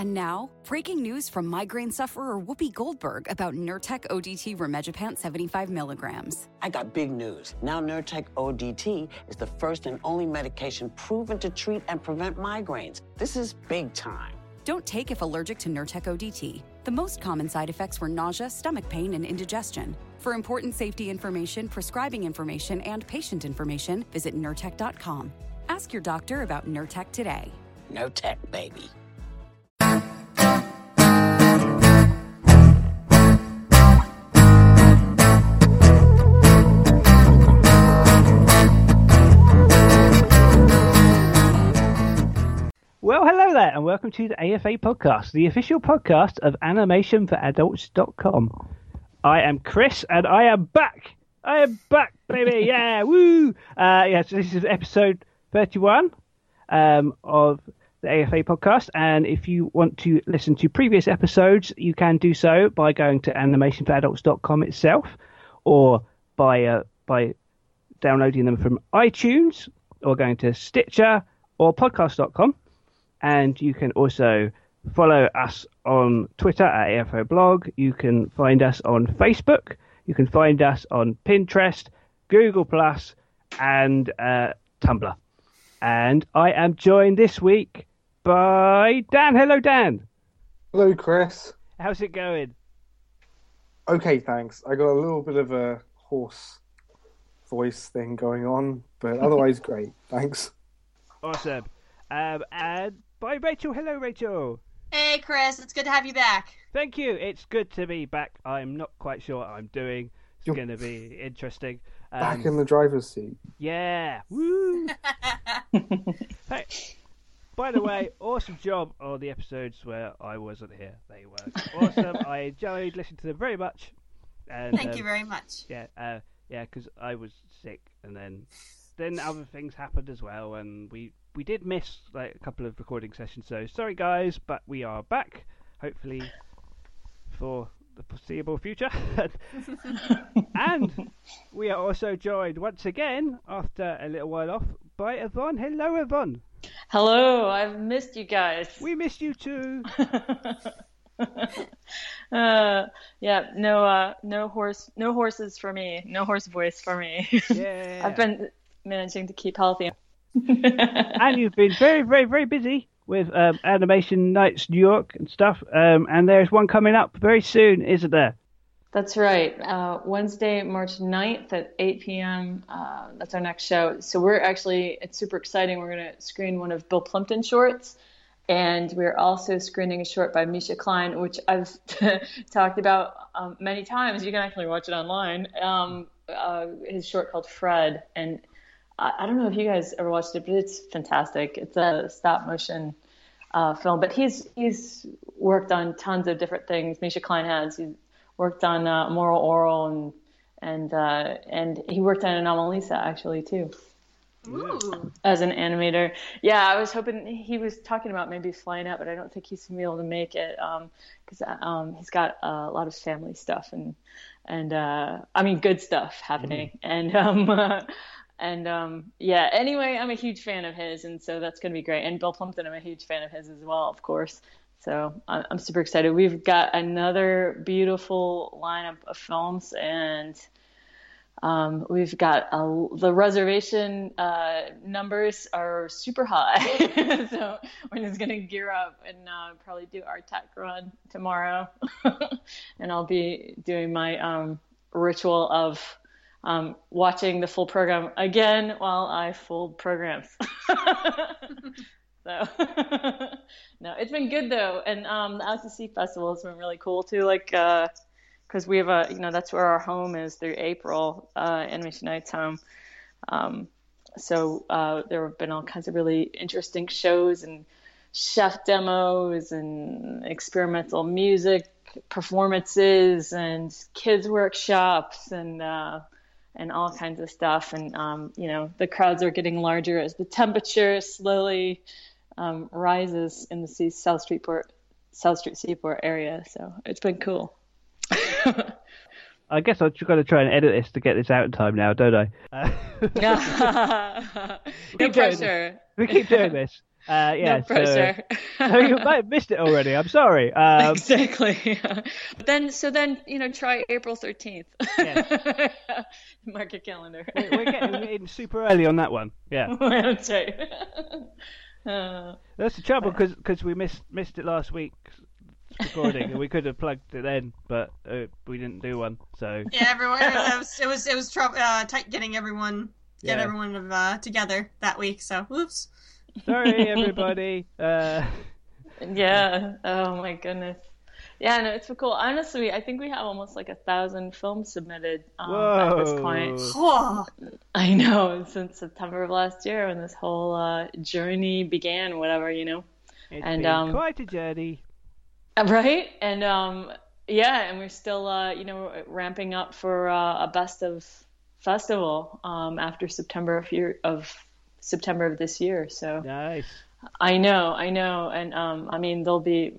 And now, breaking news from migraine sufferer Whoopi Goldberg about Nurtec ODT Rimegepant 75 milligrams. I got big news. Now Nurtec ODT is the first and only medication proven to treat and prevent migraines. This is big time. Don't take if allergic to Nurtec ODT. The most common side effects were nausea, stomach pain, and indigestion. For important safety information, prescribing information, and patient information, visit Nurtec.com. Ask your doctor about Nurtec today. Nurtec, baby. Well, hello there, and welcome to the AFA podcast, the official podcast of animationforadults.com. I am Chris, and I am back. I am back, baby. Yeah, woo. Uh, yeah, so this is episode 31 um, of the AFA podcast. And if you want to listen to previous episodes, you can do so by going to animationforadults.com itself or by, uh, by downloading them from iTunes or going to Stitcher or podcast.com. And you can also follow us on Twitter at AFO blog. You can find us on Facebook. You can find us on Pinterest, Google Plus, and uh, Tumblr. And I am joined this week by Dan. Hello, Dan. Hello, Chris. How's it going? Okay, thanks. I got a little bit of a hoarse voice thing going on, but otherwise great. Thanks. Awesome. Um, and by Rachel. Hello, Rachel. Hey, Chris. It's good to have you back. Thank you. It's good to be back. I'm not quite sure what I'm doing. It's You're going to be interesting. Um, Back in the driver's seat. Yeah. Woo. hey, by the way, awesome job on the episodes where I wasn't here. They were awesome. I enjoyed listening to them very much. And, Thank um, you very much. Yeah, uh, yeah, because I was sick, and then then other things happened as well, and we we did miss like a couple of recording sessions. So sorry, guys, but we are back. Hopefully for the foreseeable future. and we are also joined once again after a little while off by Yvonne. Hello, Yvonne. Hello, I've missed you guys. We missed you too. uh, yeah, no, uh, no horse, no horses for me, no horse voice for me. Yeah. I've been managing to keep healthy. and you've been very, very, very busy with um, Animation Nights New York and stuff. Um, and there's one coming up very soon, isn't there? That's right. Uh, Wednesday, March 9th at 8 p.m. Uh, that's our next show. So we're actually, it's super exciting. We're going to screen one of Bill Plympton shorts. And we're also screening a short by Misha Klein, which I've talked about um, many times. You can actually watch it online. Um, uh, his short called Fred. And I, I, don't know if you guys ever watched it, but it's fantastic. It's a stop motion uh, film. But he's he's worked on tons of different things. Misha Klein has. He's worked on uh, Moral Orel and and uh, and he worked on Anomalisa actually too. Ooh. As an animator, yeah, I was hoping he was talking about maybe flying out, but I don't think he's gonna be able to make it because um, um, he's got a lot of family stuff and and uh, I mean good stuff happening, mm. and um, and um, yeah. Anyway, I'm a huge fan of his, and so that's gonna be great. And Bill Plympton, I'm a huge fan of his as well, of course. So I'm super excited. We've got another beautiful lineup of films, and um, we've got a, the reservation uh, numbers are super high. so we're just gonna gear up and uh, probably do our tech run tomorrow, and I'll be doing my um, ritual of um, watching the full program again while I fold programs. So no, it's been good though, and um, the Sea Festival has been really cool too. Like, because uh, we have a, you know, that's where our home is through April, uh, Animation Nights home. Um, so uh, there have been all kinds of really interesting shows and chef demos and experimental music performances and kids workshops and uh, and all kinds of stuff. And um, you know, the crowds are getting larger as the temperature slowly um, rises in the South Street Port, South Street Seaport area. So it's been cool. I guess I've got to try and edit this to get this out in time now, don't I? Uh, no pressure. We keep doing this. Uh, yeah, no pressure. So, so you might have missed it already. I'm sorry. Um, exactly. But then, so then you know, try April thirteenth. Yes. Mark your calendar. we're we're getting in super early on that one. Yeah, That's right. Uh, that's the trouble because because we missed missed it last week's recording and we could have plugged it then, but uh, we didn't do one. So Yeah, everyone. It was it was, it was trou- uh, tight getting everyone get Yeah. everyone uh, together that week. So, whoops. Sorry, everybody. Uh, yeah. Oh my goodness. Yeah, no, it's so cool. Honestly, I think we have almost like a thousand films submitted um, at this point. Whoa. I know since September of last year when this whole uh, journey began, whatever you know. it's And, been um, quite a journey. Right, and um, yeah, and we're still, uh, you know, ramping up for uh, a best of festival um, after September of year of September of this year. So Nice. I know, I know, and um, I mean there'll be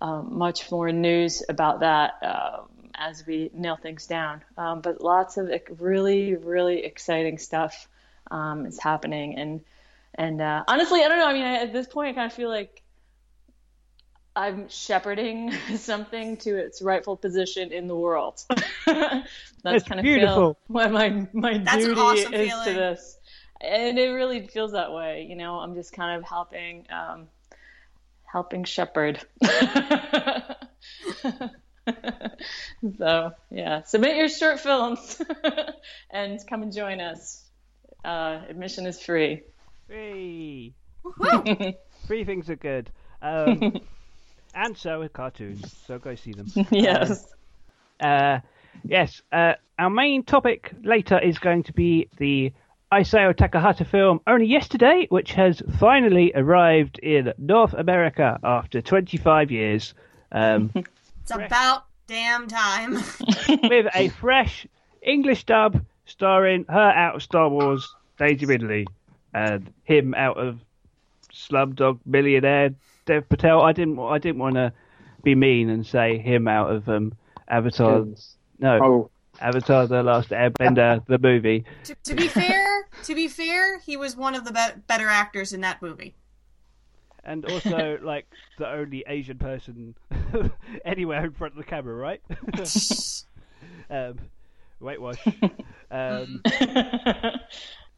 um, much more news about that um, as we nail things down. Um, but lots of really, really exciting stuff um, is happening, and and uh, honestly, I don't know. I mean, I, at this point, I kind of feel like I'm shepherding something to its rightful position in the world. That's It's kind of beautiful. feel what my my That's duty awesome is feeling. to this, and it really feels that way. You know, I'm just kind of helping um, helping shepherd. so yeah, submit your short films and come and join us. Uh, admission is free. Free. Free things are good. Um, and so are cartoons. So go see them. yes. Uh, yes, uh, our main topic later is going to be the Isao Takahata film Only Yesterday, which has finally arrived in North America after 25 years, um, it's about damn time. with a fresh English dub starring her out of Star Wars, Daisy Ridley, and him out of Slumdog Millionaire, Dev Patel. I didn't, I didn't want to be mean and say him out of um, Avatar. No, Oh, Avatar: The Last Airbender, the movie. to, to be fair, to be fair, he was one of the be- better actors in that movie. and also like the only Asian person anywhere in front of the camera, right? um, whitewash. Um,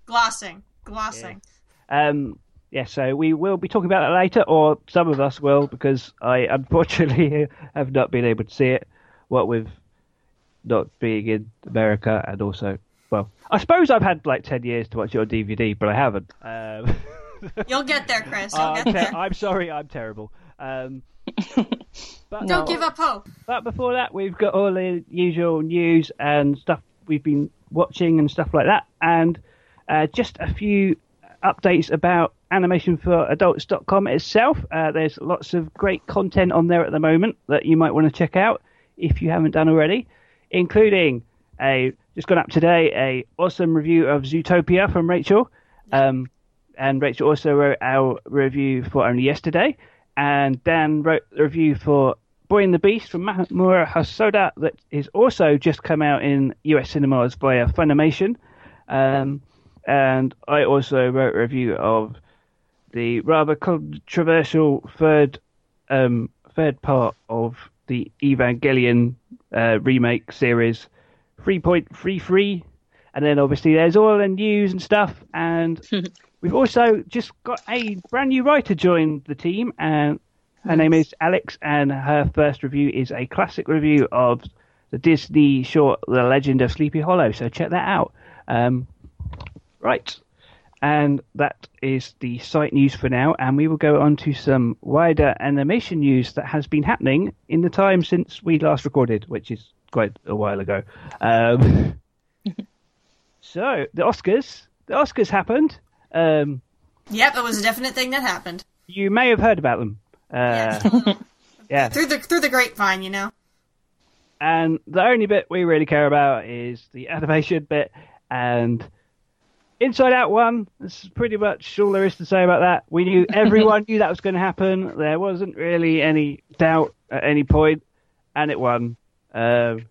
glossing, glossing. um, yeah, so we will be talking about that later, or some of us will, because I unfortunately have not been able to see it. What with not being in America, and also, well, I suppose I've had like ten years to watch it on DVD, but I haven't. Um, You'll get there, Chris. You'll I'm, get ter- there. I'm sorry, I'm terrible. Um, but Don't give up hope. But before that, we've got all the usual news and stuff we've been watching and stuff like that, and uh, just a few updates about animationforadults.com itself. Uh, there's lots of great content on there at the moment that you might want to check out if you haven't done already, including a just gone up today a awesome review of Zootopia from Rachel. Um, and Rachel also wrote our review for only yesterday, and Dan wrote the review for Boy and the Beast from Mamoru Hosoda that is also just come out in US cinemas via Funimation. Um, and I also wrote a review of the rather controversial third um, third part of the Evangelion uh, remake series, 3.33. And then obviously there's all the news and stuff. And we've also just got a brand new writer join the team, and her name is Alex. And her first review is a classic review of the Disney short The Legend of Sleepy Hollow. So check that out. Um, right. And that is the site news for now. And we will go on to some wider animation news that has been happening in the time since we last recorded, which is quite a while ago. Um, so, the Oscars. The Oscars happened. Um, Yep, it was a definite thing that happened. you may have heard about them. Uh, just yeah. through the through the grapevine, you know. And the only bit we really care about is the animation bit. And Inside Out 1, that's pretty much all there is to say about that. We knew, everyone knew that was going to happen. There wasn't really any doubt at any point, and it won. Um,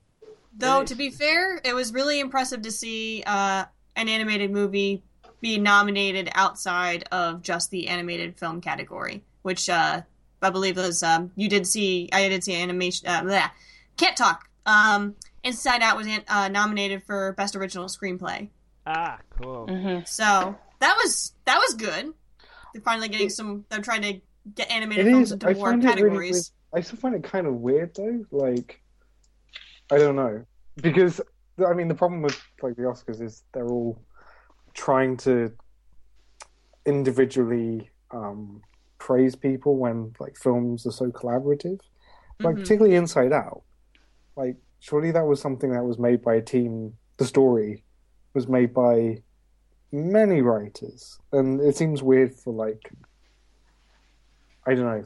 Though to be fair, it was really impressive to see uh, an animated movie be nominated outside of just the animated film category, which uh, I believe was um, you did see. I did see animation. Uh, bleh, can't talk. Um, Inside Out was uh, nominated for best original screenplay. Ah, cool. Mm-hmm. So that was that was good. They're finally getting some. They're trying to get animated It films is. into I more find it really weird. categories. I still find it kind of weird though. Like, I don't know because I mean the problem with like the Oscars is they're all trying to individually um, praise people when like films are so collaborative. Like Mhm. particularly Inside Out. Like surely that was something that was made by a team. The story was made by many writers, and it seems weird for like I don't know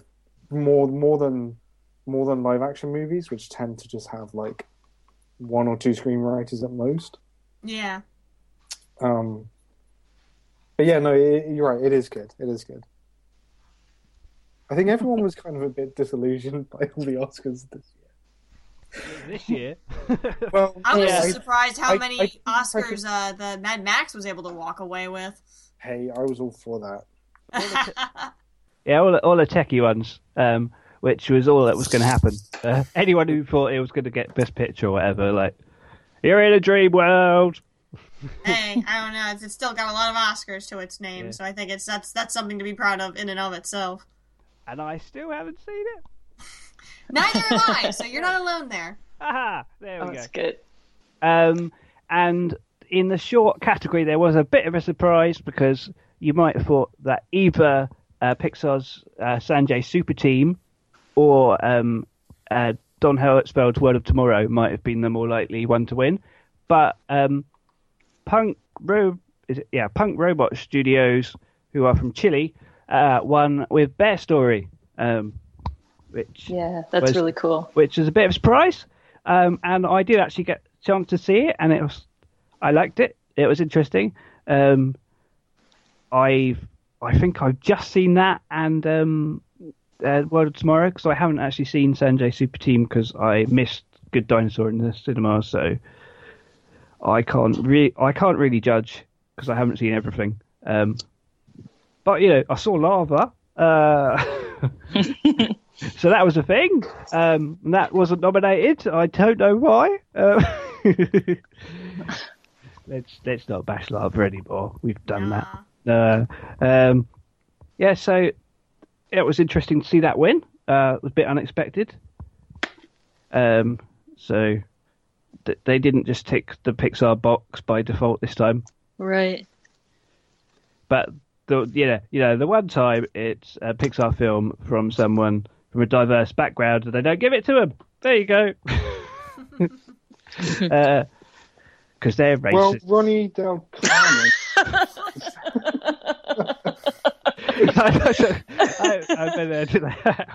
more more than more than live action movies, which tend to just have like one or two screenwriters at most. Yeah. Um, but yeah, no, it, you're right. It is good. It is good. I think everyone was kind of a bit disillusioned by all the Oscars this year. This year. Well, I was Yeah. surprised how I- many I I Oscars uh, the Mad Max was able to walk away with. hey, I was all for that. Yeah, all the, all the techie ones, um, which was all that was going to happen. Uh, anyone who thought it was going to get Best Picture or whatever, like, you're in a dream world. hey, I don't know. It's, it's still got a lot of Oscars to its name, Yeah. so I think it's that's that's something to be proud of in and of itself. And I still haven't seen it. Neither have I, so you're not alone there. Aha, there Oh, we go. that's good. Um, and in the short category, there was a bit of a surprise because you might have thought that either uh, Pixar's uh, Sanjay Super Team or um, uh, Don Hertzfeldt's World of Tomorrow might have been the more likely one to win. But um, Punk Ro- is it, yeah, Punk Robot Studios, who are from Chile, uh, won with Bear Story, um, which Yeah, that's Was- really cool. which is a bit of a surprise. Um, and I did actually get a chance to see it, and it was I liked it. It was interesting. Um, I I think I've just seen that and um, uh, World of Tomorrow because I haven't actually seen Sanjay Super Team because I missed Good Dinosaur in the cinema, so I can't re- I can't really judge because I haven't seen everything. Um, but you know, I saw Lava. Uh, so that was a thing. Um, and that wasn't nominated. I don't know why. Uh, let's let's not bash Lava anymore. We've done Nah. that. Uh, um, yeah, so it was interesting to see that win. Uh, it was a bit unexpected. Um, so th- they didn't just tick the Pixar box by default this time. Right. But the you know you know the one time it's a Pixar film from someone from a diverse background and they don't give it to them. There you go. Because they're racist. Well, Ronnie Del Carmen. I, I, I better do that.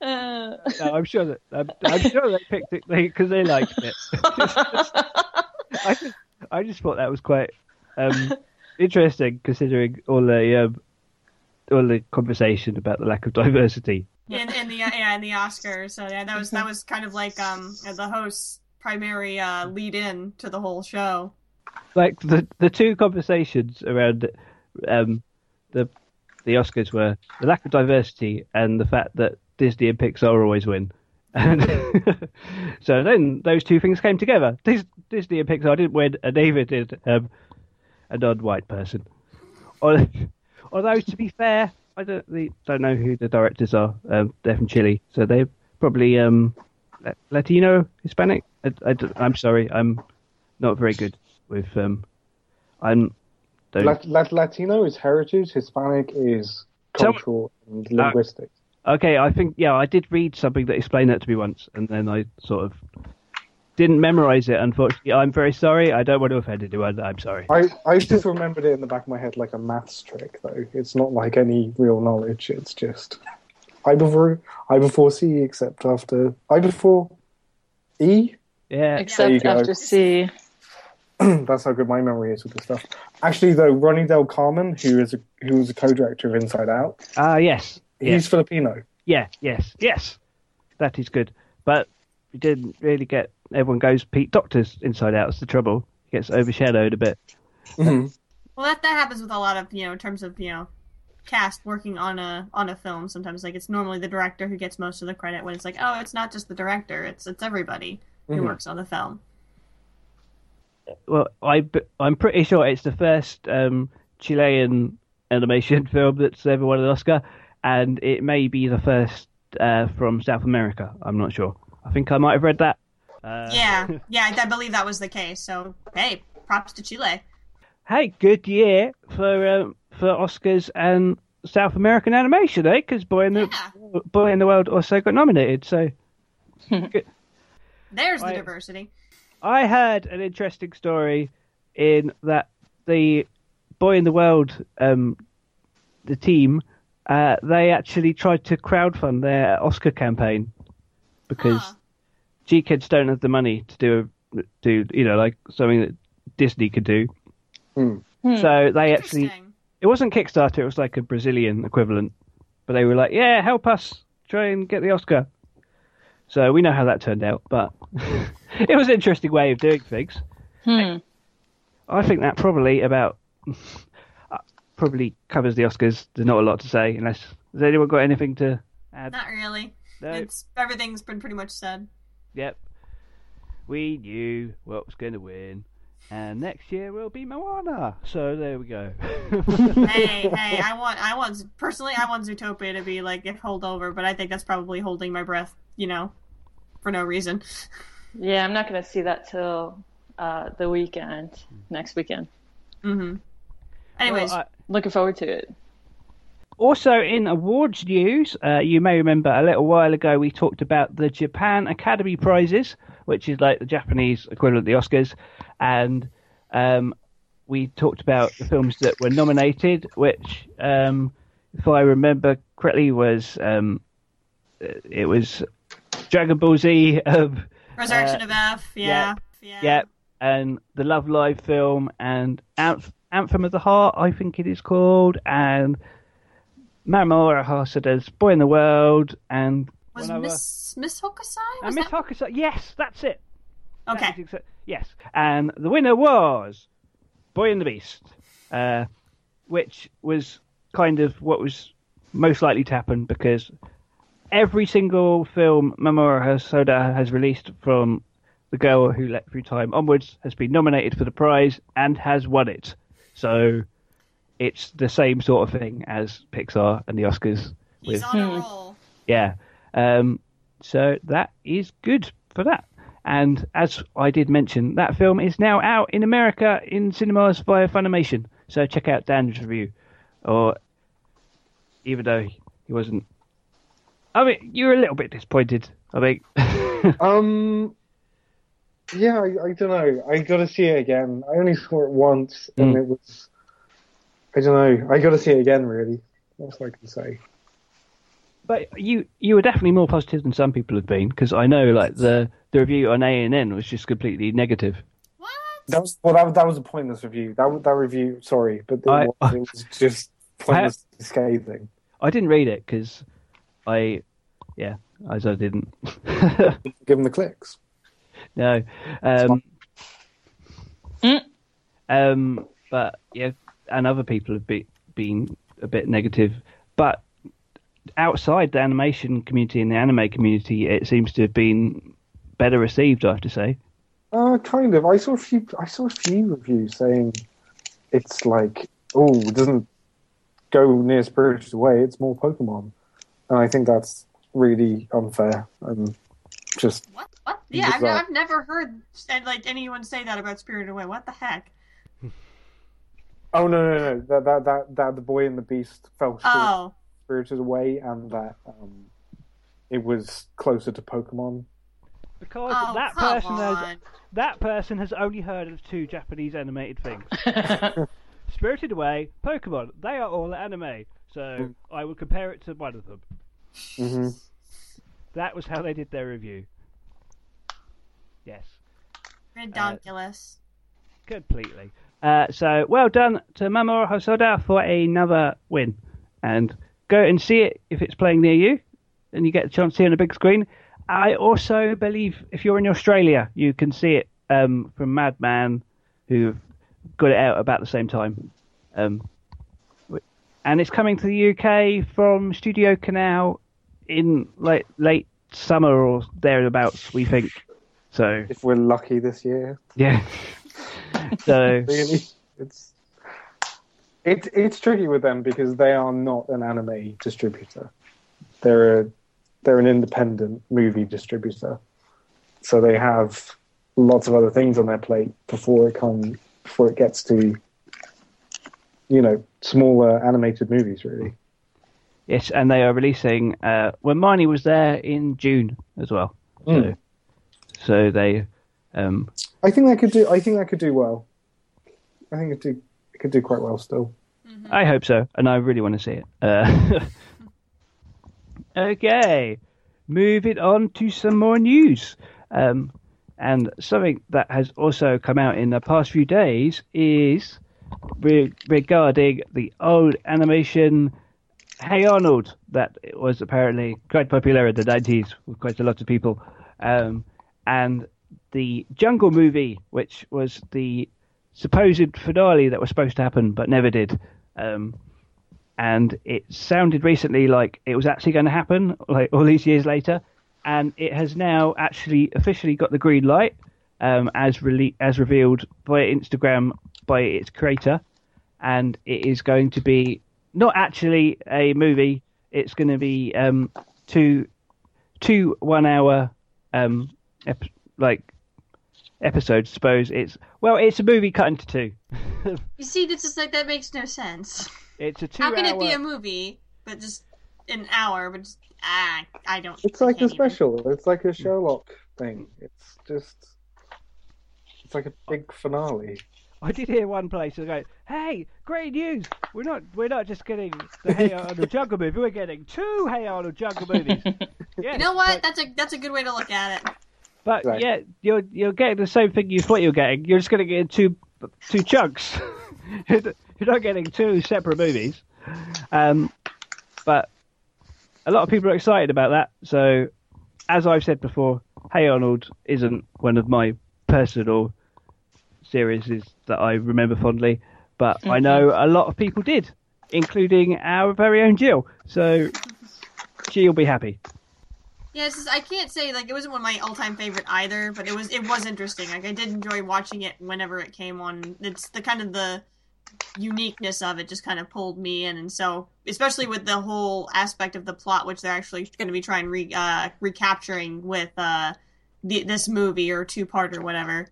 Uh, No, I'm sure that I'm, I'm sure they picked it because they liked it. I just, I just thought that was quite um, interesting, considering all the um, all the conversation about the lack of diversity. in, in the yeah in the Oscars. So yeah, that was that was kind of like um the host's primary uh, lead in to the whole show. Like the the two conversations around um, the the Oscars were the lack of diversity and the fact that Disney and Pixar always win. And so then those two things came together. Dis- Disney and Pixar didn't win, and neither did um, a non-white person. Al- Although, to be fair, I don't the, don't know who the directors are. Um, they're from Chile, so they're probably um, La- Latino, Hispanic. I, am sorry, I'm not very good with. Um, I'm. Don't, Lat- Lat- Latino is heritage. Hispanic is Tell- cultural and uh, linguistic. Okay, I think yeah, I did read something that explained that to me once, and then I sort of didn't memorize it. Unfortunately, I'm very sorry. I don't want to offend anyone. I'm sorry. I, I just remembered it in the back of my head like a maths trick, though. It's not like any real knowledge. It's just I before I before C, except after I before E. Yeah, except after C. That's how good my memory is with this stuff. Actually, though, Ronnie Del Carmen, who is a, who was a co-director of Inside Out, ah, yes, he's yes, Filipino. yeah, yes, yes. That is good, but we didn't really get. Everyone goes Pete Docter's Inside Out. It's the trouble. It gets overshadowed a bit. Mhm. Well, that that happens with a lot of you know in terms of you know cast working on a on a film. Sometimes like it's normally the director who gets most of the credit when it's like oh it's not just the director it's it's everybody who Mhm. works on the film. Well, I I'm pretty sure it's the first um, Chilean animation film that's ever won an Oscar, and it may be the first uh, from South America. I'm not sure. I think I might have read that. Uh, Yeah, yeah, I, I believe that was the case. So hey, props to Chile. Hey, good year for um, for Oscars and South American animation, eh? Because Boy in the Yeah. Boy in the World also got nominated. So There's the Right. diversity. I heard an interesting story in that the Boy in the World, um, the team, uh, they actually tried to crowdfund their Oscar campaign because Huh. GKIDS don't have the money to do do you know like something that Disney could do. Hmm. So they actually it wasn't Kickstarter; it was like a Brazilian equivalent. But they were like, "Yeah, help us try and get the Oscar." So we know how that turned out, but it was an interesting way of doing things. Hmm. I think that probably about uh, probably covers the Oscars. There's not a lot to say unless has anyone got anything to add? Not really. No. It's everything's been pretty much said. Yep. We knew what was going to win, and next year will be Moana. So there we go. hey, hey, I want, I want personally, I want Zootopia to be like if hold over, but I think that's probably holding my breath, you know, for no reason. Yeah, I'm not going to see that till uh, the weekend, next weekend. hmm Anyways, Well, I- Looking forward to it. Also, in awards news, uh, you may remember a little while ago we talked about the Japan Academy Prizes, which is like the Japanese equivalent of the Oscars, and um, we talked about the films that were nominated, which, um, if I remember correctly, was um, it was Dragon Ball Z, um, Resurrection of F, yeah, yeah, yeah, and the Love Live film, and Anth- Anthem of the Heart, I think it is called, and Mamoru Hosoda's Boy in the World, and Was Miss Miss Hokusai? and Was Miss that... Hokusai. Yes, that's it. Okay, yes, and the winner was Boy and the Beast, uh, which was kind of what was most likely to happen because every single film Mamoru Hosoda has released from The Girl Who Leapt Through Time onwards has been nominated for the prize and has won it. So it's the same sort of thing as Pixar and the Oscars. he's with- on a roll. yeah. Um, so that is good for that. And as I did mention, that film is now out in America in cinemas via Funimation. So check out Dan's review. Or even though he wasn't. I mean, you were a little bit disappointed. I think. Um, yeah, I, I don't know. I got to see it again. I only saw it once, and Mm. it was. I don't know. I got to see it again. Really, that's what I can say. but you you were definitely more positive than some people have been because I know like the the review on A and N was just completely negative. What? That was well. That, that was a pointless review. That that review. Sorry, but it, I- was, it was just pointless, scathing. I didn't read it because I, yeah, as I didn't. Give them the clicks. No. Um, Mm. um, but yeah, and other people have be, been a bit negative. But outside the animation community and the anime community, it seems to have been better received. I have to say. Uh, kind of. I saw a few. I saw a few reviews saying it's like, oh, it doesn't go near Spirited Away. It's more Pokemon, and I think that's really unfair and just What? What? Yeah, I've, I've never heard like anyone say that about Spirited Away. What the heck? oh no no no that that that, that the boy and the beast fell short of Oh, Spirited Away and that um, it was closer to Pokemon. Because oh, that come person has that person has only heard of two Japanese animated things: Spirited Away, Pokemon. They are all anime. So I will compare it to one of them. hmm That was how they did their review. Yes. Redonkulous. completely. Uh, so well done to Mamoru Hosoda for another win, and go and see it if it's playing near you, and you get a chance to see it on a big screen. I also believe if you're in Australia, you can see it um, from Madman, who got it out about the same time. Um, and it's coming to the UK from Studio Canal in like late summer or thereabouts, we think. So If we're lucky this year, yeah. so really, it's it's it's tricky with them because they are not an anime distributor. They're a they're an independent movie distributor, so they have lots of other things on their plate before it comes before it gets to you know smaller animated movies. Really, yes, and they are releasing. Uh, when Marnie was there in June as well. So, Mm. so they. Um, I think that could do. I think that could do well. I think it do it could do quite well still. I hope so, and I really want to see it. Uh, okay, moving on to some more news. Um, and something that has also come out in the past few days is re- regarding the old animation Hey Arnold that was apparently quite popular in the 90s with quite a lot of people. Um, and the Jungle movie, which was the supposed finale that was supposed to happen but never did. Um, and it sounded recently like it was actually going to happen, like all these years later, and it has now actually officially got the green light, um, as rele- as revealed by Instagram by its creator, and it is going to be not actually a movie. It's going to be um, two two one hour um, ep- like episodes. Suppose it's well, it's a movie cut into two. You see, this is like that makes no sense. It's a two. How can hour... it be a movie, but just an hour? But just ah, I don't. It's like a can't even. special. It's like a Sherlock thing. It's just it's like a big finale. I did hear one place they go, "Hey, great news! We're not we're not just getting the Hey Arnold Jungle movie. We're getting two Hey Arnold Jungle movies." Yeah, You know what? That's a that's a good way to look at it. But Right. yeah, you're you're getting the same thing you thought you were getting. You're just going to get in two two chunks. you're not getting two separate movies. Um, but a lot of people are excited about that. So, as I've said before, Hey Arnold isn't one of my personal series that I remember fondly, but I know a lot of people did, including our very own Jill. So she'll be happy. Yeah, I can't say like it wasn't one of my all-time favorite either, but it was it was interesting. Like I did enjoy watching it whenever it came on. It's the kind of the uniqueness of it just kind of pulled me in, and so especially with the whole aspect of the plot, which they're actually going to be trying re, uh, recapturing with uh, the, this movie or two part or whatever.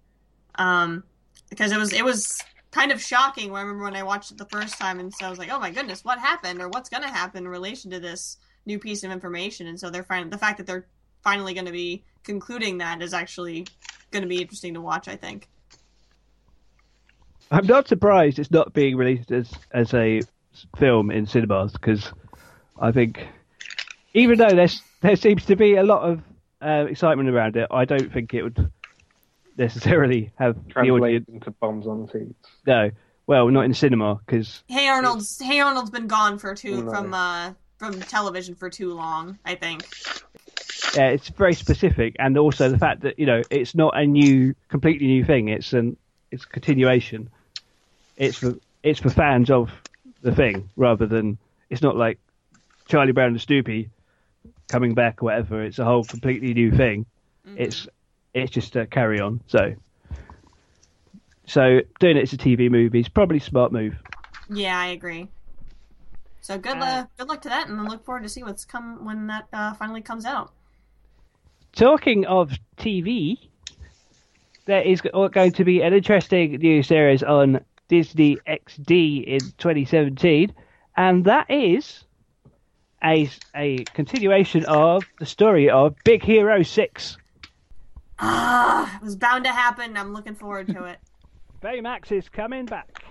Um, because it was it was kind of shocking. I remember when I watched it the first time, and so I was like, "Oh my goodness, what happened or what's going to happen in relation to this new piece of information?" And so they're fin- the fact that they're finally going to be concluding that is actually going to be interesting to watch. I think. I'm not surprised it's not being released as as a film in cinemas because I think even though there's there seems to be a lot of uh, excitement around it, I don't think it would necessarily have the Translate audience. into bombs on seats. No, well, not in cinema because Hey Arnold's Hey Arnold's been gone for two No. from uh from television for too long. I think. yeah, it's very specific, and also the fact that you know it's not a new, completely new thing. It's an it's a continuation. It's for it's for fans of the thing rather than it's not like Charlie Brown and Snoopy coming back or whatever. It's a whole completely new thing. Mm-hmm. It's it's just a carry on. So so doing it as a TV movie is probably a smart move. Yeah, I agree. So good Uh, luck, good luck to that, and I look forward to see what's come when that uh, finally comes out. Talking of TV, there is going to be an interesting new series on Disney XD in 2017, and that is a, a continuation of the story of Big Hero 6. Ah, it was bound to happen. I'm looking forward to it. Baymax is coming back.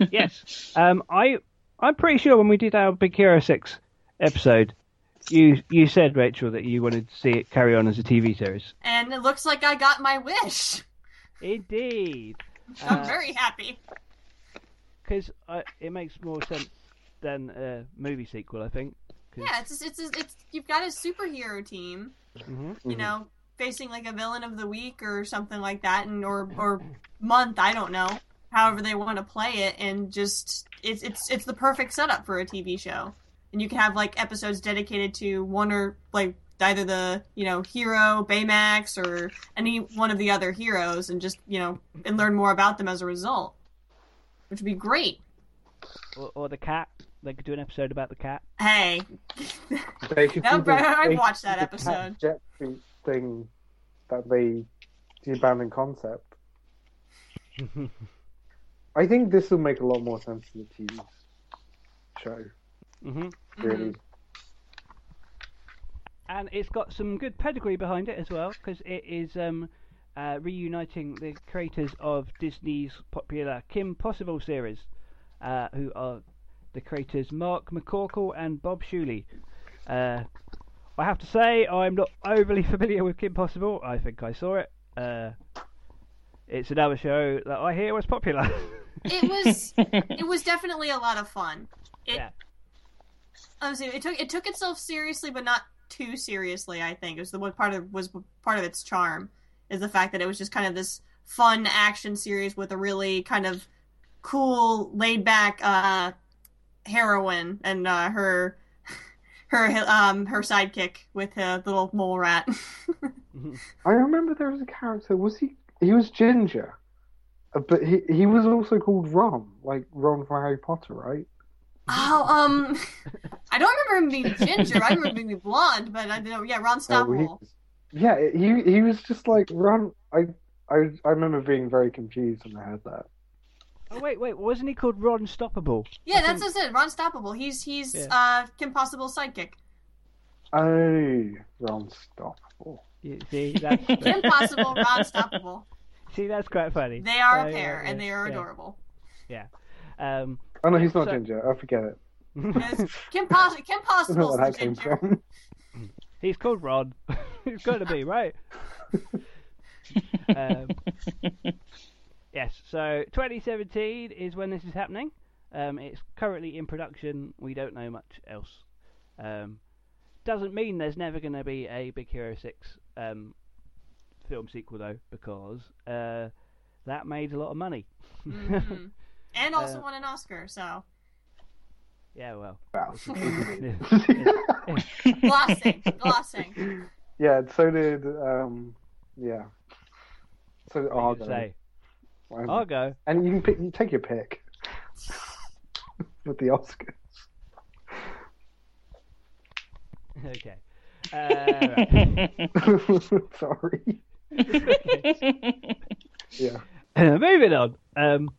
Woo! yes. Um, I I'm pretty sure when we did our Big Hero Six episode, you you said Rachel that you wanted to see it carry on as a TV series. And it looks like I got my wish. Indeed, I'm Uh, very happy. because it makes more sense than a movie sequel. I think. 'cause- Yeah, it's it's it's, it's you've got a superhero team. Mhm. You know, facing like a villain of the week or something like that, and or or month, I don't know. However they want to play it, and just it's it's it's the perfect setup for a TV show. And you can have like episodes dedicated to one or like either the you know hero Baymax or any one of the other heroes, and just you know and learn more about them as a result, which would be great. Or, or the cat. They could do an episode about the cat. Hey, They could No, bro, the- I they could watched that the episode. cat Jet suit thing that they the abandoned concept. I think this will make a lot more sense in the TV show. hmm Really, And it's got some good pedigree behind it as well, because it is um, uh, reuniting the creators of Disney's popular Kim Possible series, uh, who are the creators Mark McCorkle and Bob Schooley. Uh, I have to say, I'm not overly familiar with Kim Possible. I think I saw it. Uh, it's another show that I hear was popular. it was it was definitely a lot of fun. It yeah. honestly, it took it took itself seriously, but not too seriously. I think it was the what part of was part of its charm is the fact that it was just kind of this fun action series with a really kind of cool, laid back uh, heroine and uh, her her um her sidekick with a little mole rat. I remember there was a character. Was he? He was ginger, but he he was also called Ron, like Ron from Harry Potter, right? oh, um, I don't remember him being ginger. I remember him being blonde, but I don't know. Yeah, Ron Oh, he, Stoppable. yeah, he he was just like Ron. I I I remember being very confused when I heard that. Oh wait, wait, wasn't he called Ron Stoppable? Yeah, that's what I said. Ron Stoppable. He's he's Yeah. uh Kim Possible's sidekick. Oh, Ron Stoppable. You see, that's Kim Possible, Ron Stoppable. See, that's quite funny. They are Yeah, a yeah, pair, and they are adorable. yeah. Um, Oh no, he's not So- ginger. I forget it. Kim Poss- Kim I don't Possible's the ginger. from. he's called Rod. he's got to be right. um, yes. So 2017 is when this is happening. Um, it's currently in production. We don't know much else. Um, doesn't mean there's never going to be a Big Hero 6 um, film sequel though, because uh, that made a lot of money. Mhm. And also Uh, won an Oscar, so yeah, well. Wow. glossing, glossing. yeah, so did um, yeah. So did What Argo. do you say? Um, Argo. And you can pick. You take your pick with the Oscars. Okay. Uh. Sorry. Yeah. Moving on. Um,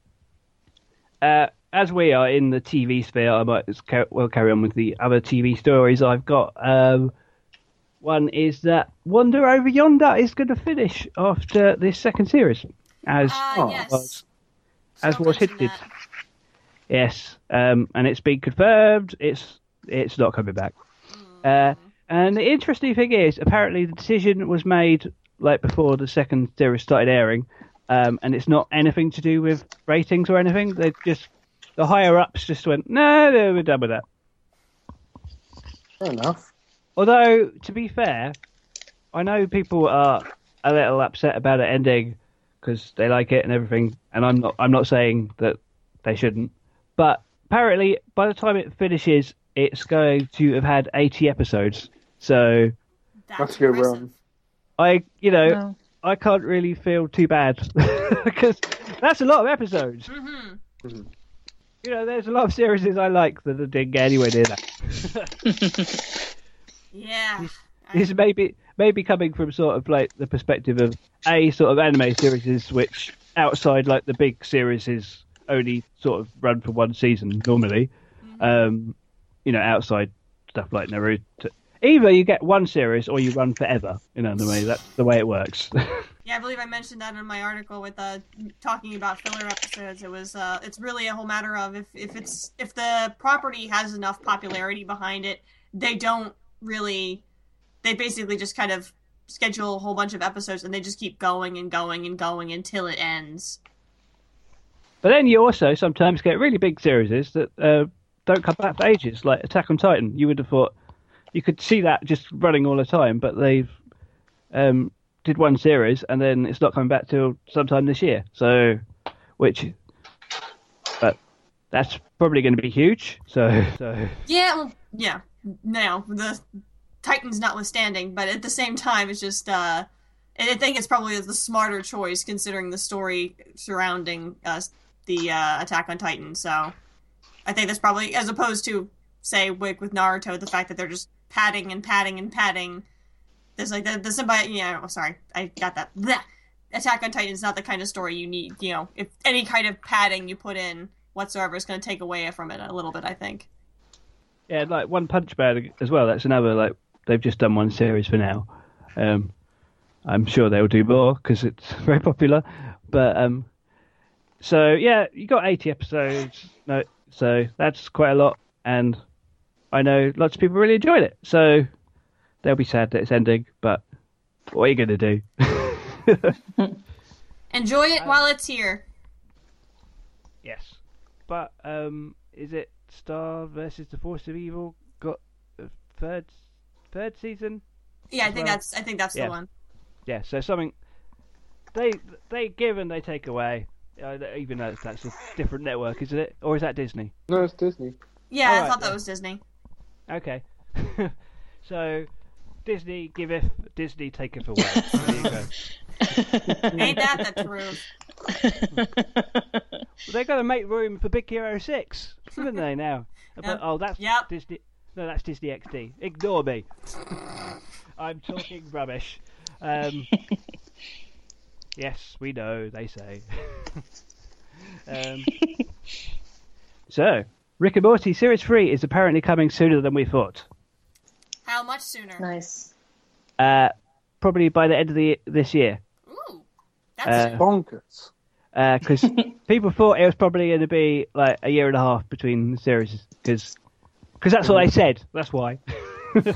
uh, as we are in the TV sphere, I might as well carry on with the other TV stories I've got. Um, one is that Wander Over Yonder is going to finish after this second series, as Oh, yes. was as Still was hinted. Yes, um, and it's been confirmed. It's it's not coming back. Uh, and the interesting thing is, apparently the decision was made like before the second series started airing, um, and it's not anything to do with ratings or anything. They just the higher ups just went, no, no, we're done with that. Fair enough. Although to be fair, I know people are a little upset about it ending because they like it and everything, and I'm not. I'm not saying that they shouldn't, but apparently by the time it finishes, it's going to have had 80 episodes. So That's That's a good impressive. run. I, you know, No. I can't really feel too bad because that's a lot of episodes. Mhm. You know, there's a lot of series I like that didn't get anywhere near that. Yeah. This may be maybe coming from sort of like the perspective of a sort of anime series which outside like the big series is only sort of run for one season normally. Um, you know, outside stuff like Naruto. Either you get one series or you run forever in anime. That's the way it works. Yeah, I believe I mentioned that in my article with uh talking about filler episodes. It was uh it's really a whole matter of if if it's if the property has enough popularity behind it, they don't really they basically just kind of schedule a whole bunch of episodes and they just keep going and going and going until it ends. But then you also sometimes get really big series that uh, don't come back for ages, like Attack on Titan. You would have thought you could see that just running all the time, but they've um, did one series and then it's not coming back till sometime this year. So, which, but that's probably going to be huge. So, so Yeah, well, yeah. Now the Titans notwithstanding, but at the same time, it's just. uh I think it's probably the smarter choice considering the story surrounding uh, the uh, Attack on Titan. So, I think that's probably as opposed to say Wick with Naruto, the fact that they're just padding and padding and padding. There's like the the symbiote. Yeah, oh, sorry, I got that. Blech. Attack on Titan is not the kind of story you need. You know, if any kind of padding you put in whatsoever is going to take away from it a little bit. I think. yeah, like One Punch Man as well. That's another like they've just done one series for now. Um, I'm sure they'll do more because it's very popular. But um, so yeah, you got 80 episodes. No, so that's quite a lot, and I know lots of people really enjoyed it. So they'll be sad that it's ending, but what are you gonna do? Enjoy it while it's here. yes, but um, is it Star versus the Force of Evil got a third third season? Yeah, I think Well, that's I think that's yeah. the one. Yeah, so something they they give and they take away. Uh, even though that's a different network, isn't it? Or is that Disney? No, it's Disney. Yeah, I Alright, thought that then. was Disney. Okay. so Disney giveth, Disney taketh away. there you go. Ain't that the truth? Well, they're going to make room for Big Hero Six, haven't they now? But, Oh, that's Yep. Disney. No, that's Disney XD. Ignore me. I'm talking rubbish. Um, yes, we know. They say. um, so, Rick and Morty Series Three is apparently coming sooner than we thought. How much sooner? nice. Uh, probably by the end of the this year. Ooh, that's Uh, Bonkers. because people thought it was probably going to be like a year and a half between the series because because that's what they said. That's why.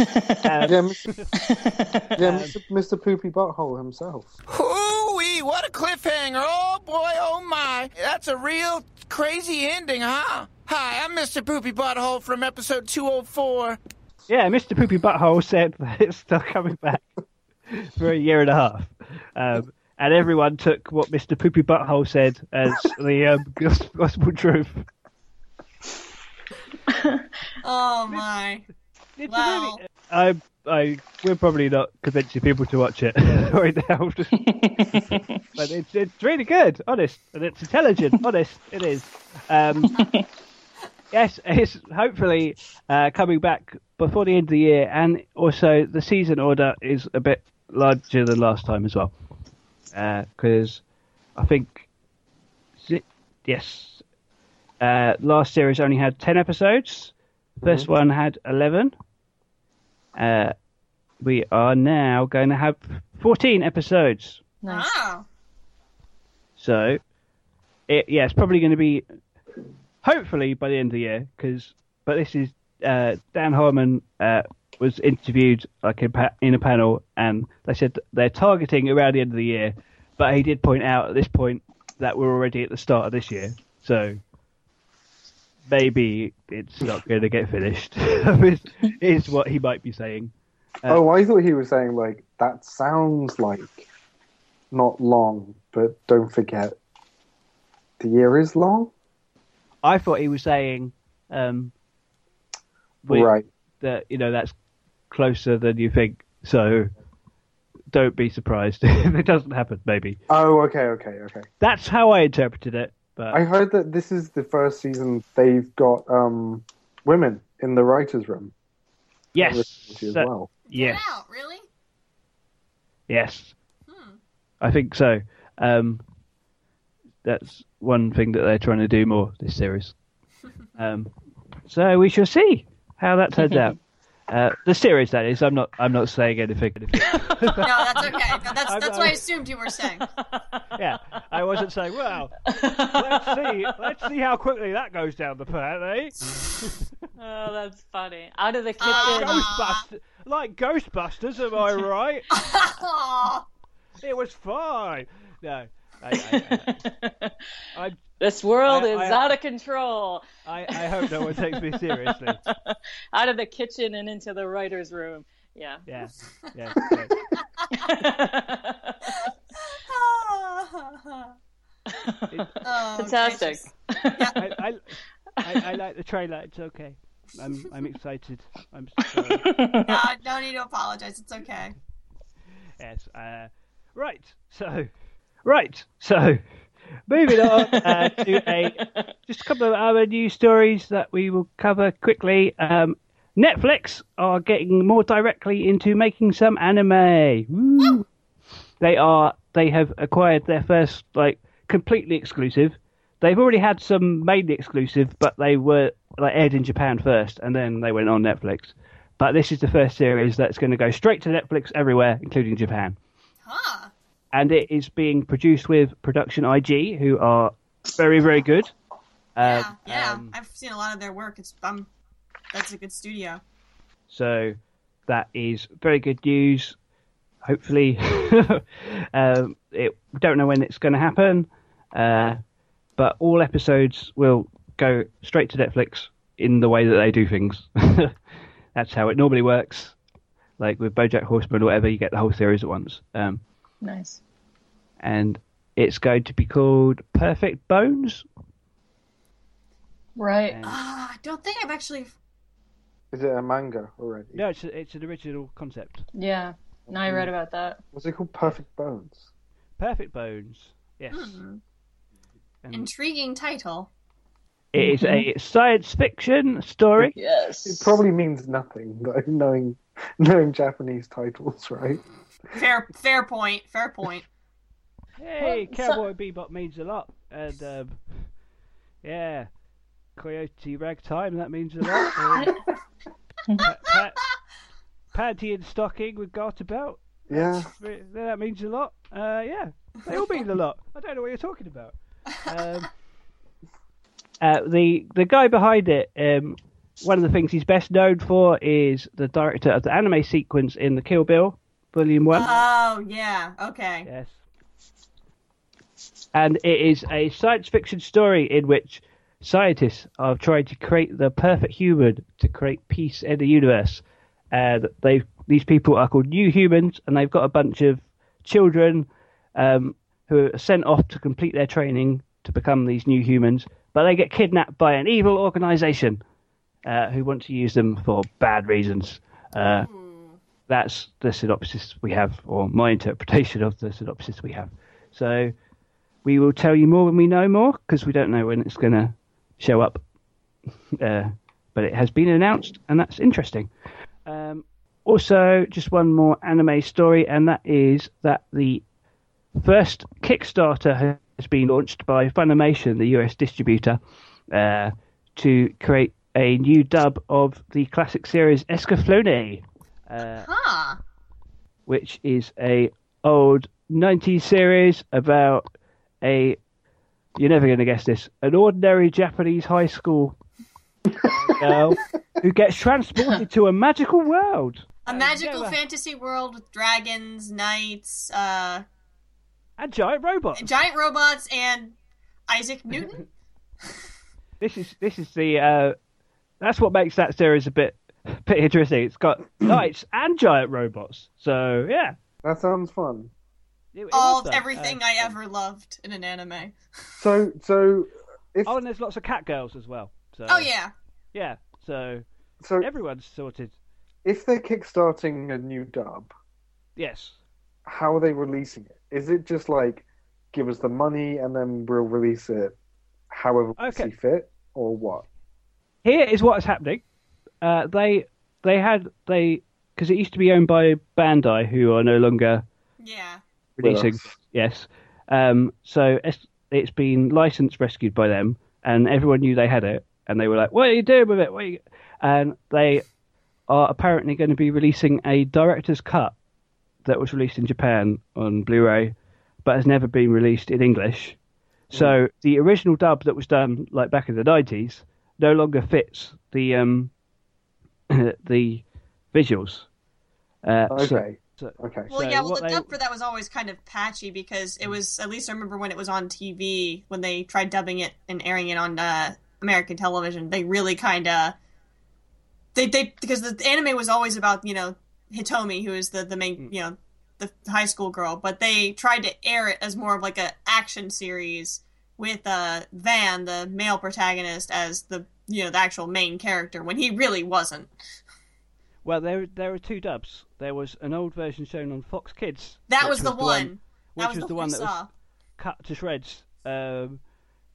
Yeah, Mr. yeah, Mr. Mr. Poopy Butthole himself. Hooey, what a cliffhanger. Oh boy, oh my. That's a real crazy ending, huh? Hi, I'm Mr. Poopy Butthole from episode 204. yeah, Mr. Poopy Butthole said that it's still coming back for a year and a half, um, and everyone took what Mr. Poopy Butthole said as the um, gospel truth. oh my. It's Wow. I, I, we're probably not convincing people to watch it right now, but it's it's really good, honest, and it's intelligent, honest. It is. Um, yes, it's hopefully uh, coming back before the end of the year, and also the season order is a bit larger than last time as well, because I think it- yes, uh, last series only had ten episodes. First one had eleven. Uh, we are now going to have 14 episodes. Nice. Wow. So, it, yeah, it's probably going to be, hopefully by the end of the year, because, but this is, uh, Dan Harmon uh, was interviewed like in, pa- in a panel, and they said they're targeting around the end of the year, but he did point out at this point that we're already at the start of this year, so maybe it's not going to get finished, is, is what he might be saying. oh, I thought he was saying like that sounds like not long, but don't forget the year is long. I thought he was saying um, we- right. that you know that's closer than you think. So don't be surprised if it doesn't happen. Maybe Oh, okay, okay, okay. that's how I interpreted it. But I heard that this is the first season they've got um, women in the writers' room. yes, as so- well. yes, Wow, really? yes, Hmm. I think so. Um, that's one thing that they're trying to do more this series. Um, so we shall see how that turns out. Uh, the series, that is. I'm not. I'm not saying anything. No, that's okay. No, that's I'm- that's what I assumed you were saying. yeah, I wasn't saying. Well, let's see. Let's see how quickly that goes down the pan, eh? Oh, that's funny. Out of the kitchen. Ah. Ghostbusters, like Ghostbusters, am I right? It was fine. No, I, I, I, this world I- is I- out of control. I, I hope no one takes me seriously. out of the kitchen and into the writer's room. Yeah. Yeah, yeah. great. oh, Fantastic. gracious. I, I, I, I like the trailer. It's okay. I'm I'm excited. I'm sorry. No, no need to apologize. It's okay. Yes. Uh, right. So, right. So, moving on uh, to a just a couple of other news stories that we will cover quickly. Um, Netflix are getting more directly into making some anime. They are. They have acquired their first like completely exclusive. They've already had some mainly exclusive, but they were like aired in Japan first, and then they went on Netflix. But this is the first series that's going to go straight to Netflix everywhere, including Japan Huh. And it is being produced with Production IG, who are very, very good. Yeah, Um, yeah. um, I've seen a lot of their work. It's um, that's a good studio. so that is very good news. Hopefully, um, it don't know when it's going to happen, uh, but all episodes will go straight to Netflix in the way that they do things. That's how it normally works. Like with BoJack Horseman or whatever, you get the whole series at once. Um, nice. and it's going to be called Perfect Bones. Right. And- Ah, I don't think I've actually. Is it a manga already? No, it's a, it's an original concept. Yeah. Now I read about that. Was it called Perfect Bones? Perfect Bones. Yes. Hmm. And Intriguing title. it is a science fiction story. Yes. It probably means nothing, but knowing knowing Japanese titles, right? Fair, fair point. Fair point. Hey, Well, so- Cowboy Bebop means a lot. And, um, yeah, Coyote Ragtime, that means a lot. Pa- pa- panty and stocking with garter belt, Yeah. that means a lot. Uh, yeah, they all mean a lot. I don't know what you're talking about. Um, uh, the the guy behind it, um, one of the things he's best known for is the director of the anime sequence in the Kill Bill Volume One. Oh yeah. Okay. Yes. And it is a science fiction story in which scientists are trying to create the perfect human to create peace in the universe. And they these people are called New Humans, and they've got a bunch of children um, who are sent off to complete their training to become these new humans. But they get kidnapped by an evil organization uh, who want to use them for bad reasons. Uh, that's the synopsis we have, or my interpretation of the synopsis we have. So we will tell you more when we know more, because we don't know when it's going to show up. Uh, but it has been announced, and that's interesting. Um, also, just one more anime story, and that is that the first Kickstarter has been launched by Funimation, the US distributor, uh, to create a new dub of the classic series Escaflowne, uh, Huh. which is a old 90s series about a you're never going to guess this an ordinary Japanese high school girl who gets transported to a magical world A Uh, magical fantasy world with dragons, knights, uh, and giant robots. giant robots, and Isaac Newton. This is this is the uh, that's what makes that series a bit bit interesting. It's got knights and giant robots. So yeah, That sounds fun. it- it All of everything Uh, I ever loved in an anime. So so if Oh, and there's lots of cat girls as well. So Oh yeah. yeah. So so everyone's sorted. if they're kickstarting a new dub, Yes. how are they releasing it? Is it just like give us the money and then we'll release it however we Okay. see fit, or what? here is what is happening. Uh, they they had they because it used to be owned by Bandai, who are no longer Yeah. releasing. us. Yes, um, so it's, it's been licensed, rescued by them, and everyone knew they had it, and they were like, "What are you doing with it?" What are you... And they are apparently going to be releasing a director's cut that was released in Japan on Blu-ray, but has never been released in English. So the original dub that was done like back in the nineties no longer fits the um the visuals. Uh, Okay. so- Okay. Well, So yeah. Well, what the they- dub for that was always kind of patchy because it was. At least I remember when it was on TV when they tried dubbing it and airing it on uh, American television. They really kind of. They they because the anime was always about you know Hitomi, who is the the main you know the high school girl, but they tried to air it as more of like a action series with uh Van, the male protagonist, as the you know the actual main character when he really wasn't. Well, there there are two dubs. There was an old version shown on Fox Kids. That which was the one. which that was, was the, the one one that was cut to shreds. Um,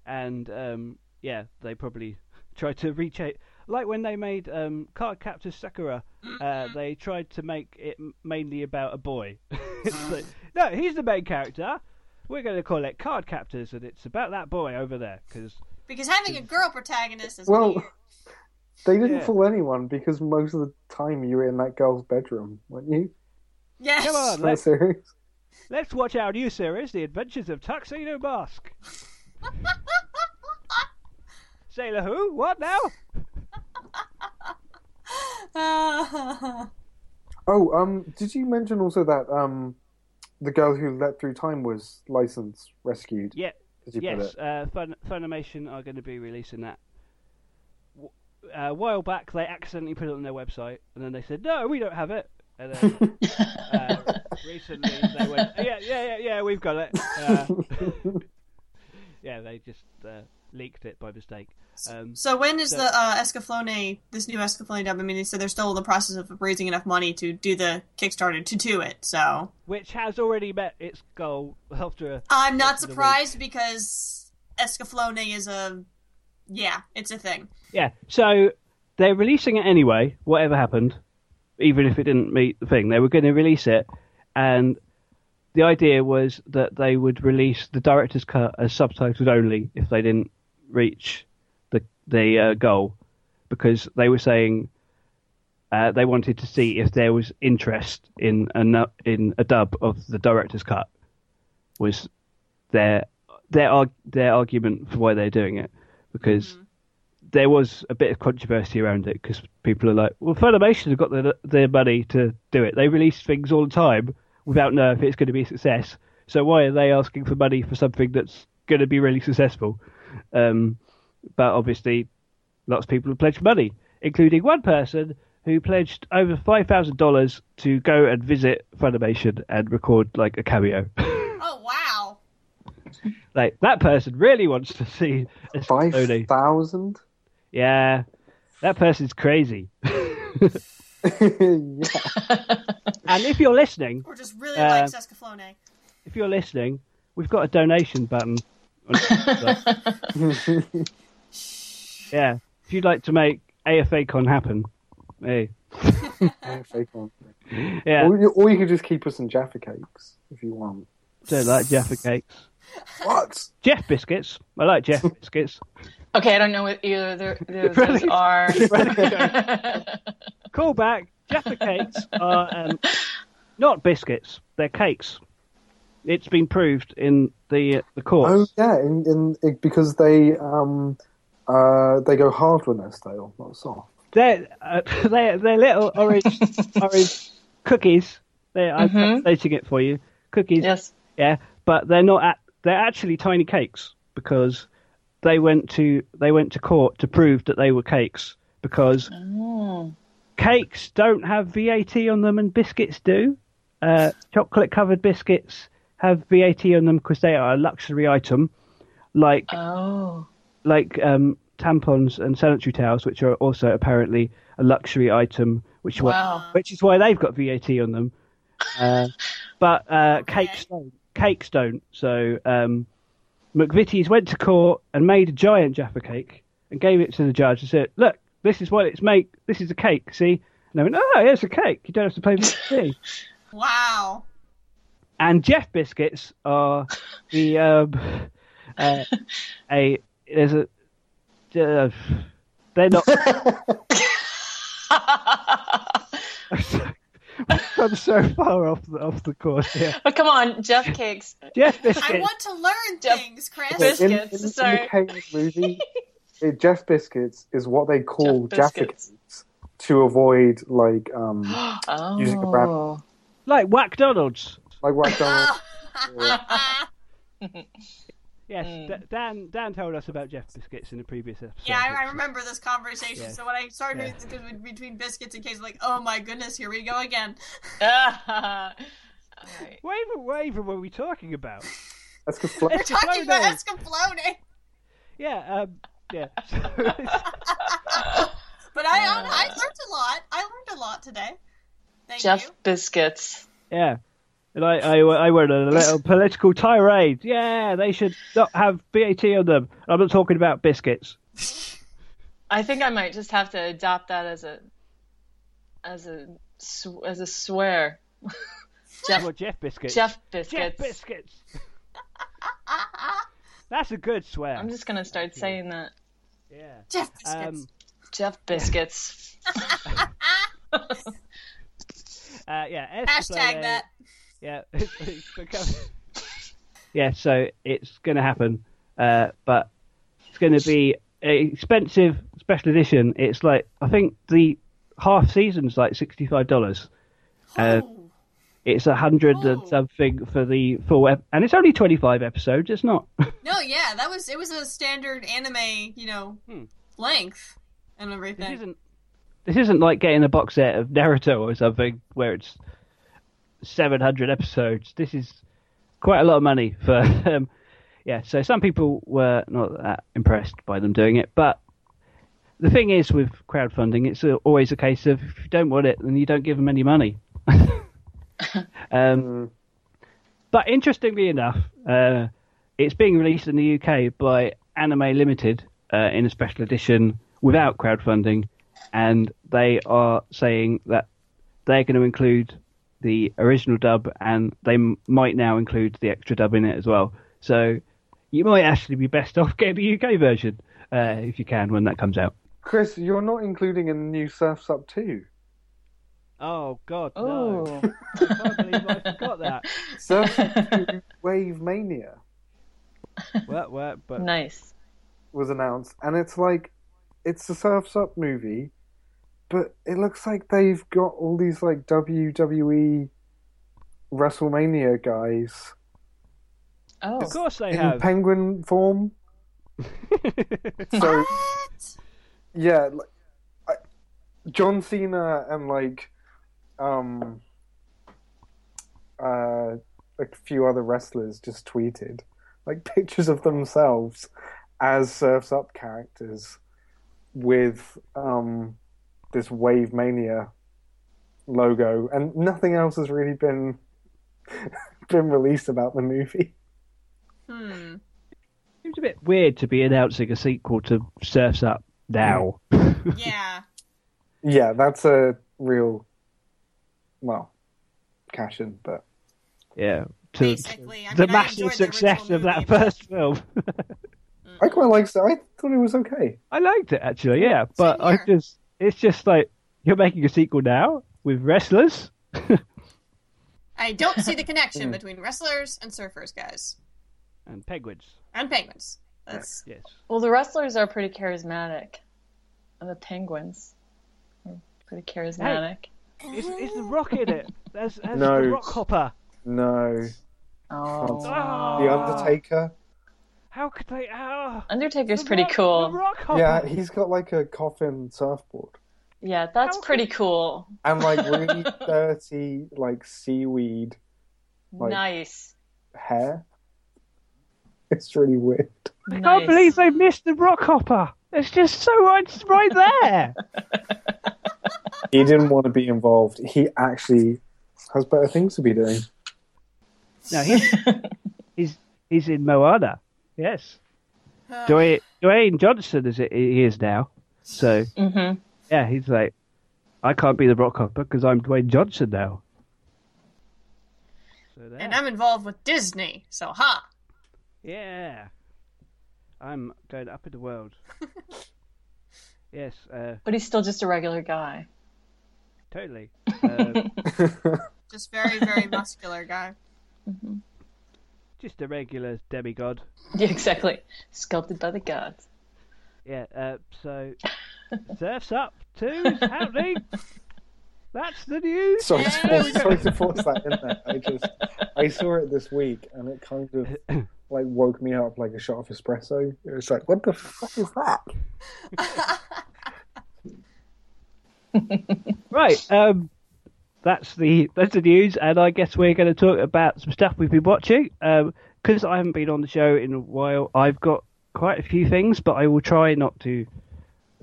and um, yeah, they probably tried to reach. Like when they made um, Card Captor Sakura, uh, they tried to make it mainly about a boy. like, no, he's the main character. We're going to call it Card Captors, and it's about that boy over there. Because Because having a girl protagonist is Well, weird. they didn't Yeah. fool anyone because most of the time you were in that girl's bedroom, weren't you? Yes. come on, let's, series. let's watch our new series, The Adventures of Tuxedo Mask. Sailor Who? What now? Oh, um, did you mention also that um, The Girl Who Leapt Through Time was license rescued? Yeah. Did you put Yes, it? uh, Fun- Funimation are going to be releasing that. W- uh, A while back, they accidentally put it on their website, and then they said, "No, we don't have it." And then uh, recently, they went, "Yeah, yeah, yeah, yeah, we've got it." Uh, yeah, they just uh, leaked it by mistake. Um, So when is So- the uh, Escaflowne, this new Escaflowne dub? I mean, they said they're still in the process of raising enough money to do the Kickstarter to do it. So which has already met its goal after a I'm not surprised because Escaflowne is a, yeah, it's a thing. Yeah, so they're releasing it anyway, whatever happened, even if it didn't meet the thing. They were going to release it, and the idea was that they would release the director's cut as subtitled only if they didn't reach the the uh, goal, because they were saying uh, they wanted to see if there was interest in a nu- in a dub of the director's cut. Was their their arg- their argument for why they're doing it because there was a bit of controversy around it because people are like, well, Funimation have got the, their money to do it. They release things all the time without knowing if it's going to be a success. So why are they asking for money for something that's going to be really successful? Um, but obviously, lots of people have pledged money, including one person who pledged over five thousand dollars to go and visit Funimation and record like a cameo. Oh wow! like that person really wants to see a Five Sony. Yeah, that person's crazy. And if you're listening, Or just really Uh, likes Escaflowne. if you're listening, we've got a donation button. On yeah, if you'd like to make AFACon happen, hey, Yeah, fake one. yeah, Or, you, or you could just keep us in Jaffa cakes if you want. don't like Jaffa cakes. What? Jeff biscuits. I like Jeff biscuits. Okay, I don't know what either of those Really? are. Call back. Jaffa cakes are um, not biscuits; they're cakes. It's been proved in the the court. Oh yeah, in, in, it, because they um uh they go hard when they're stale, not soft. They're uh, they're they're little orange orange cookies. They I'm translating it for you. Cookies. yes. Yeah, but they're not. At, they're actually tiny cakes because they went to they went to court to prove that they were cakes because Oh. cakes don't have VAT on them and biscuits do. Uh, chocolate covered biscuits have VAT on them because they are a luxury item, like Oh. like um, tampons and sanitary towels, which are also apparently a luxury item, which Wow. which is why they've got VAT on them. Uh, but uh, cakes don't. Cakes don't. So um, McVitie's went to court and made a giant Jaffa cake and gave it to the judge and said, "Look, this is what it's make. This is a cake. See?" And they went, "Oh, it's a cake. You don't have to pay VAT." Wow. And Jeff biscuits are the um, uh, a there's a uh, they're not. I'm so far off the off the course here. Oh, come on, Jeff Cakes. Jeff biscuits. I want to learn Jeff- things, Chris. Biscuits, in, in sorry. the Kane movie, it, Jeff Biscuits is what they call Jeff Jaffa Biscuits. cakes to avoid like um Using a brand. Oh. Like McDonald's. like McDonald's. Yes, Mm. D- Dan. Dan told us about Jeff biscuits in the previous episode. Yeah, I, I remember this conversation. Yeah. So when I started Yeah. reading between biscuits and case, like, oh my goodness, here we go again. All right. What even, what even were we talking about? That's because Flo- We're talking about Escaflowne. Escaflowne. Yeah, um, yeah. But I, I learned a lot. I learned a lot today. Thank Jeff you. biscuits. yeah. And I, I, I went on a little political tirade. Yeah, they should not have VAT on them. I'm not talking about biscuits. I think I might just have to adopt that as a as a as a swear. Jeff Well, Jeff biscuits. Jeff Jeff biscuits. biscuits. That's a good swear. I'm just gonna start saying that. Yeah. Jeff biscuits. Um, Jeff biscuits. uh, yeah. Hashtag Escaflowne, that. Yeah. it's become... yeah, so it's going to happen. Uh, but it's going to be an expensive special edition. It's like, I think the half season's like $65. Uh, Oh. it's a hundred Oh. and something for the full, ep- and it's only 25 episodes. It's not. No, yeah, that was it. Was a standard anime, you know, Hmm. length and This everything. isn't. This isn't like getting a box set of Naruto or something where it's 700 episodes. This is quite a lot of money for. Um, yeah, so some people were not that impressed by them doing it, but the thing is with crowdfunding, it's always a case of if you don't want it, then you don't give them any money. um, but interestingly enough, uh, it's being released in the UK by Anime Limited uh, in a special edition without crowdfunding, and they are saying that they're going to include the original dub, and they m- might now include the extra dub in it as well. So you might actually be best off getting the UK version uh, if you can when that comes out. Chris, you're not including a new Surfs Up 2. Oh God, Oh, no! I can't believe I forgot that. Surfs Up 2 Wave Mania Well, well, but nice. was announced, and it's like, it's a Surfs Up movie, but it looks like they've got all these like WWE WrestleMania guys Oh, of course they in have. penguin form. So What? yeah, like, I, John Cena and like um uh like a few other wrestlers just tweeted like pictures of themselves as Surfs Up characters with um this Wave Mania logo and nothing else has really been been released about the movie. Hmm. Seems a bit weird to be announcing a sequel to Surfs Up now. Yeah. Yeah, that's a real well cash in, but Yeah, to Basically, I the mean, I massive enjoyed the success of that movie, but- first film. I quite liked it. I thought it was okay. I liked it actually, yeah, but I just it's just like you're making a sequel now with wrestlers. I don't see the connection between wrestlers and surfers, guys, and penguins. and penguins. That's Yes. well, the wrestlers are pretty charismatic, and the penguins are pretty charismatic. Is, is the rock in it? There's, there's No. the rock hopper. No, Oh, Oh, The Undertaker. How could they? Oh, Undertaker's the pretty rock, cool. The rock hopper. Yeah, he's got like a coffin surfboard Yeah, that's How pretty cool. and like really dirty like seaweed Like- nice. hair. It's really weird. I nice. can't believe they missed the rock hopper. It's just so it's right there. He didn't want to be involved. He actually has better things to be doing. no, he's he's he's in Moana. Yes, uh, Dwayne, Dwayne Johnson is it? He is now. So hmm yeah, he's like, I can't be the rock hopper because I'm Dwayne Johnson now. So there. and I'm involved with Disney, so ha. Yeah. I'm going up in the world. yes, uh, But he's still just a regular guy. totally. Uh, Just very, very muscular guy. Just a regular demigod. Yeah, exactly. Sculpted by the gods. Yeah, uh, so Surf's Up too is happening. That's the news. sorry, to force, sorry to force that in there. I just I saw it this week and it kind of like woke me up like a shot of espresso. It was like, what the fuck is that? Right. Um, that's the that's the news, and I guess we're going to talk about some stuff we've been watching. Because I haven't been on the show in a while, I've got quite a few things, but I will try not to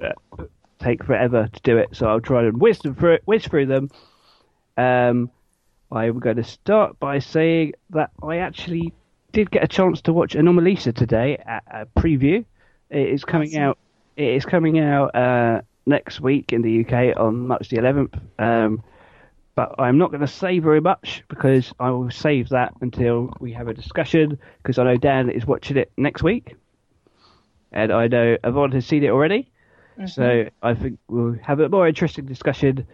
uh, take forever to do it. So I'll try and whiz through whiz through them. Um, I'm going to start by saying that I actually did get a chance to watch Anomalisa today at a preview. It is coming out. It is coming out uh, next week in the UK on March the 11th. Um, but I'm not going to say very much because I will save that until we have a discussion. Because I know Dan is watching it next week, and I know Yvonne has seen it already. Mm-hmm. So I think we'll have a more interesting discussion.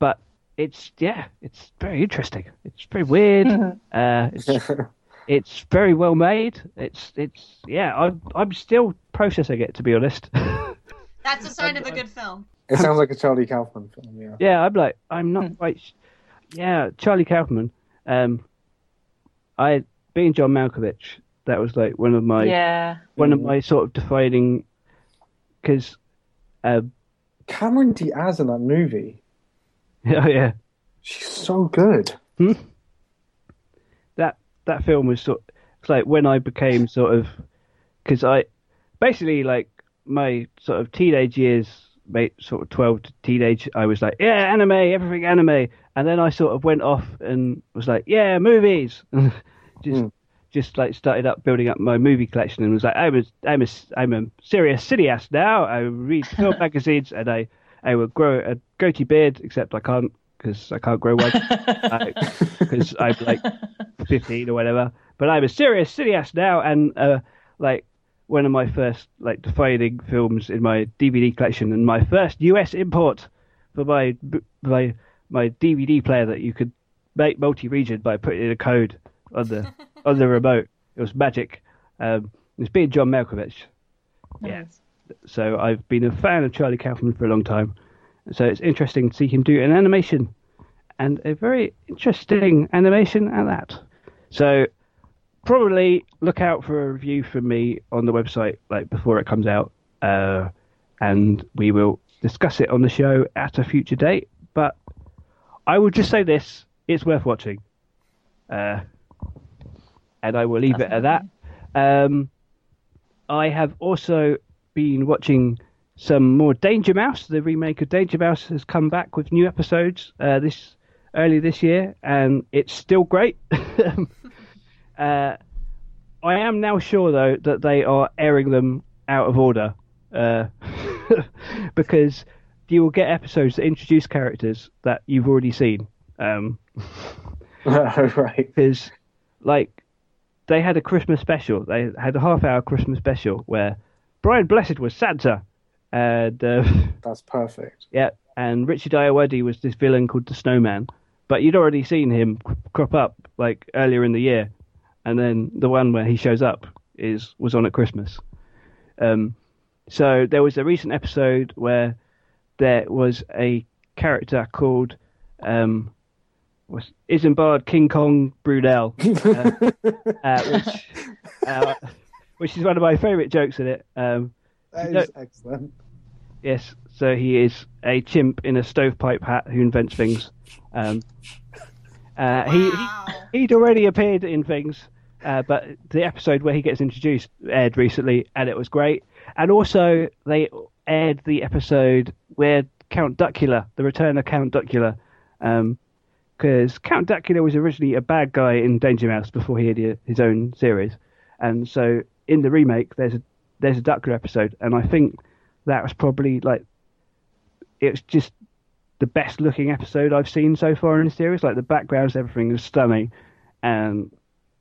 But it's yeah, it's very interesting. It's very weird. Mm-hmm. Uh, it's it's very well made. It's it's yeah. I'm I'm still processing it to be honest. That's a sign of a good film. It sounds like a Charlie Kaufman film. Yeah. yeah, I'm like I'm not mm. quite. Sh- Yeah, Charlie Kaufman. Um, I being John Malkovich. That was like one of my yeah. one of my sort of defining because. Um, Cameron Diaz in that movie. Oh yeah. She's so good. that that film was sort it's like when I became sort of because I basically like my sort of teenage years, mate, sort of twelve to teenage, I was like, yeah, anime, everything anime, and then I sort of went off and was like, yeah, movies, just just like started up building up my movie collection and was like, I'm a I'm a I'm a serious cineast now. I read film magazines and I I will grow a goatee beard, except I can't because I can't grow one because I'm like 15 or whatever. But I'm a serious cineast now, and uh, like one of my first like defining films in my DVD collection, and my first US import for my my my DVD player that you could make multi-region by putting in a code on the on the remote. It was magic. Um, it's being John Malkovich. Yeah. So I've been a fan of Charlie Kaufman for a long time. So it's interesting to see him do an animation, and a very interesting animation at that. So probably look out for a review from me on the website like before it comes out, uh, and we will discuss it on the show at a future date. But I will just say this: it's worth watching, uh, and I will leave it at that. Um, I have also been watching some more Danger Mouse. The remake of Danger Mouse has come back with new episodes uh, this early this year, and it's still great. uh, I am now sure though that they are airing them out of order, uh, because you will get episodes that introduce characters that you've already seen. Um, right. because like they had a Christmas special. They had a half hour Christmas special where Brian Blessed was Santa, and uh, That's perfect. yeah, and Richard Ayoade was this villain called the Snowman. But you'd already seen him crop up like earlier in the year, and then the one where he shows up is was on at Christmas. Um, so there was a recent episode where there was a character called um, was Isambard King Kong Brunel, uh, uh, which uh, which is one of my favourite jokes in it. Um, That No. excellent. Yes, so he is a chimp in a stovepipe hat who invents things. Um, uh, Wow. he he'd already appeared in things, uh, but the episode where he gets introduced aired recently, and it was great. And also, they aired the episode where Count Duckula, the return of Count Duckula, because Count Duckula was originally a bad guy in Danger Mouse before he had his own series, and so in the remake, there's a there's a Duckula episode, and I think that was probably like it's just the best looking episode I've seen so far in the series. Like the backgrounds, everything was stunning, and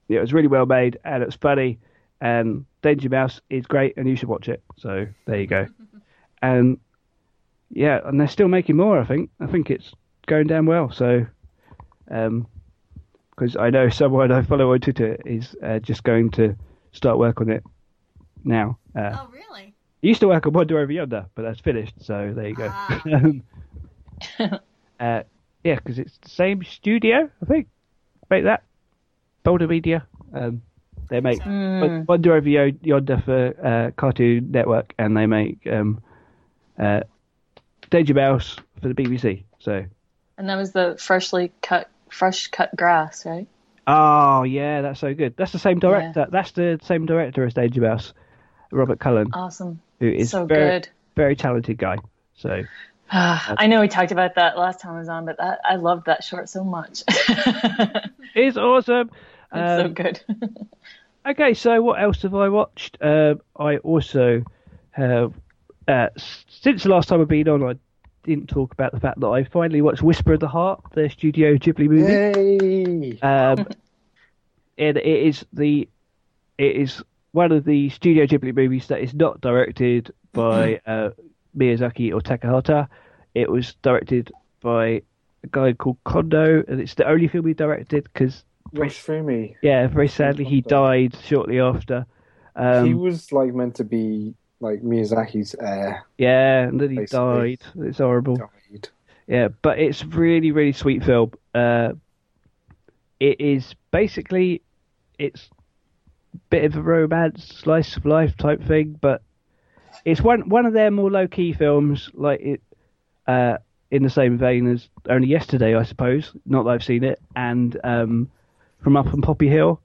it was really well made, and it's funny. And Danger Mouse is great, and you should watch it. So there you go. and yeah, and they're still making more. I think. I think it's going down well. So, um, because I know someone I follow on Twitter is uh, just going to start work on it now. Uh, Oh, really? he used to work on Wander Over Yonder, but that's finished. So there you go. Ah. um, uh, yeah, because it's the same studio, I think. Make that Boulder Media. Um, They make Hmm. Wander Over Yo- Yonder for uh, Cartoon Network, and they make um, uh, Danger Mouse for the BBC. So, And that was the freshly cut, fresh cut grass, right? oh yeah, that's so good. That's the same director. That's the same director as Danger Mouse, Robert Cullen, Awesome. who is so very, good. very talented guy. So, I know we talked about that last time I was on, but that, I loved that short so much. it's it's awesome. so Um, good. Okay, so what else have I watched? Uh, I also have, uh, since the last time I've been on, I didn't talk about the fact that I finally watched Whisper of the Heart, the Studio Ghibli movie. Yay! Um, it, it is the, it is one of the Studio Ghibli movies that is not directed by uh, Miyazaki or Takahata. It was directed by a guy called Kondo, and it's the only film he directed because, Yoshifumi. yeah, very sadly he died shortly after. Um, he was like meant to be like Miyazaki's heir. Yeah, and then he Basically. died. It's horrible. Died. Yeah, but it's really, really sweet film. Uh, it is basically it's a bit of a romance, slice of life type thing, but it's one one of their more low key films, like it, uh, in the same vein as Only Yesterday, I suppose. Not that I've seen it, and um, From Up on Poppy Hill,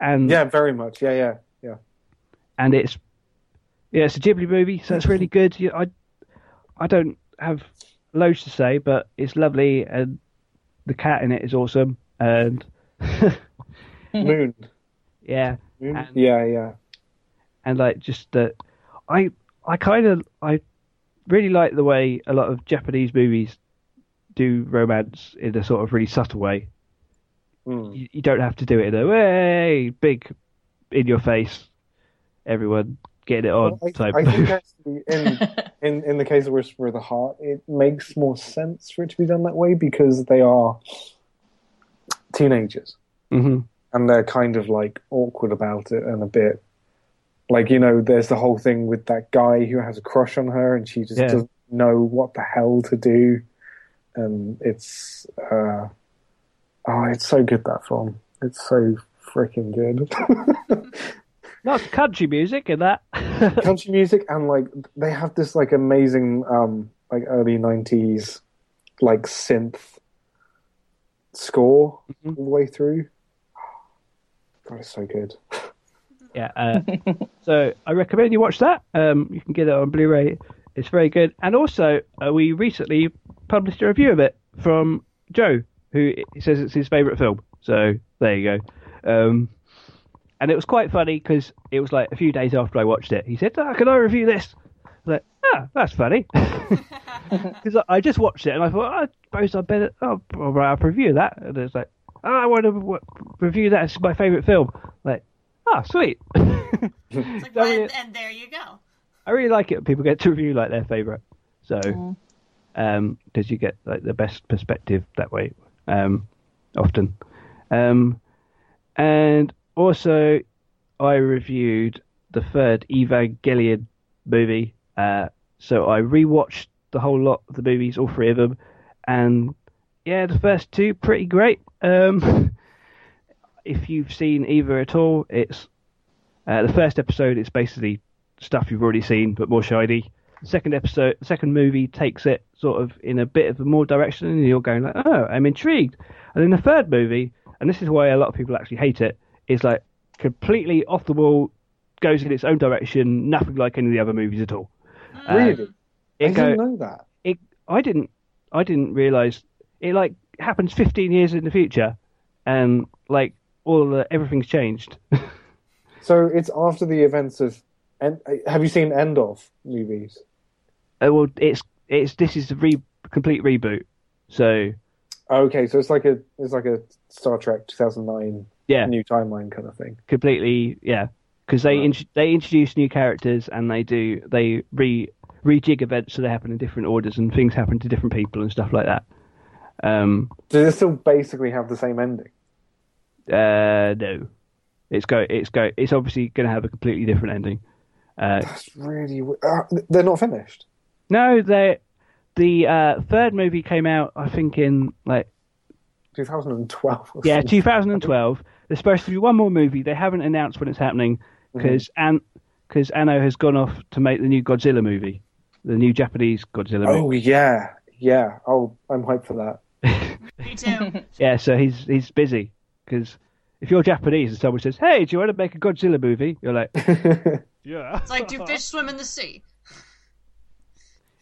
and Yeah, very much. Yeah, yeah, yeah. and it's yeah, it's a Ghibli movie, so it's really good. I I don't have loads to say, but it's lovely, and the cat in it is awesome, and Moon. yeah, Moon. And- yeah, yeah. and like just that, I I kind of I really like the way a lot of Japanese movies do romance in a sort of really subtle way. Mm. You, you don't have to do it in a way big, in your face, everyone getting it on I, type. I think actually in, in in the case of Whisper of the Heart, it makes more sense for it to be done that way because they are teenagers hmm and they're kind of like awkward about it and a bit like you know, there's the whole thing with that guy who has a crush on her and she just Yeah. doesn't know what the hell to do, and it's uh, oh, it's so good that film. It's so freaking good. That's country music in that. country music and like they have this like amazing um like early 90s like synth score Mm-hmm. all the way through god it's so good Yeah. Uh, so I recommend you watch that. Um, you can get it on Blu-ray. It's very good. And also, uh, we recently published a review of it from Joe, who says it's his favourite film. So there you go. Um, and it was quite funny because it was like a few days after I watched it. He said, oh, "Can I review this?" I was like, "Ah, that's funny." Because I just watched it and I thought, oh, I suppose I better. Oh, I'll write up a review that. And it's like, oh, I want to w- review that. It's my favourite film. Like, ah, sweet. It's like, well, and, and there you go. I really like it when people get to review like their favorite. So, um, because you get like the best perspective that way, um, often. Um, and also, I reviewed the third Evangelion movie. Uh, so I rewatched the whole lot of the movies, all three of them, and yeah, the first two pretty great. Um, if you've seen either at all, it's uh, the first episode it's basically stuff you've already seen, but more shiny. The second episode, the second movie takes it sort of in a bit of a more direction, and you're going like, "Oh, I'm intrigued." And then the third movie, and this is why a lot of people actually hate it, is like completely off the wall, goes in its own direction, nothing like any of the other movies at all. Uh, really i didn't know that it, I didn't, I didn't realize it like happens 15 years in the future, and like all the, everything's changed. so it's after the events of and have you seen end of movies Uh, well, it's it's this is the re- complete reboot. So okay so it's like a it's like a star trek 2009 yeah, new timeline kind of thing completely yeah. Because they Right. int- they introduce new characters and they do they re rejig events so they happen in different orders and things happen to different people and stuff like that. Um, do they still basically have the same ending uh, no, it's go it's go it's obviously going to have a completely different ending. Uh, that's really uh, they're not finished No, they the uh, third movie came out, I think, in like 2012. or Yeah, something. 2012. There's supposed to be one more movie. They haven't announced when it's happening because An because Anno has gone off to make the new Godzilla movie, the new Japanese Godzilla movie. Oh yeah, yeah. Oh, I'm hyped for that. Me too. Yeah, so he's he's busy because if you're Japanese and someone says, "Hey, do you want to make a Godzilla movie?" You're like, "Yeah." It's like, do fish swim in the sea?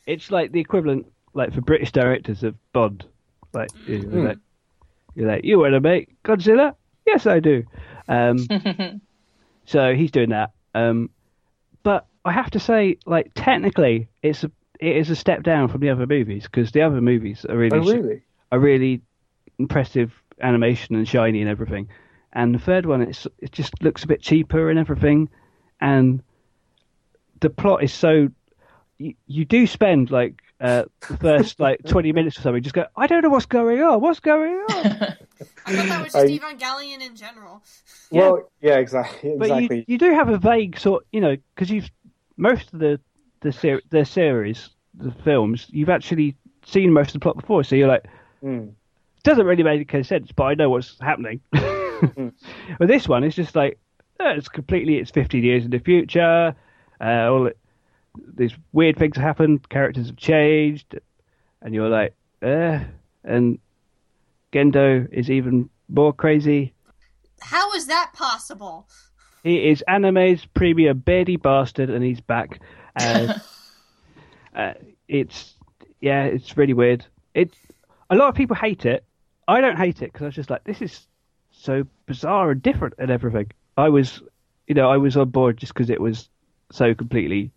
It's like the equivalent, like for British directors of Bond. Like, you're like, you're like, you want to make Godzilla? Yes, I do. Um, so he's doing that. Um, but I have to say, like, technically, it's a it is a step down from the other movies because the other movies are really oh really? are really impressive animation and shiny and everything. And the third one, it's it just looks a bit cheaper and everything, and the plot is so. You, you do spend like uh, the first like twenty minutes or something, just go, I don't know what's going on. What's going on? I thought that was just I- Evangelion in general. Well, yeah, exactly, but you, you do have a vague sort, you know, because you've most of the the ser- the series, the films, you've actually seen most of the plot before, so you're like, Mm. doesn't really make any sense, but I know what's happening. but this one is just like uh, it's completely it's 15 years in the future. Uh, all it, these weird things have happened. Characters have changed, and you're like, eh. and Gendo is even more crazy. How is that possible? He is anime's premier beardy bastard, and he's back. Uh, uh, it's yeah, it's really weird. It a lot of people hate it. I don't hate it because I was just like, this is so bizarre and different and everything. I was, you know, I was on board just because it was so completely,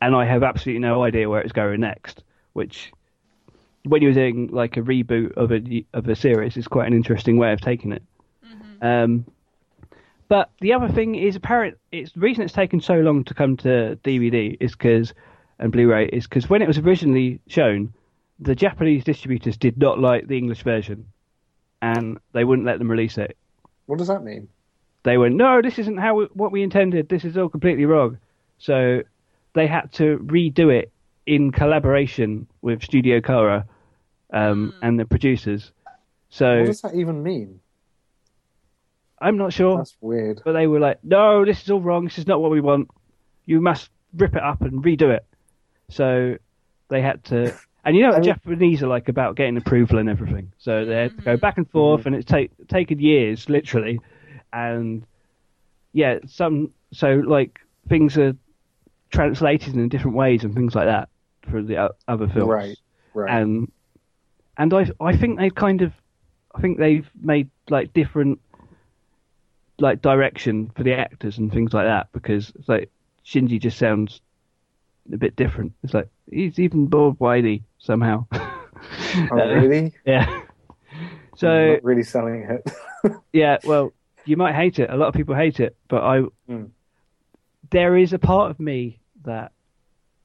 and I have absolutely no idea where it's going next. Which, when you're doing like a reboot of a of a series, is quite an interesting way of taking it. Um, but the other thing is apparent. It's the reason it's taken so long to come to DVD is because and Blu-ray is because when it was originally shown, the Japanese distributors did not like the English version, and they wouldn't let them release it. What does that mean? They went, "No, this isn't how we, what we intended. This is all completely wrong." So they had to redo it in collaboration with Studio Khara um, hmm. and the producers. So What does that even mean? I'm not sure. That's weird. But they were like, no, this is all wrong. This is not what we want. You must rip it up and redo it. So they had to. And you know what the mean- Japanese are like about getting approval and everything. So they had to go mm-hmm. back and forth, mm-hmm. and it's take, taken years, literally. And yeah, some. So, like, things are translated in different ways and things like that for the other films. Right, right. And and I I think they've kind of I think they've made like different like direction for the actors and things like that because it's like Shinji just sounds a bit different. It's like he's even more whiny somehow. Oh, really? yeah. So not really selling it. yeah, well, you might hate it. A lot of people hate it, but I Mm. there is a part of me that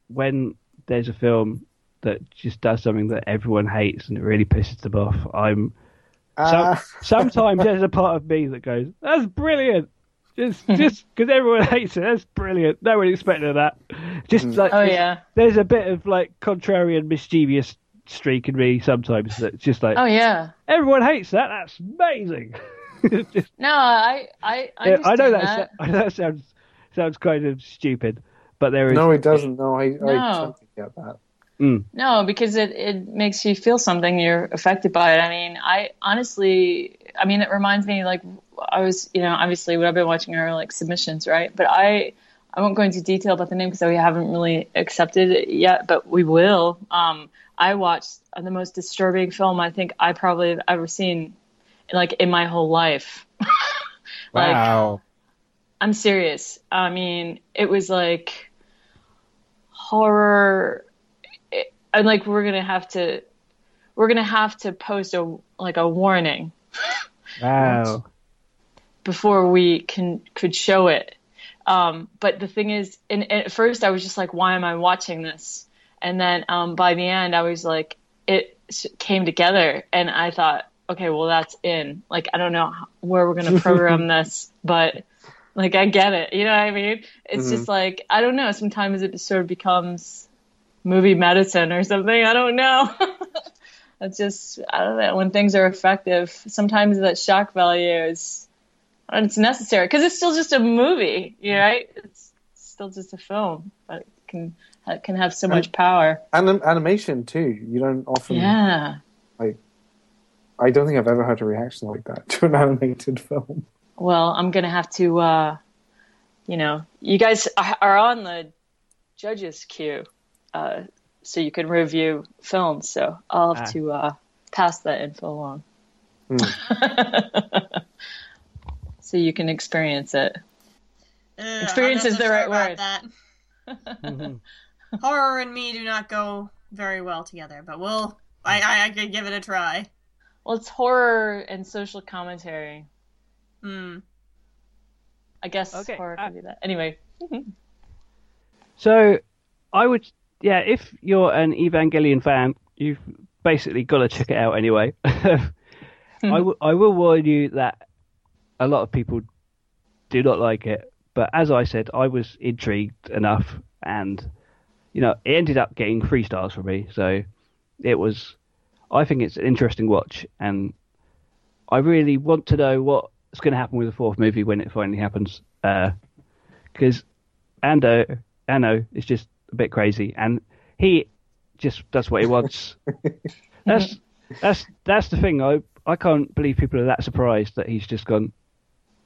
when there's a film that just does something that everyone hates and it really pisses them off, I'm Ah, sometimes there's a part of me that goes, "That's brilliant." Just, just because everyone hates it, that's brilliant. No one expected that. Just like, Oh there's- yeah. there's a bit of like contrarian, mischievous streak in me sometimes. That's just like, Oh yeah. everyone hates that. That's amazing. Just- No, I I I, yeah, I know that. that. I know that sounds sounds kind of stupid, but there is. no, he doesn't. No, I, No. I totally get that. No, because it, it makes you feel something. You're affected by it. I mean, I honestly, I mean, it reminds me like I was, you know, obviously what I've been watching are like submissions, right? But I, I won't go into detail about the name because we haven't really accepted it yet, but we will. Um, I watched the most disturbing film I think I probably have ever seen, like in my whole life. like, Wow. I'm serious. I mean, it was like horror. It, and like we're gonna have to, we're gonna have to post a like a warning Wow. before we can could show it. Um, but the thing is, and, and at first I was just like, why am I watching this? And then um, by the end, I was like, it came together, and I thought, okay, well that's in. Like I don't know where we're gonna program this, but like I get it. You know what I mean? It's mm-hmm. just like I don't know. Sometimes it sort of becomes movie medicine or something. I don't know. It's just I don't know when things are effective. Sometimes that shock value is it's necessary because it's still just a movie, you know, right? It's still just a film, but it can it can have so much power. And animation too. You don't often Yeah. like. I don't think I've ever had a reaction like that to an animated film. Well, I'm gonna have to, uh, you know, you guys are are on the judges queue, uh, so you can review films. So I'll have Ah. to uh, pass that info along, so you can experience it. Ugh, Experience is the right sure about word. That. Horror and me do not go very well together, but we'll. I, I, I could give it a try. Well, it's horror and social commentary. Hmm. I guess Okay, horror uh, can be that. Anyway, So, I would, yeah, if you're an Evangelion fan, you've basically got to check it out anyway. I, w- I will warn you that a lot of people do not like it, but as I said, I was intrigued enough, and you know, it ended up getting three stars for me. So, it was, I think it's an interesting watch, and I really want to know what's going to happen with the fourth movie when it finally happens, uh, because Ando Anno is just a bit crazy, and he just does what he wants. that's that's that's the thing. I I can't believe people are that surprised that he's just gone.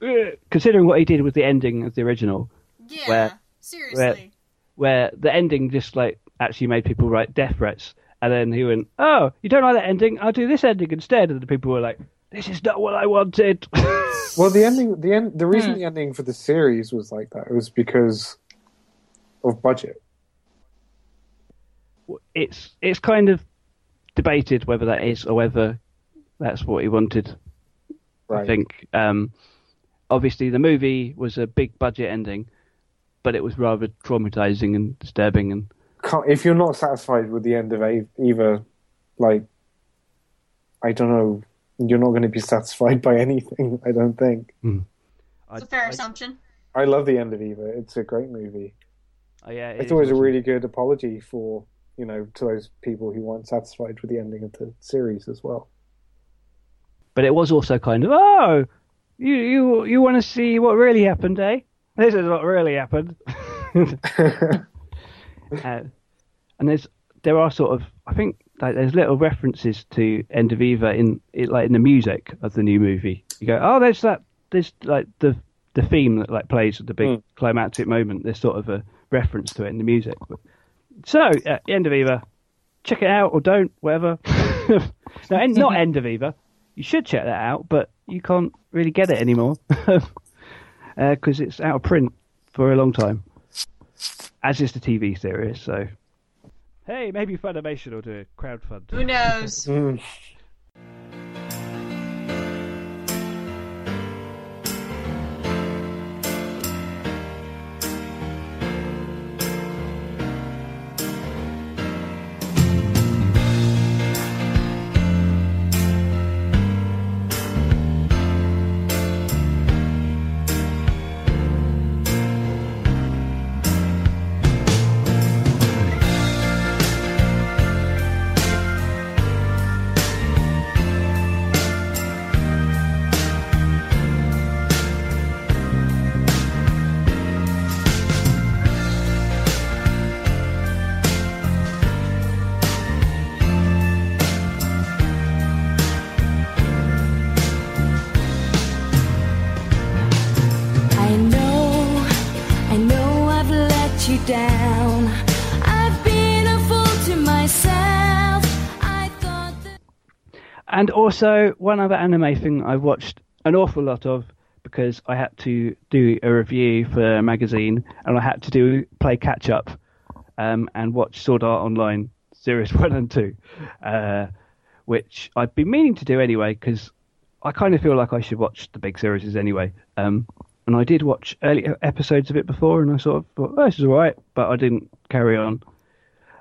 "Ugh," Considering what he did with the ending of the original, Yeah. Where- seriously. where the ending just like actually made people write death threats, and then he went, "Oh, you don't like that ending? I'll do this ending instead." And the people were like, "This is not what I wanted." Well, the ending, the end, the reason the ending for the series was like that was because of budget. it's it's kind of debated whether that is or whether that's what he wanted. Right. I think. Um, obviously, the movie was a big budget ending, but it was rather traumatizing and disturbing. And Can't, if you're not satisfied with the end of Eva, like, I don't know, you're not going to be satisfied by anything. I don't think. It's a fair assumption. I love the end of Eva. It's a great movie. oh, yeah, I thought it was a really good apology for you know to those people who weren't satisfied with the ending of the series as well. But it was also kind of oh, you you you want to see what really happened, eh? This is what really happened. uh, and there's there are sort of I think like there's little references to End of Eva in it, like in the music of the new movie. You go, oh, there's that there's like the the theme that like plays at the big climactic moment. There's sort of a reference to it in the music. So uh, End of Eva, check it out or don't, whatever. no, en- not End of Eva. You should check that out, but you can't really get it anymore because it's out of print for a long time, as is the TV series. So, hey, maybe Funimation will do a crowdfund. Who knows? Hmm. And also, one other anime thing I watched an awful lot of because I had to do a review for a magazine and I had to do play catch up um, and watch Sword Art Online Series 1 and 2, uh, which I've been meaning to do anyway because I kind of feel like I should watch the big series anyway. Um, and I did watch early episodes of it before and I sort of thought, oh, this is alright, but I didn't carry on.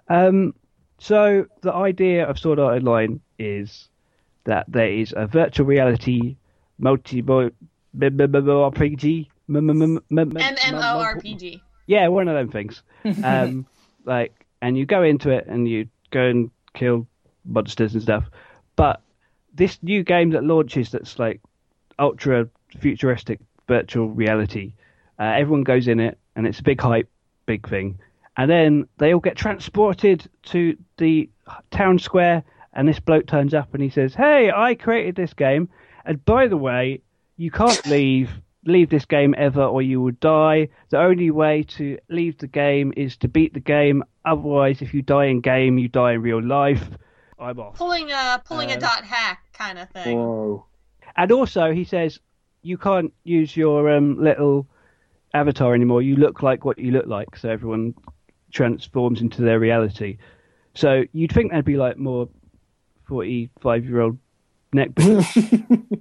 Um, so the idea of Sword Art Online is that there is a virtual reality multi RPG. MMORPG. Yeah, one of them things. Um, like, and you go into it and you go and kill monsters and stuff. But this new game that launches that's like ultra futuristic virtual reality, uh, everyone goes in it, and it's a big hype, big thing. And then they all get transported to the town square, and this bloke turns up and he says, "Hey, I created this game, and by the way, you can't leave." Leave this game ever, or you will die. The only way to leave the game is to beat the game. Otherwise, if you die in game, you die in real life. I'm off. Pulling a pulling Uh, a dot hack kind of thing. Whoa. And also, he says you can't use your um, little avatar anymore. You look like what you look like, so everyone transforms into their reality. So you'd think there'd be like more forty-five-year-old neck boobs,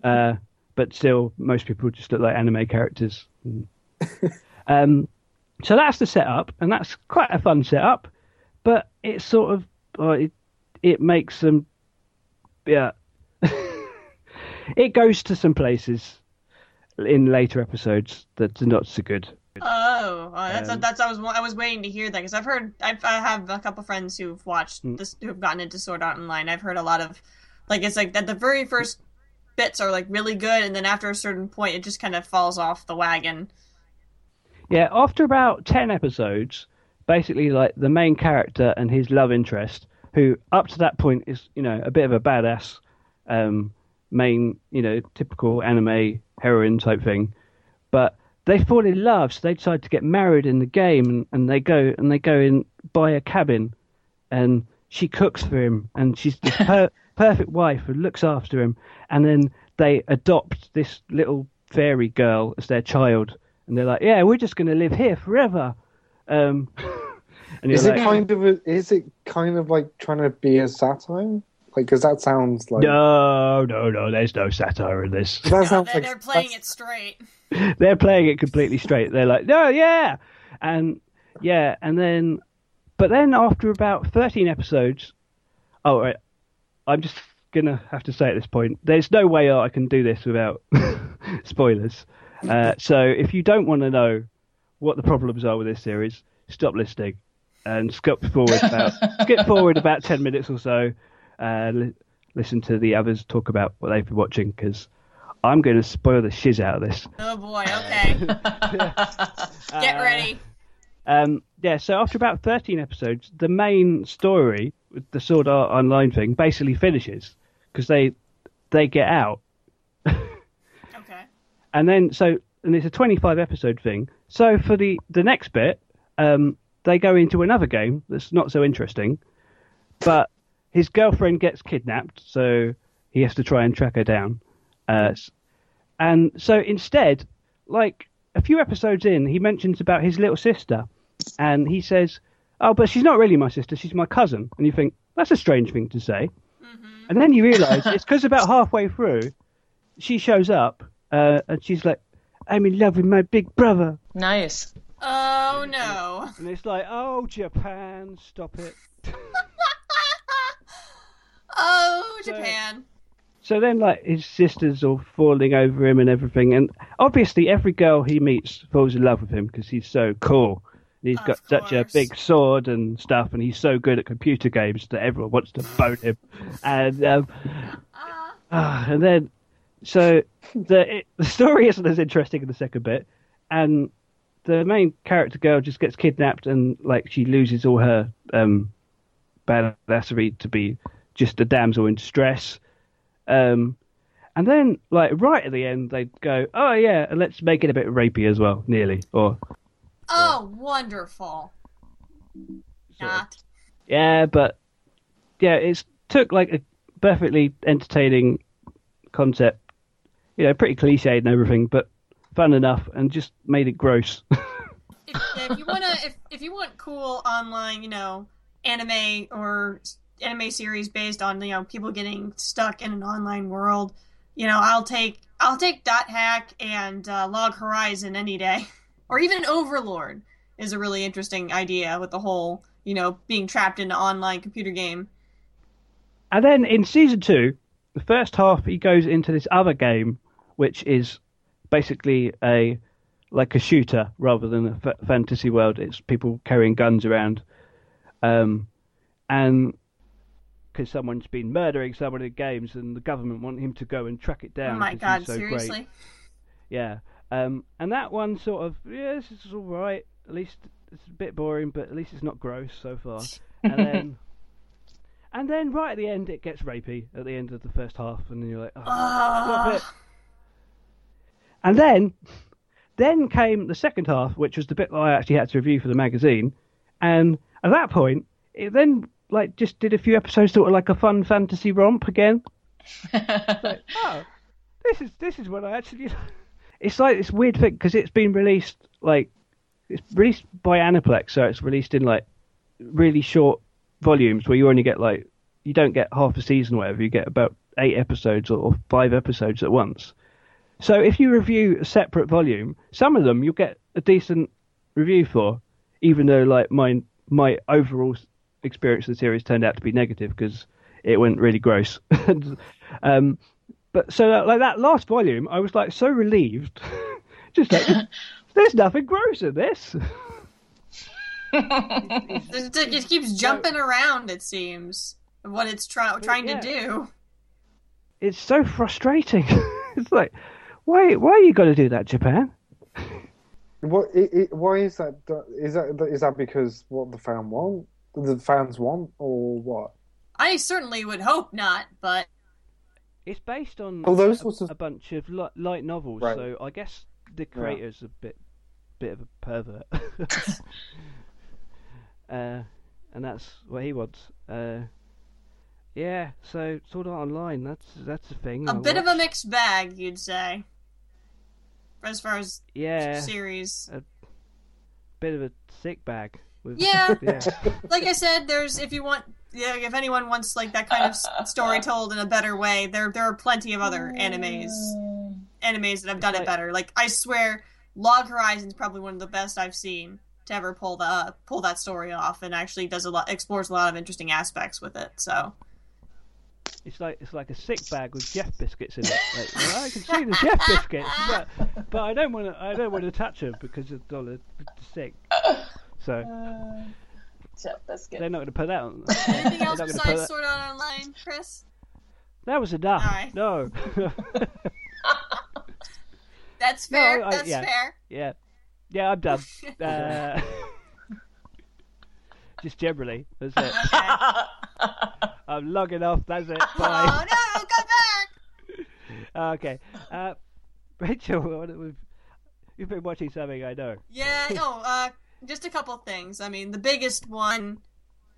uh, but still, most people just look like anime characters. um, so that's the setup, and that's quite a fun setup. But it's sort of uh, it, it makes some yeah it goes to some places in later episodes that are not so good. Oh, oh, that's Um, that's I was I was waiting to hear that because I've heard I've, I have a couple friends who've watched Mm. this who've gotten into Sword Art Online. I've heard a lot of like it's like that the very first bits are like really good, and then after a certain point, it just kind of falls off the wagon. Yeah, after about 10 episodes, basically, like the main character and his love interest, who up to that point is, you know, a bit of a badass, um, main, you know, typical anime heroine type thing, but they fall in love, so they decide to get married in the game, and, and they go and they go and buy a cabin, and she cooks for him, and she's the per- perfect wife who looks after him, and then they adopt this little fairy girl as their child, and they're like, "Yeah, we're just going to live here forever." Um, and Is you're it like, kind of a, is it kind of like trying to be a satire? Like, because that sounds like No, no, no. There's no satire in this. that No, they're, like they're playing it straight. They're playing it completely straight. They're like, "No, yeah," and yeah, and then, but then after about 13 episodes, oh, right, I'm just gonna have to say at this point, there's no way I can do this without spoilers. Uh, so if you don't want to know what the problems are with this series, stop listening and skip forward about skip forward about 10 minutes or so. Uh, listen to the others talk about what they've been watching because I'm going to spoil the shiz out of this. Oh boy, okay, get ready. Um, yeah, so after about 13 episodes, the main story with the Sword Art Online thing basically finishes because they they get out, Okay. and then so and it's a 25 episode thing. So for the the next bit, um, they go into another game that's not so interesting, but his girlfriend gets kidnapped, so he has to try and track her down. Uh, and so instead, like a few episodes in, he mentions about his little sister, and he says, "Oh, but she's not really my sister; she's my cousin." And you think that's a strange thing to say, and then you realise it's because about halfway through, she shows up, uh, and she's like, "I'm in love with my big brother," Nice. Oh no. and it's like, "Oh, Japan, stop it." Oh Japan. So then, like his sisters are falling over him and everything, and obviously every girl he meets falls in love with him because he's so cool. And He's Of got such a big sword and stuff, and he's so good at computer games that everyone wants to bone him. And um, ah, and then, so the it, the story isn't as interesting in the second bit, and the main character girl just gets kidnapped and like she loses all her um, badassery to be just a damsel in distress. Um, and then, like right at the end, they go, "Oh yeah, let's make it a bit rapey as well, nearly." Or Oh wonderful. Not. yeah, but yeah, it's took like a perfectly entertaining concept, you know, pretty cliched and everything, but fun enough, and just made it gross. if, if you wanna if, if you want cool online you know anime or anime series based on you know people getting stuck in an online world you know i'll take i'll take dot hack and uh, log horizon any day. Or even overlord is a really interesting idea with the whole you know being trapped in an online computer game. And then in season two, the first half he goes into this other game, which is basically a like a shooter rather than a f- fantasy world. It's people carrying guns around, um, and because someone's been murdering someone in games, and the government want him to go and track it down. Oh my god, so seriously? Great. Yeah. Um, and that one sort of, yeah, this is all right. At least it's a bit boring, but at least it's not gross so far. And then, and then right at the end, it gets rapey at the end of the first half, and then you're like, oh, stop it. And then, then came the second half, which was the bit that I actually had to review for the magazine. And at that point, it then like just did a few episodes, sort of like a fun fantasy romp again. like, oh, this is this is what I actually. It's like this weird thing because it's been released like it's released by Aniplex, so it's released in like really short volumes where you only get like you don't get half a season or whatever. You get about eight episodes or five episodes at once. So if you review a separate volume, some of them you'll get a decent review for, even though like my my overall experience of the series turned out to be negative because it went really gross. And, um, but so that, like that last volume, I was like so relieved, just like there's nothing gross in this. It, it just keeps jumping around. It seems what it's try- trying yeah. to do. It's so frustrating. it's like, why why you got to do that, Japan? What? It, it, why is that? Is that is that because what the fan want? The fans want, or what? I certainly would hope not, but It's based on Oh, those a, of- a bunch of li- light novels, Right. so I guess the creator's a bit bit of a pervert, uh, and that's what he wants. Uh, yeah, so Sword Art Online, that's that's a thing. a I bit of a mixed bag, you'd say, as far as yeah, series. A bit of a sick bag. With, Yeah. yeah. Like I said, there's if you want, yeah, if anyone wants like that kind of story told in a better way, there there are plenty of other animes, mm. animes that have done it better. Like I swear, Log Horizon's probably one of the best I've seen to ever pull the uh, pull that story off, and actually does a lot, explores a lot of interesting aspects with it. So. It's like it's like a sick bag with Jeff biscuits in it. Like, well, I can see the Jeff biscuits, but but I don't want to I don't want to touch them because it's all it's sick. So Chef biscuit. they're not going to put that on. Anything else They're not besides that- Sword Art Online, Chris? That was enough. Alright. No. That's No, fair. I- That's yeah. fair. yeah, yeah, I'm done. Uh, just generally, that's it. Okay. I'm logging off. That's it. Bye. oh Bye. no! Come back. okay, uh, Rachel, we've, you've been watching something I know. Yeah. Oh, uh, just a couple things. I mean, the biggest one.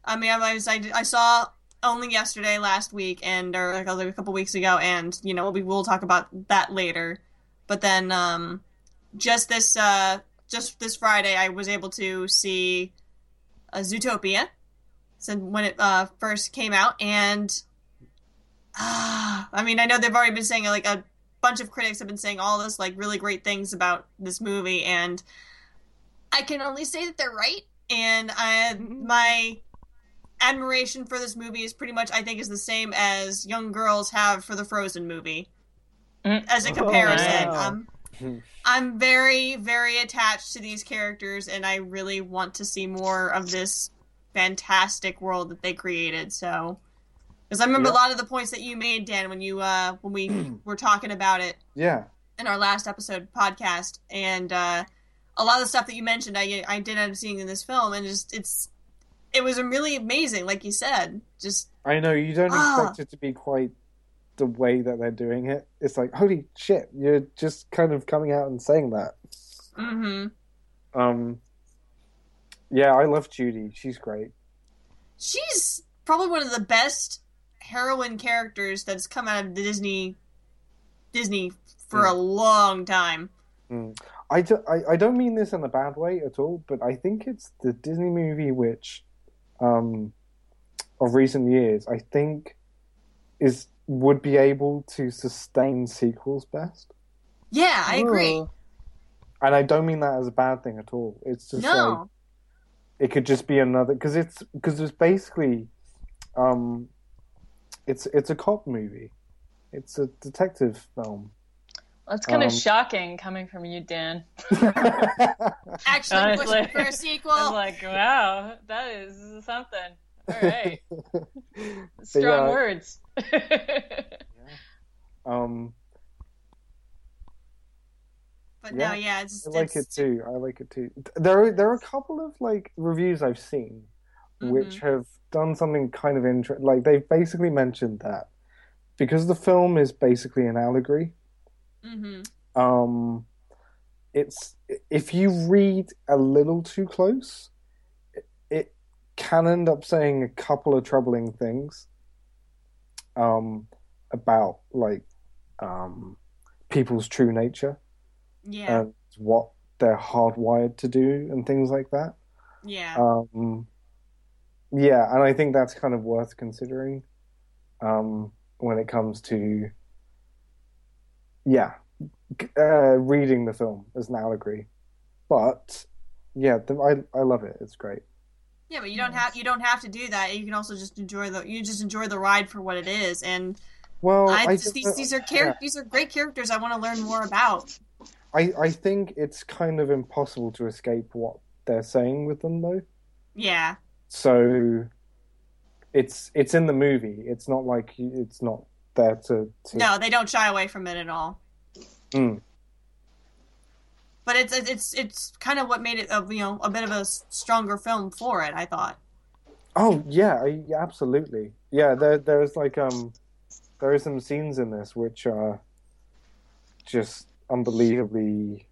I mean, I was I, I saw only yesterday, last week, and or like a couple weeks ago, and you know we will talk about that later. But then, um, just this uh, just this Friday, I was able to see uh, Zootopia, so when it uh, first came out, and ah, I mean, I know they've already been saying like a bunch of critics have been saying all this like really great things about this movie, and I can only say that they're right. And I my admiration for this movie is pretty much I think is the same as young girls have for the Frozen movie. Mm. As a Oh, comparison, wow. um, I'm very very attached to these characters, and I really want to see more of this fantastic world that they created. So, because I remember Yeah. a lot of the points that you made, Dan, when you uh when we were talking about it Yeah, in our last episode podcast, and uh, a lot of the stuff that you mentioned, I I did end up seeing in this film, and just it's it was really amazing, like you said. Just I know you don't Ah. expect it to be quite the way that they're doing it. It's like, holy shit, you're just kind of coming out and saying that. hmm Um, yeah, I love Judy. She's great. she's probably one of the best heroine characters that's come out of the Disney Disney for a long time. I, do, I, I don't mean this in a bad way at all, but I think it's the Disney movie which, um, of recent years, I think is would be able to sustain sequels best. Yeah, I agree. Ooh. And I don't mean that as a bad thing at all. It's just like it could just be another because it's because it's basically um it's it's a cop movie it's a detective film That's kind of Um, shocking coming from you, Dan. actually Honestly. pushing for a sequel. I'm like, wow, that is something. All right. Strong yeah, words. Um, But Yeah, no, yeah, it's, I like it's it too. I like it too. There, are, there are a couple of like reviews I've seen, which Mm-hmm. have done something kind of interesting. Like they've basically mentioned that because the film is basically an allegory. Hmm Um, it's if you read a little too close, it, it can end up saying a couple of troubling things. Um, about like um people's true nature yeah, and what they're hardwired to do and things like that. yeah. Um, yeah, and I think that's kind of worth considering um, when it comes to yeah, uh, reading the film as an allegory. But yeah, the, I I love it. It's great. Yeah, but you don't have you don't have to do that. You can also just enjoy the you just enjoy the ride for what it is. And Well, I, I just, these these are char- yeah. these are great characters I want to learn more about. I I think it's kind of impossible to escape what they're saying with them though. Yeah, So it's it's in the movie. It's not like it's not there to, to no, they don't shy away from it at all. Mm. But it's it's it's kind of what made it a you know a bit of a stronger film for it. I thought. Oh yeah, absolutely. Yeah, there there's like um there are some scenes in this which are just unbelievably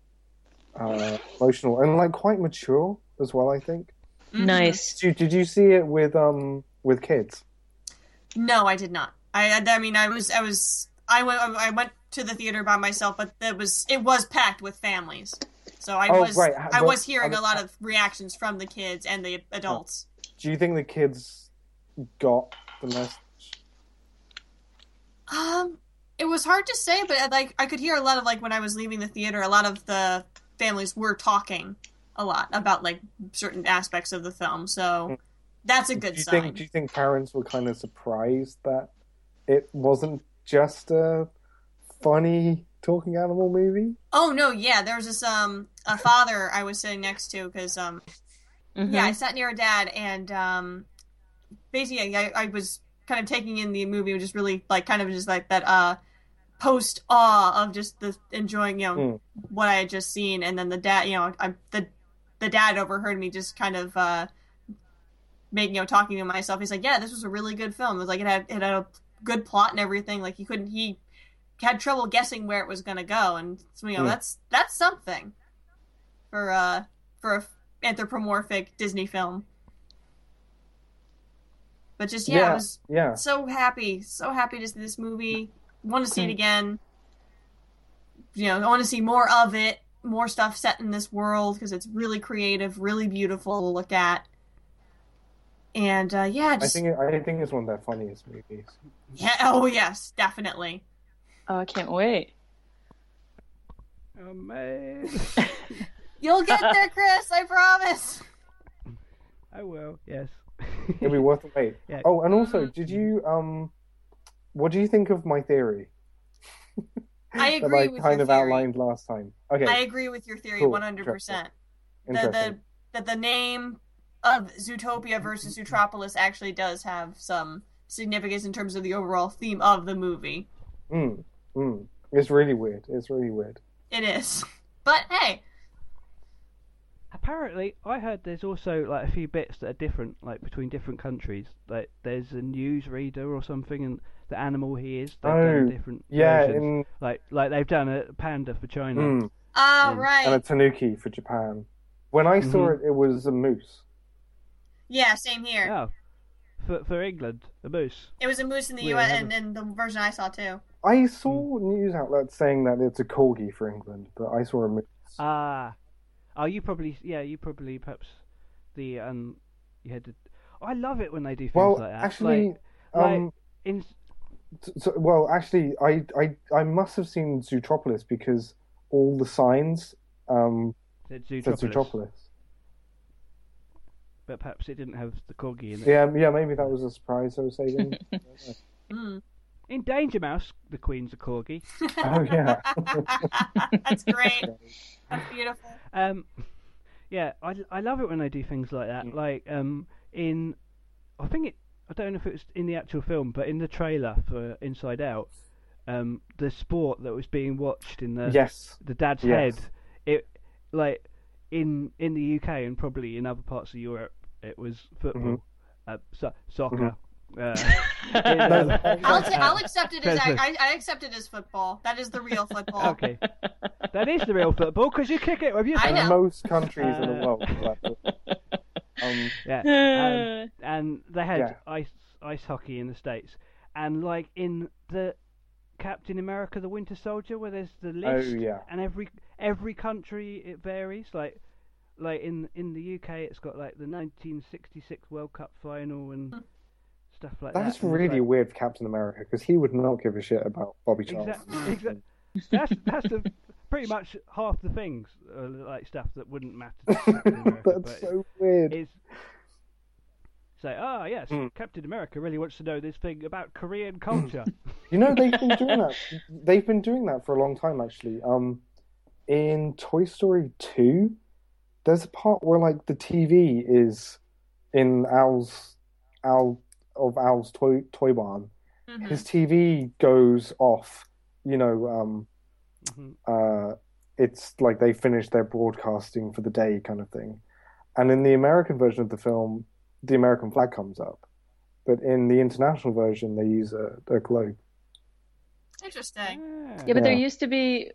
uh, emotional and like quite mature as well. I think. Mhm. Nice. Did you, did you see it with um with kids? No, I did not. I I I mean I was I was I went I went to the theater by myself, but it was it was packed with families. So I Oh, was right. I was hearing a lot of reactions from the kids and the adults. Do you think the kids got the message? Um, it was hard to say, but uh, like I could hear a lot of like when I was leaving the theater, a lot of the families were talking a lot about like certain aspects of the film. So that's a good do you sign. think do you think parents were kind of surprised that it wasn't just a funny talking animal movie? Oh no, yeah, there was this um a father I was sitting next to because um Mm-hmm. yeah I sat near a dad and um basically I, I was kind of taking in the movie, just really like kind of just like that uh post awe of just the enjoying you know Mm. what I had just seen, and then the dad you know I the the dad overheard me just kind of uh making you know talking to myself. He's like, yeah, this was a really good film. It was like it had it had a good plot and everything. Like he couldn't he had trouble guessing where it was going to go, and so, you know Hmm. that's that's something for uh for a anthropomorphic Disney film. But just yeah, I was yeah. so happy, so happy to see this movie. Want to see Hmm. it again. You know, I want to see more of it, more stuff set in this world because it's really creative, really beautiful to look at. And uh, yeah, I think it, I think it's one of their funniest movies. yeah. Oh yes, definitely. Oh, I can't wait. Oh man, You'll get there, Chris. I promise. I will. Yes. It'll be worth the wait. Yeah. Oh, and also, did you um, what do you think of my theory? I that agree I with kind your of theory. outlined last time. Okay, I agree with your theory one hundred percent. The interesting. the that the name of Zootopia versus Zootropolis actually does have some significance in terms of the overall theme of the movie. Mm, mm. It's really weird. It's really weird. It is. But hey, Apparently, I heard there's also like a few bits that are different, like between different countries. Like there's a newsreader or something, and the animal he is. They've Oh, done different Yeah, versions. in, Like like they've done a panda for China. mm, all and a tanuki for Japan. When I saw Mhm. it, it was a moose. Yeah, same here. Oh, for for England, a moose. It was a moose in the We U.S. and, and the version I saw too. I saw news outlets saying that it's a corgi for England, but I saw a moose. Ah, oh, you probably yeah, you probably perhaps the um you had to. I love it when they do things well, like that. actually, like, um, like in so, well, actually, I, I, I must have seen Zootropolis because all the signs um, said said Zootropolis, Zootropolis. But perhaps it didn't have the corgi in it. Yeah, yeah, maybe that was a surprise I was saying. Mm. In Danger Mouse, the queen's a corgi. oh yeah. That's great. That's beautiful. Um, yeah, I, I love it when they do things like that. Mm. Like um, in I think it. I don't know if it was in the actual film, but in the trailer for Inside Out, um, the sport that was being watched in the Yes. the dad's Yes. head, it like in in the UK and probably in other parts of Europe, it was football, Mhm. uh, so, soccer. Uh, No, in, um, I'll, t- I'll accept it as I, I accept it as football. That is the real football. okay, that is the real football because you kick it with your I know. most countries in the Uh, world. like um, Yeah, and, and they had Yeah. ice ice hockey in the states, and like in the Captain America: The Winter Soldier, where there's the oh list, yeah. and every every country it varies. Like like in in the UK, it's got like the 1966 World Cup final and stuff like that. That's and really like- weird for Captain America because he would not give a shit about Bobby Charlton. Exactly. exactly. That's that's the, pretty much half the things uh, like stuff that wouldn't matter. To Captain America, That's but so weird. It's say, ah, yes, Hmm. Captain America really wants to know this thing about Korean culture. You know they've been doing that. They've been doing that for a long time actually. Um, in Toy Story two, there's a part where like the TV is in Al's Al of Al's toy toy barn. Mhm. His TV goes off. You know, um, Mhm. uh, it's like they finished their broadcasting for the day, kind of thing. And in the American version of the film, the American flag comes up, but in the international version, they use a, a globe. Interesting. Ah. Yeah, but there used to be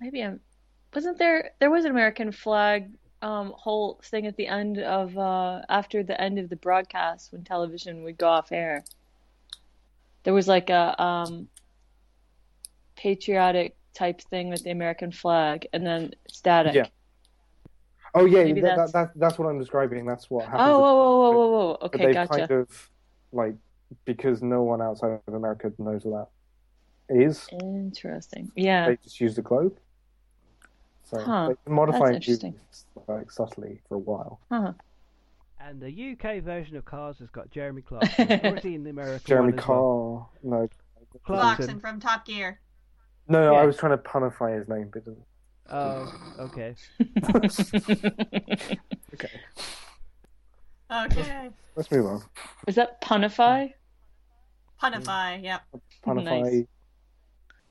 maybe I'm wasn't there there was an American flag um whole thing at the end of uh after the end of the broadcast when television would go off air. There was like a um patriotic type thing with the American flag and then static. Yeah. Oh yeah, that, that's- that, that, that's what I'm describing. That's what happened. Oh, whoa, whoa, whoa, whoa, whoa. Okay, gotcha. kind of like because no one outside of America knows what that is. Interesting. Yeah. They just use the globe. So Huh, they can modify that's it like subtly for a while. Huh. And the UK version of Cars has got Jeremy Clarkson. or is he in the American Jeremy one as well? No, Clarkson. Clarkson from Top Gear. no, no. Yeah. I was trying to punify his name, but didn't. Oh, okay. Okay, Okay. let's move on. Is that punify? Punify, yep. Punify. Nice.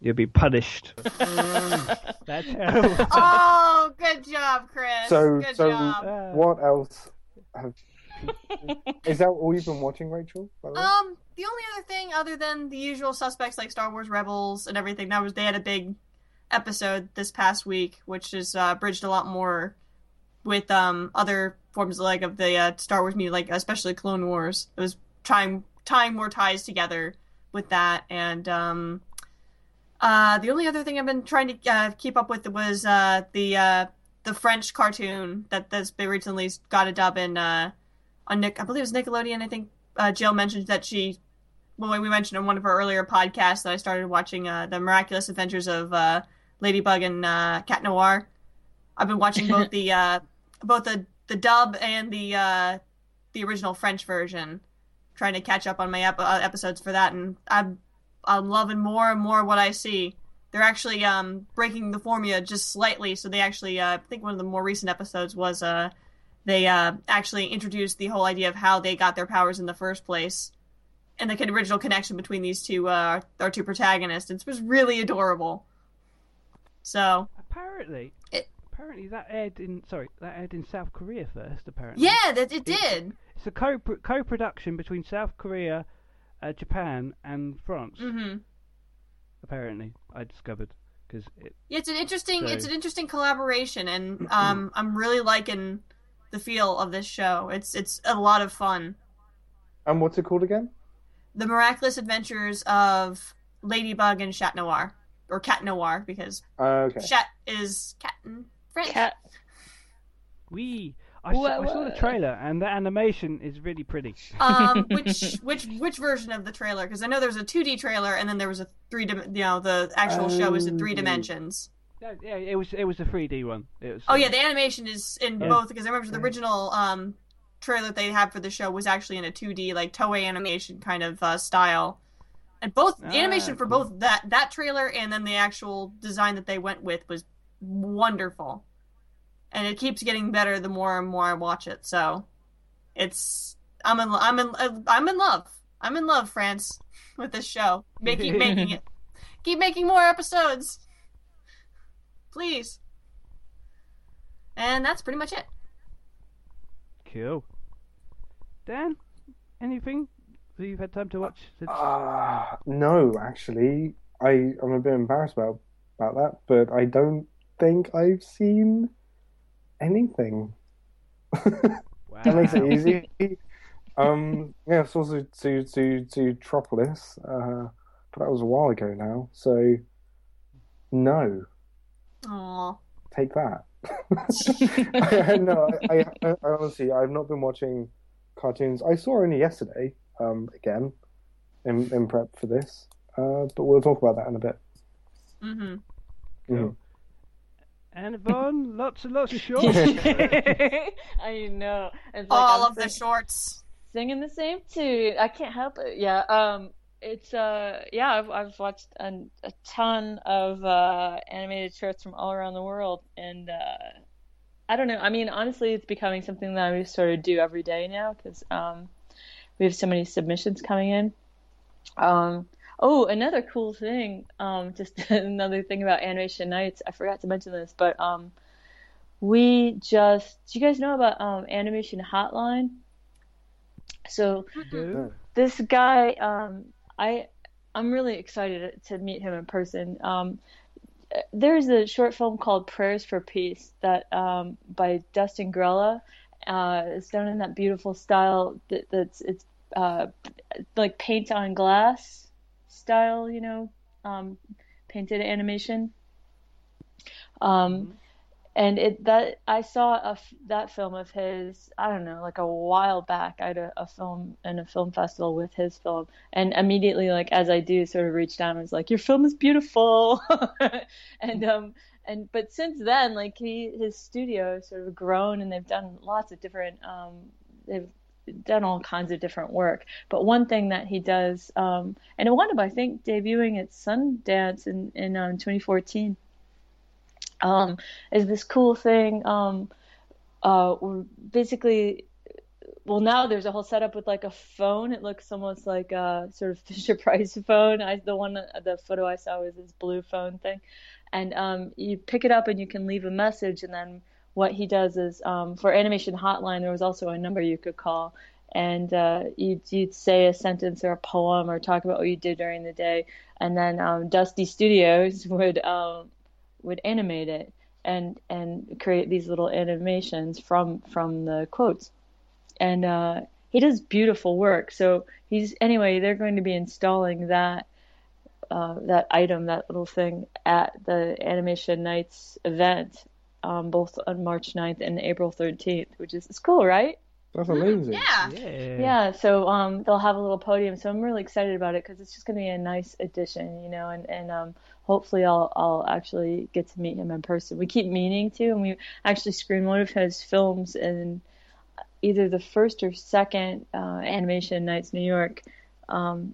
You'll be punished. Oh, good job, Chris. So, good so job. What else have? Is that all you've been watching, Rachel? by the way? Um, the only other thing, other than the usual suspects like Star Wars Rebels and everything, that was they had a big episode this past week, which is uh, bridged a lot more with um other forms of, like of the uh, Star Wars media, like especially Clone Wars. It was trying tying more ties together with that, and um, uh, the only other thing I've been trying to uh, keep up with was uh the uh the French cartoon that that's been recently got a dub in uh on Nick. I believe it was Nickelodeon. I think uh, Jill mentioned that she, well, we mentioned in one of her earlier podcasts that I started watching uh, the Miraculous Adventures of uh, Ladybug and uh, Cat Noir. I've been watching both the uh, both the the dub and the uh, the original French version, trying to catch up on my ep- episodes for that, and I'm I'm loving more and more what I see. They're actually um, breaking the formula just slightly, so they actually uh, I think one of the more recent episodes was uh, they uh, actually introduced the whole idea of how they got their powers in the first place and the original connection between these two uh, our two protagonists. It was really adorable. So apparently, It- apparently that aired in sorry that aired in South Korea first. Apparently, yeah, that it did. it's a co co-production between South Korea, uh, Japan, and France. hmm Apparently, I discovered because it Yeah, it's an interesting So- it's an interesting collaboration, and um, I'm really liking the feel of this show. It's it's a lot of fun. and what's it called again? The miraculous adventures of Ladybug and Chat Noir, or Cat Noir, because Uh, okay. Chat is cat in French. Cat. we. I saw, I saw the trailer and the animation is really pretty. um, which which which version of the trailer? Because I know there was a 2D trailer, and then there was a three. dim- You know, the actual show is in three dimensions. Yeah, yeah, it was it was a 3D one. It was. Oh uh, yeah, the animation is in Yeah. both because I remember the original um trailer that they had for the show was actually in a 2D like Toei animation kind of uh, style. And both the Ah, animation for cool. both that that trailer and then the actual design that they went with was wonderful. And it keeps getting better the more and more I watch it. So it's I'm in I'm in I'm in love. I'm in love, France, with this show. Make, keep making it. Keep making more episodes. Please. And that's pretty much it. Cool. Dan, anything that you've had time to watch? since- Ah, no, actually, I I'm a bit embarrassed about about that, but I don't think I've seen anything. wow. That makes it easy. um, yeah, it's also to to to Tropolis, uh, but that was a while ago now. So, no, Aw. take that. no, I, I, I honestly, I've not been watching cartoons. I saw only yesterday, um, again, in in prep for this. Uh, but we'll talk about that in a bit. Mm-hmm. Mhm. And Yvonne, lots and lots of shorts. I know. It's like All I'm of the shorts. singing the same tune. I can't help it. Yeah. Um. It's uh. Yeah. I've I've watched an, a ton of uh animated shorts from all around the world, and uh, I don't know. I mean, honestly, it's becoming something that I sort of do every day now because um, we have so many submissions coming in. Um. Oh, another cool thing. Um. Just another thing about Animation Nights. I forgot to mention this, but um. We just, do you guys know about um, Animation Hotline? So Do. this guy, um, I, I'm really excited to meet him in person. Um, there's a short film called Prayers for Peace that um, by Dustin Grella. Uh, it's done in that beautiful style that, that's it's uh, like paint on glass style, you know, um, painted animation. Um, and it that I saw a that film of his I don't know like a while back. I had a, a film in a film festival with his film. And immediately like as I do sort of reached out and was like your film is beautiful. And um and but since then like he his studio has sort of grown and they've done lots of different um they've done all kinds of different work but one thing that he does um and it wound up I think debuting at Sundance in in um, 2014 um, is this cool thing. Um, uh, basically, well, now there's a whole setup with like a phone. It looks almost like a sort of Fisher Price phone. I the one the photo I saw was this blue phone thing, and um, you pick it up and you can leave a message, and then what he does is um, for animation hotline there was also a number you could call and uh, you'd, you'd say a sentence or a poem or talk about what you did during the day and then um, dusty studios would um, would animate it and and create these little animations from from the quotes. And uh, he does beautiful work. So he's anyway they're going to be installing that uh, that item that little thing at the animation nights event um, both on march 9th and april 13th which is it's cool right That's amazing. Yeah. Yeah. yeah so um they'll have a little podium so i'm really excited about it because it's just going to be a nice addition you know and and um hopefully i'll i'll actually get to meet him in person we keep meaning to and we actually screened one of his films in either the first or second uh, animation nights new york um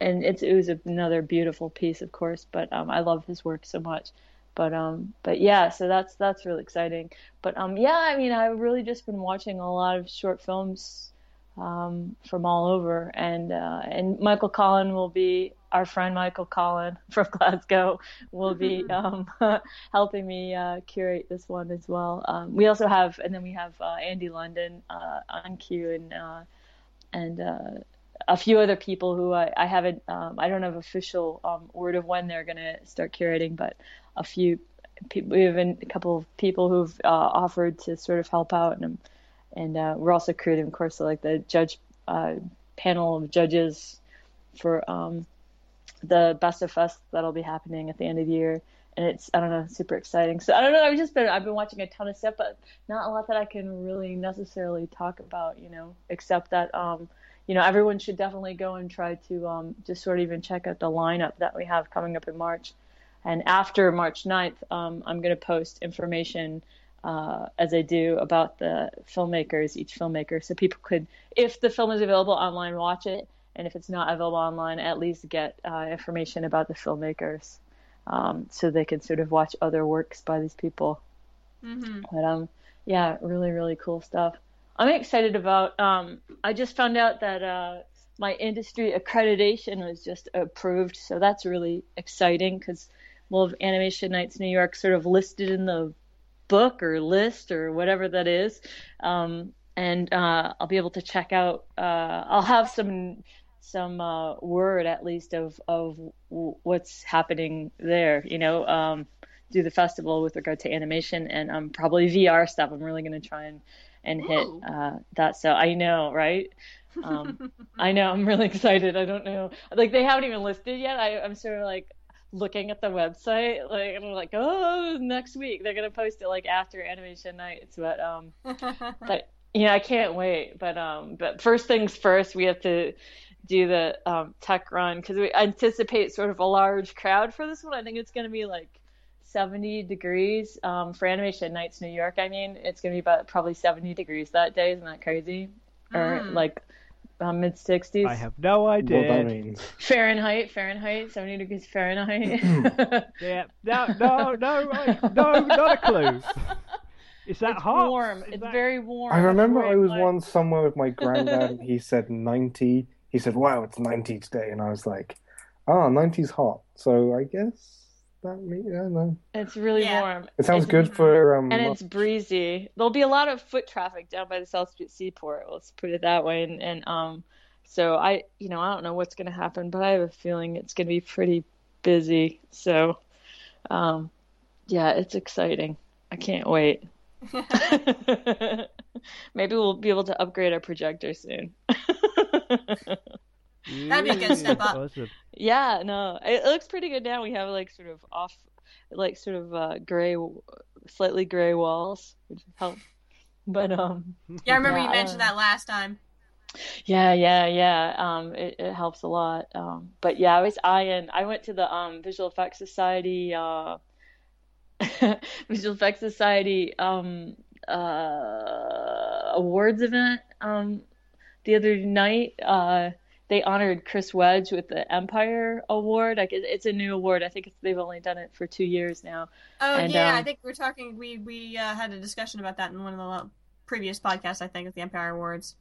and it's it was another beautiful piece of course but um i love his work so much but um but yeah so that's that's really exciting. But um yeah i mean i've really just been watching a lot of short films um from all over. And uh and michael collin will be our friend michael collin from glasgow will be um helping me uh curate this one as well. Um we also have and then we have uh andy london uh on cue and uh and uh a few other people who I, I haven't um, I don't have official um, word of when they're gonna start curating, but a few people we have a couple of people who've uh, offered to sort of help out, and and uh, we're also creating, of course, like the judge uh, panel of judges for um, the Best of Fest that'll be happening at the end of the year. And it's I don't know super exciting. So I don't know. I've just been I've been watching a ton of stuff, but not a lot that I can really necessarily talk about. You know, except that um, you know, everyone should definitely go and try to um, just sort of even check out the lineup that we have coming up in March. And after March 9th, um, I'm going to post information uh, as I do about the filmmakers, each filmmaker, so people could, if the film is available online, watch it, and if it's not available online, at least get uh, information about the filmmakers, um, so they can sort of watch other works by these people. Mm-hmm. But um, yeah, really, really cool stuff. I'm excited about. Um, I just found out that uh, my industry accreditation was just approved, so that's really exciting because we'll have Animation Nights New York sort of listed in the book or list or whatever that is, um, and uh, I'll be able to check out. Uh, I'll have some some uh, word at least of of what's happening there. You know. Um, do the festival with regard to animation and um, probably VR stuff. I'm really going to try and and hit uh, that. So I know, right? Um, I know. I'm really excited. I don't know. Like they haven't even listed yet. I, I'm sort of like looking at the website, like I'm like, oh, next week they're gonna post it like after animation nights. But um, but yeah, I can't wait. But um, but first things first, we have to do the um, tech run because we anticipate sort of a large crowd for this one. I think it's gonna be like 70 degrees um, for animation nights new york i mean it's going to be about probably 70 degrees that day isn't that crazy or Mm. like uh, mid 60s I have no What that idea. means. fahrenheit fahrenheit 70 degrees fahrenheit Yeah, no, no, no, right. no, not a clue. Is that it's hot? warm Is it's that- very warm I remember I was like- once somewhere with my granddad and he said 90. He said, wow, it's 90 today. And I was like, oh, 90's hot. So I guess that means, I don't know. it's really Yeah. warm It sounds It's- good for. Um, and it's breezy. There'll be a lot of foot traffic down by the South Street Seaport. Let's put it that way. And, and um, so I, you know, I don't know what's going to happen, but I have a feeling it's going to be pretty busy. So, um, yeah, it's exciting. I can't wait. Maybe we'll be able to upgrade our projector soon. That'd be a good step up. Awesome. Yeah, no, it it looks pretty good now. We have like sort of off, like sort of uh, gray, slightly gray walls, which help. But um, yeah, I remember Yeah, you mentioned don't that last time. yeah, yeah, yeah. Um, it, it helps a lot. Um, but yeah, I was eyeing. I went to the um Visual Effects Society, uh, Visual Effects Society um uh awards event um the other night. Uh, they honored Chris Wedge with the Empire Award. Like it, it's a new award. I think it's, they've only done it for two years now. Oh And, yeah, I um, think we are talking. We we uh, had a discussion about that in one of the previous podcasts. I think with the Empire Awards.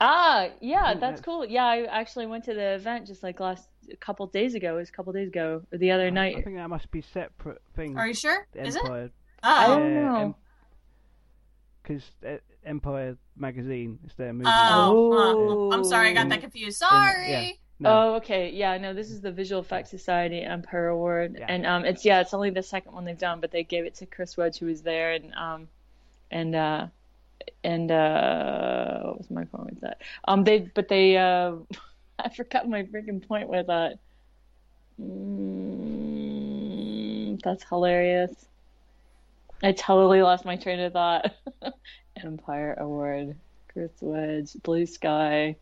Ah, yeah, Oh, that's yeah. cool. Yeah, I actually went to the event just like last a couple days ago. It was a couple days ago, or the other I night. I think that must be separate things. Are you sure? The Is it? Empire, I Oh. don't know. because Empire magazine It's their movie. Oh, huh. I'm sorry, I got that confused. Sorry. Yeah. No, Oh, okay. Yeah, no, this is the Visual Effects Society Empire Award, Yeah. and um, it's yeah, it's only the second one they've done, but they gave it to Chris Wedge, who was there, and um, and uh, and uh, what was my point with that? Um, they but they uh, I forgot my freaking point with that. Mm, that's hilarious. I totally lost my train of thought. Empire Award, Chris Wedge, Blue Sky.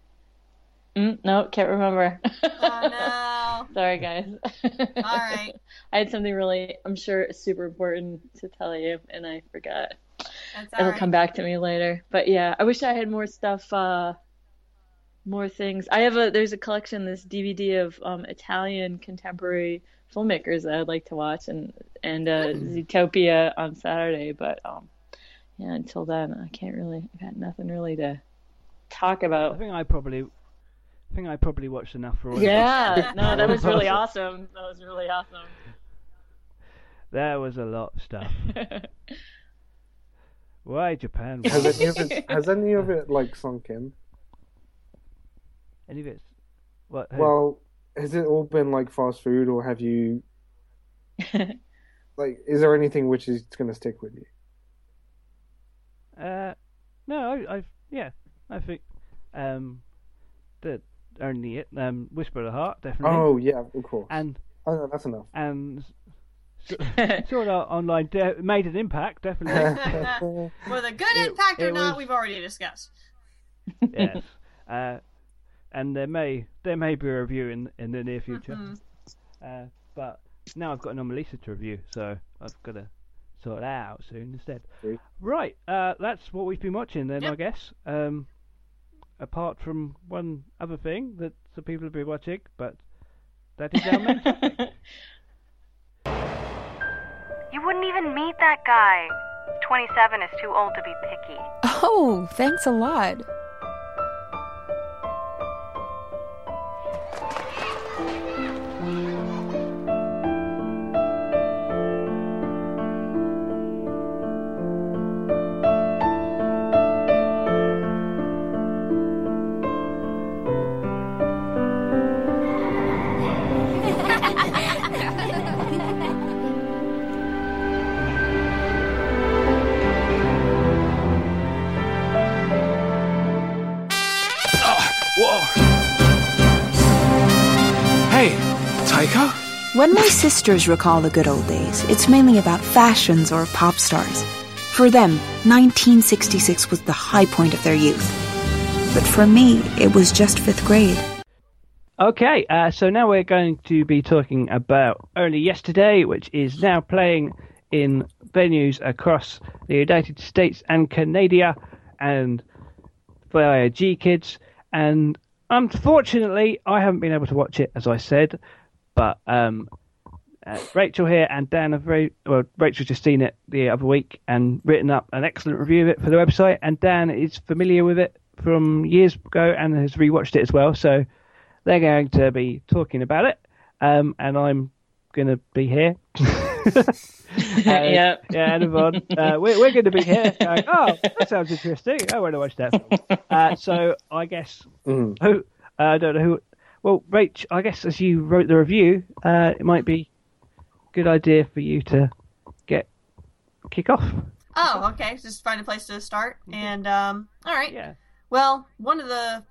Mm, no, can't remember. Oh Sorry, guys. All right. I had something really, I'm sure, super important to tell you, and I forgot. It'll right. come back to me later. But yeah, I wish I had more stuff, uh, more things. I have a, there's a collection, this DVD of um, Italian contemporary filmmakers that I'd like to watch, and and uh, Zootopia on Saturday. But um, yeah, until then, I can't really. I've got nothing really to talk about. I about. think I probably, I think I probably watched enough for all. Yeah, no, that was really awesome. That was really awesome. There was a lot of stuff. Why Japan? Has any of it, has any of it like sunk in? Any of it's what? who? Well, has it all been like fast food, or have you like? Is there anything which is going to stick with you? Uh, no, I, I've yeah, I think um, that only it. Um, Whisper of the Heart definitely, Oh yeah, of course. and Oh, no, that's enough. and s- sort of online de- made an impact definitely. Whether good It- impact or it not, was- we've already discussed. yes, uh, and there may there may be a review in in the near future. Mhm. Uh, but now I've got an Anomalisa to review, so I've got to sort that out soon instead. Sweet. Right, uh, that's what we've been watching then, I guess. Um, apart from one other thing that some people have been watching, but that is our main topic. You wouldn't even meet that guy. 27 is too old to be picky. Oh, thanks a lot. When my sisters recall the good old days, it's mainly about fashions or pop stars. For them, 1966 was the high point of their youth. But for me, it was just fifth grade. Okay, uh, so now we're going to be talking about Only Yesterday, which is now playing in venues across the United States and Canada and via GKIDS. And unfortunately, I haven't been able to watch it, as I said. But um, uh, Rachel here and Dan have very well. Rachel's just seen it the other week and written up an excellent review of it for the website. And Dan is familiar with it from years ago and has rewatched it as well. So they're going to be talking about it, um, and I'm going to be here. Uh, Yep. Yeah, and Yvonne. Uh, we're we're going to be here. Going, oh, that sounds interesting. I want to watch that. Film. Uh, so I guess Mm. who uh, I don't know who. Well, Rach, I guess as you wrote the review, uh, it might be a good idea for you to get kick off. Oh, okay. Just find a place to start. And um, all right. Yeah. Well, one of the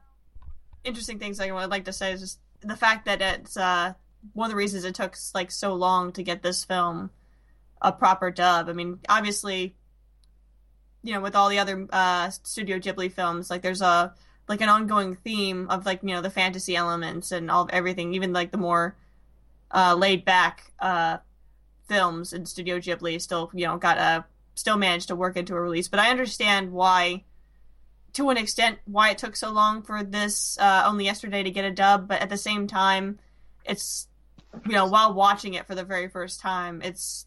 interesting things I would like to say is just the fact that it's uh, one of the reasons it took like so long to get this film a proper dub. I mean, obviously, you know, with all the other uh, Studio Ghibli films, like there's a like an ongoing theme of like you know the fantasy elements and all of everything, even like the more uh, laid back uh, films in Studio Ghibli still you know got a still managed to work into a release. But I understand why, to an extent, why it took so long for this uh, only yesterday to get a dub. But at the same time, it's you know while watching it for the very first time, it's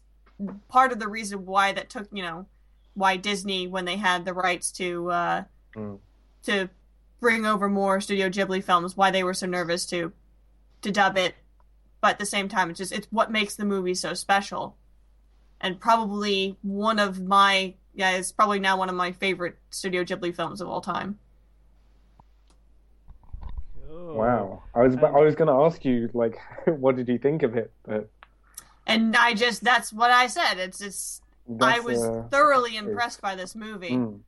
part of the reason why that took you know why Disney when they had the rights to uh, Mm. to bring over more Studio Ghibli films, why they were so nervous to to dub it. But at the same time, it's just it's what makes the movie so special, and probably one of my yeah, it's probably now one of my favorite Studio Ghibli films of all time. Wow. I was I was going to ask you like, what did you think of it? But And I just that's what I said. It's it's I was uh, thoroughly that's impressed by this movie. mm.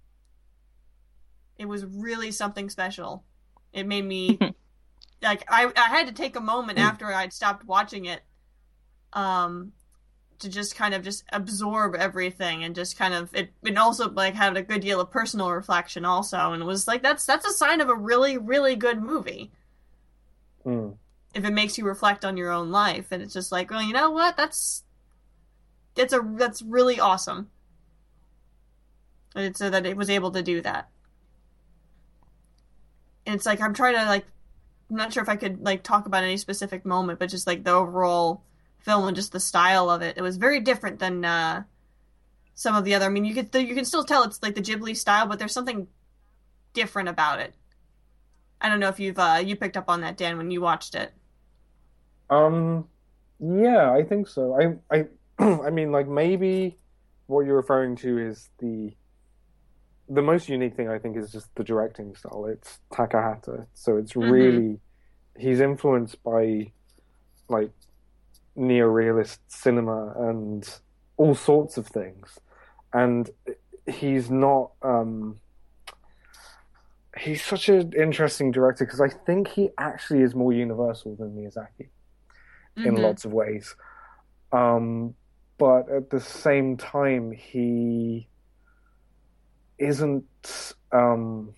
It was really something special. It made me like I I had to take a moment after I'd stopped watching it um to just kind of just absorb everything and just kind of it and also like had a good deal of personal reflection also and it was like that's that's a sign of a really really good movie. Mm. if it makes you reflect on your own life and it's just like well you know what? That's it's a that's really awesome. And it's uh, that it was able to do that it's like i'm trying to like i'm not sure if i could like talk about any specific moment but just like the overall film and just the style of it. It was very different than uh some of the other. I mean you could you can still tell it's like the ghibli style but there's something different about it. I don't know if you've uh you picked up on that dan when you watched it. Um, yeah, I think so. I, I, I mean, like maybe what you're referring to is the the most unique thing. I think is just the directing style. It's Takahata, so it's Mhm. really he's influenced by like neorealist cinema and all sorts of things, and he's not. Um, he's such an interesting director because I think he actually is more universal than Miyazaki in Mhm. lots of ways. Um, but at the same time, he isn't um,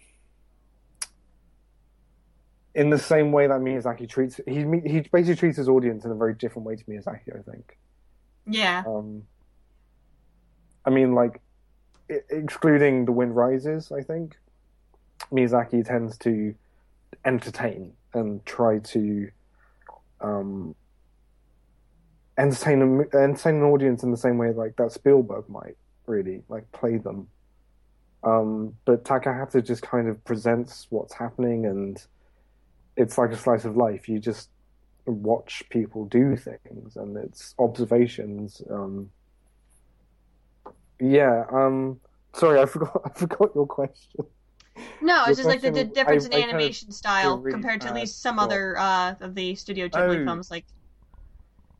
in the same way that Miyazaki treats. He he basically treats his audience in a very different way to Miyazaki. I think. yeah Um, I mean, like i- excluding The Wind Rises, I think Miyazaki tends to entertain and try to um, entertain a, entertain an audience in the same way like that Spielberg might. really, like play them. Um, but Takahata just kind of presents what's happening, and it's like a slice of life. You just watch people do things, and it's observations. Um, yeah. Um, sorry, I forgot. I forgot your question. No, Your it's just like the, the difference I- in I kind of animation style compared to at least some other uh, of the Studio Ghibli Oh. films. Like,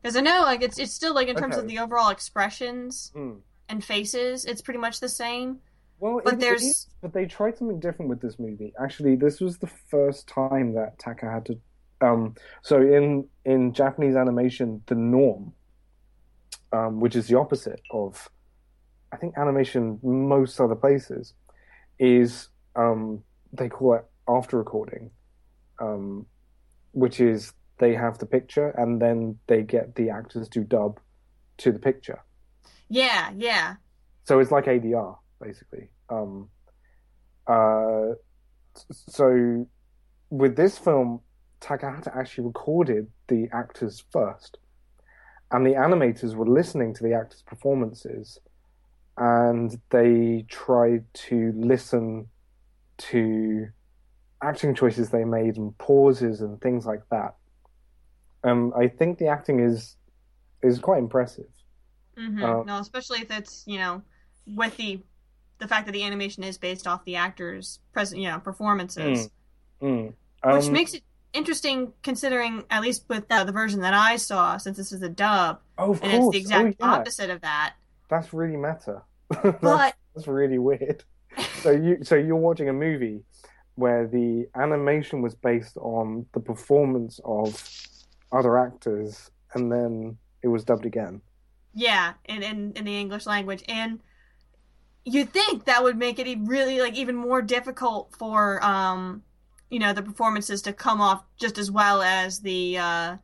because I know, like it's it's still like in terms of the overall expressions Hmm. and faces, it's pretty much the same. Well, But it- there's- but they tried something different with this movie. Actually, this was the first time that Takahata. Um, so in in Japanese animation, the norm, um, which is the opposite of, I think animation most other places, is um, they call it after recording, um, which is they have the picture and then they get the actors to dub to the picture. Yeah, yeah. So it's like ADR basically. Um, uh, so with this film, Takahata actually recorded the actors first, and the animators were listening to the actors' performances, and they tried to listen to acting choices they made and pauses and things like that. Um, I think the acting is is quite impressive. hmm Uh, no, especially if it's you know with the the fact that the animation is based off the actors' present you know performances, Mm. which Um, makes it interesting considering at least with uh, the version that I saw, since this is a dub, Oh, and course. it's the exact oh, yeah. opposite of that. That's really meta. But that's, that's really weird. So you so you're watching a movie where the animation was based on the performance of other actors, and then it was dubbed again. Yeah, in, in in the English language, and you'd think that would make it really like even more difficult for um, you know, the performances to come off just as well as the uh,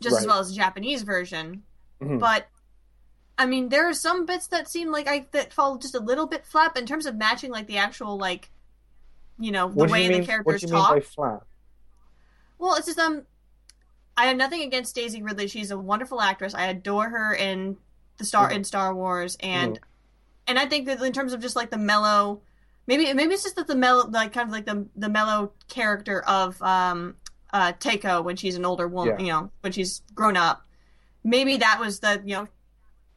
just as well as the Japanese version. Mhm. But I mean, there are some bits that seem like I that fall just a little bit flat but in terms of matching like the actual like, you know, the what way you mean? the what characters do you talk. mean by flat? Well, it's just um, I have nothing against Daisy Ridley. She's a wonderful actress. I adore her in the Star Mhm. in Star Wars, and Mhm. And I think that in terms of just like the mellow, maybe maybe it's just that the mellow, like kind of like the the mellow character of um uh Taeko when she's an older woman, Yeah. you know, when she's grown up. Maybe that was the you know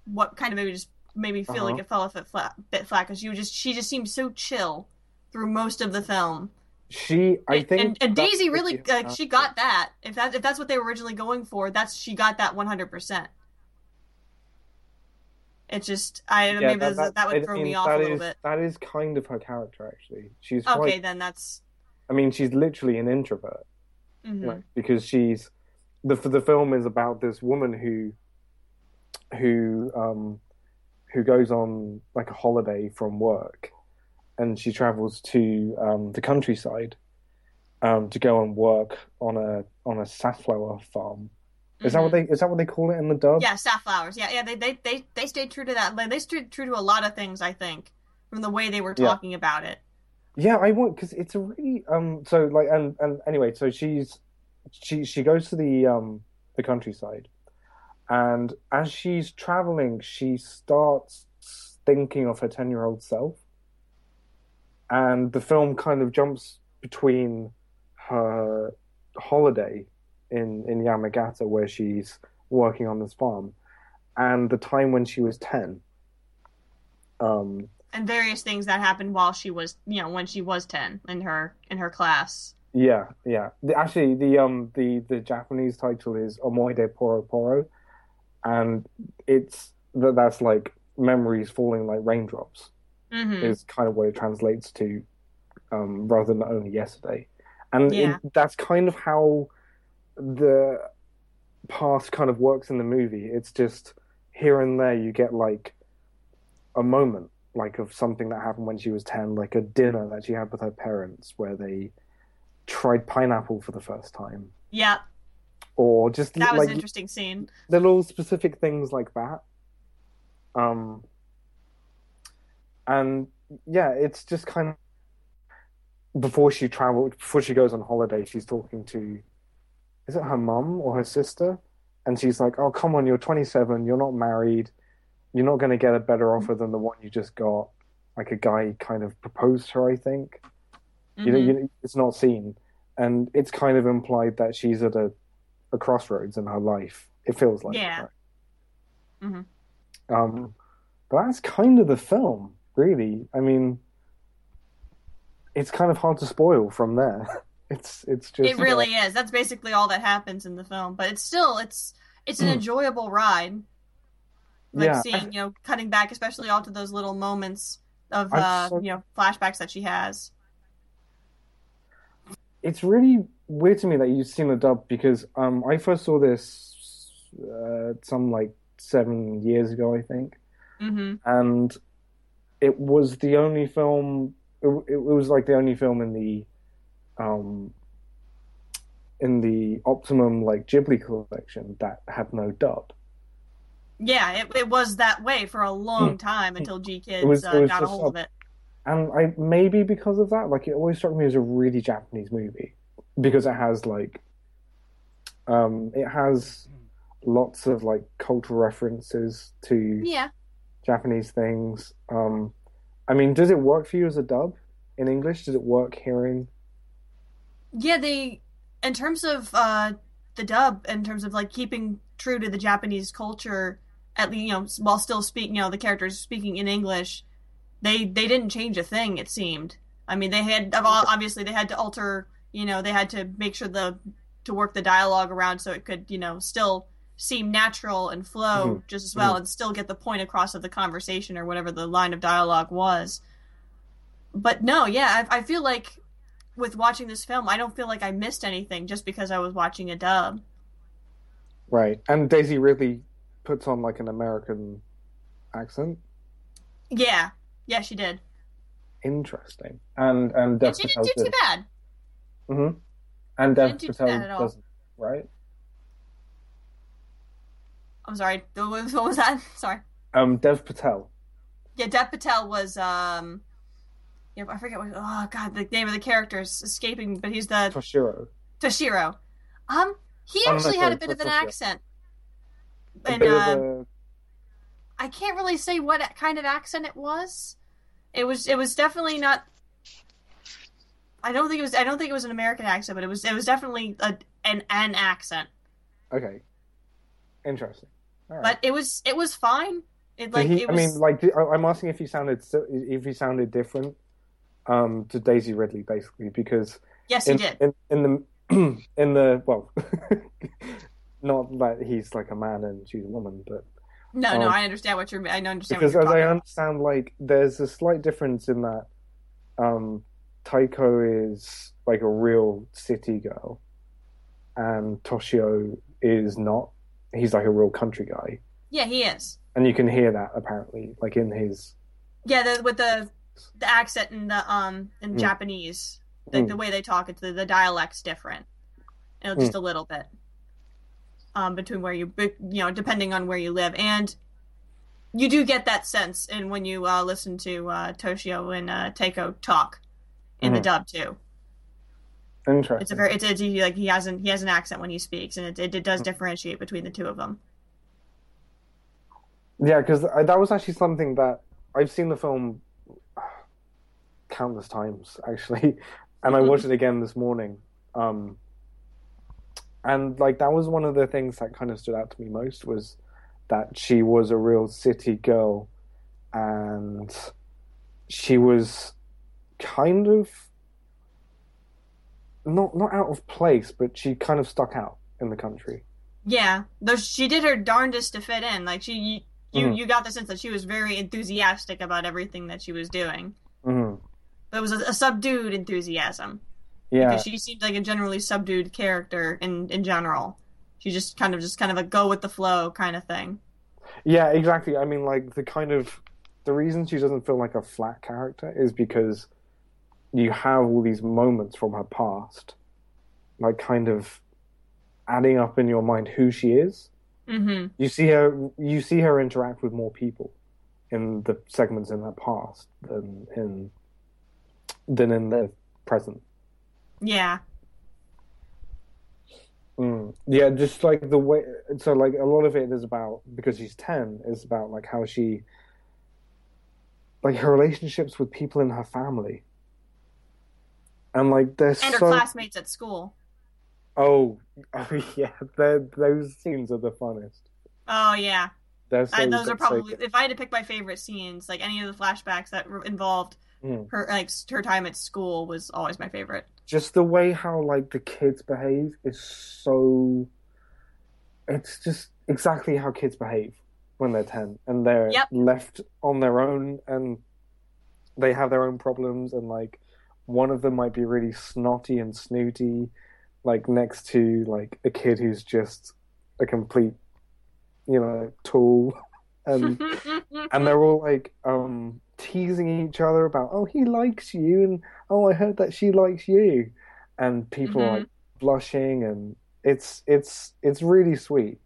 what kind of maybe just made me feel like Uh-huh. it fell off a flat, bit flat because you just she just seemed so chill through most of the film. She, I think, And, and Daisy really, like, she got that. If that if that's what they were originally going for, that's she got that one hundred percent. It just, I Yeah, maybe that, that, would I throw me off a little is- bit. That is kind of her character, actually. She's Okay, quite. then that's. I mean, she's literally an introvert. mhm. like, because she's the the film is about this woman who who um who goes on like a holiday from work and she travels to um the countryside um to go and work on a on a safflower farm is that what they is that what they call it in the dub Mm-hmm. Yeah, safflowers. Yeah, yeah. They they they they stayed true to that. Like, they stayed true to a lot of things. I think from the way they were Yeah. talking about it. Yeah, I want because it's a really um. So like and and anyway, so she's she she goes to the um the countryside, and as she's traveling, she starts thinking of her ten year old self, and the film kind of jumps between her holiday in in Yamagata where she's working on this farm, and the time when she was ten. Um, And various things that happened while she was, you know, when she was ten in her in her class. Yeah, yeah. The, actually, the um the the Japanese title is Omoide Poro Poro, and it's that that's like memories falling like raindrops Mhm. is kind of what it translates to, um, rather than only yesterday, and it- that's kind of how the past kind of works in the movie. It's just here and there you get like a moment like of something that happened when she was 10 like a dinner that she had with her parents where they tried pineapple for the first time Yeah, or just that was like an interesting scene. little specific things like that um and yeah it's just kind of before she traveled before she goes on holiday she's talking to is it her mum or her sister and she's like oh come on you're 27 you're not married you're not going to get a better offer than the one you just got. Like a guy kind of proposed her, I think. You know, Mhm. you know, it's not seen, and it's kind of implied that she's at a, a crossroads in her life. It feels like. Yeah. right? hmm Um, but that's kind of the film, really. I mean, it's kind of hard to spoil from there. It's it's just It really is. That's basically all that happens in the film, but it's still it's it's an enjoyable ride. Like Yeah. seeing, you know, cutting back especially all to those little moments of uh, saw- you know, flashbacks that she has. it's really weird to me that you've seen the dub because um, I first saw this uh, some like seven years ago, I think, hmm and it was the only film. It, it was like the only film in the um in the Optimum like Ghibli collection that had no dub. Yeah, it, it was that way for a long time until GKIDS was- uh, got a hold of it. and I maybe because of that, like it always struck me as a really Japanese movie because it has like, um, it has lots of like cultural references to Yeah. Japanese things. Um, I mean, does it work for you as a dub in English? Does it work hearing? Yeah, they in terms of uh the dub, in terms of like keeping true to the Japanese culture, at least you know while still speaking, you know, the characters speaking in English, they they didn't change a thing. It seemed. I mean, they had obviously they had to alter. You know, they had to make sure the to work the dialogue around so it could you know still seem natural and flow Mhm. just as well, Mhm. and still get the point across of the conversation or whatever the line of dialogue was. But no, yeah, I, I feel like with watching this film, I don't feel like I missed anything just because I was watching a dub. Right, and Daisy Ridley puts on like an American accent. Yeah, yeah, she did. Interesting, and and Dev And she didn't Patel do too did. bad. hmm And Dev didn't do too Patel bad at all. doesn't, right? I'm sorry. What was that? Sorry. Um, Dev Patel. Yeah, Dev Patel was um. Yeah, I forget what. Oh God, the name of the character is escaping, but he's the Toshiro. Toshiro. Um, he actually had a bit of an accent, A and uh, a I can't really say what kind of accent it was. It was it was definitely not. I don't think it was. I don't think it was an American accent, but it was. It was definitely a, an an accent. okay. Interesting. All right. But it was it was fine. It like he, it I mean, like, I'm asking if he sounded if he sounded different um, to Daisy Ridley, basically, because yes, he did. in in the in the well, not that he's like a man and she's a woman, but No, no, um, I understand what you're. I understand because what as I talking about. understand, like, there's a slight difference in that um, Taeko is like a real city girl, and Toshio is not. He's like a real country guy, Yeah, he is. and you can hear that apparently, like in his. Yeah, the, with the the accent in the um in Mm. Japanese, the, Mm. the way they talk, it's the, the dialect's different. You know, just Mm. a little bit. Um, between where you, you know, depending on where you live, and you do get that sense in when you uh, listen to uh, Toshio and uh, Taeko talk in the Mhm. dub too. Interesting. It's a very, it's, it's like he has an he has an accent when he speaks, and it it, it does differentiate between the two of them. Yeah, because that was actually something that I've seen the film countless times actually, and I watched it again this morning. Um, and like that was one of the things that kind of stood out to me most was that she was a real city girl, and she was kind of not not out of place, but she kind of stuck out in the country. Yeah, though she did her darndest to fit in. Like she, you, you, Mhm. you got the sense that she was very enthusiastic about everything that she was doing. hmm It was a, a subdued enthusiasm Yeah, because she seemed like a generally subdued character in in general. She just kind of just kind of a go with the flow kind of thing. Yeah, exactly. I mean, like the kind of the reason she doesn't feel like a flat character is because you have all these moments from her past, like kind of adding up in your mind who she is. Mm-hmm. You see her, you see her interact with more people in the segments in her past than in than in the present. Yeah. Mm. Yeah, just like the way. So, like, a lot of it is about because she's ten. Is about like how she, like, her relationships with people in her family, and like they're And her so. classmates at school. Oh, oh yeah, those scenes are the funnest. Oh yeah, so, I, those are probably good. if I had to pick my favorite scenes, like any of the flashbacks that involved Mm. her like her time at school was always my favorite. just the way how like the kids behave is so. It's just exactly how kids behave when they're ten and they're Yep. left on their own and they have their own problems and like one of them might be really snotty and snooty, like next to like a kid who's just a complete, you know, tool, and and they're all like um teasing each other about oh he likes you and oh I heard that she likes you, and people are like blushing and it's it's it's really sweet,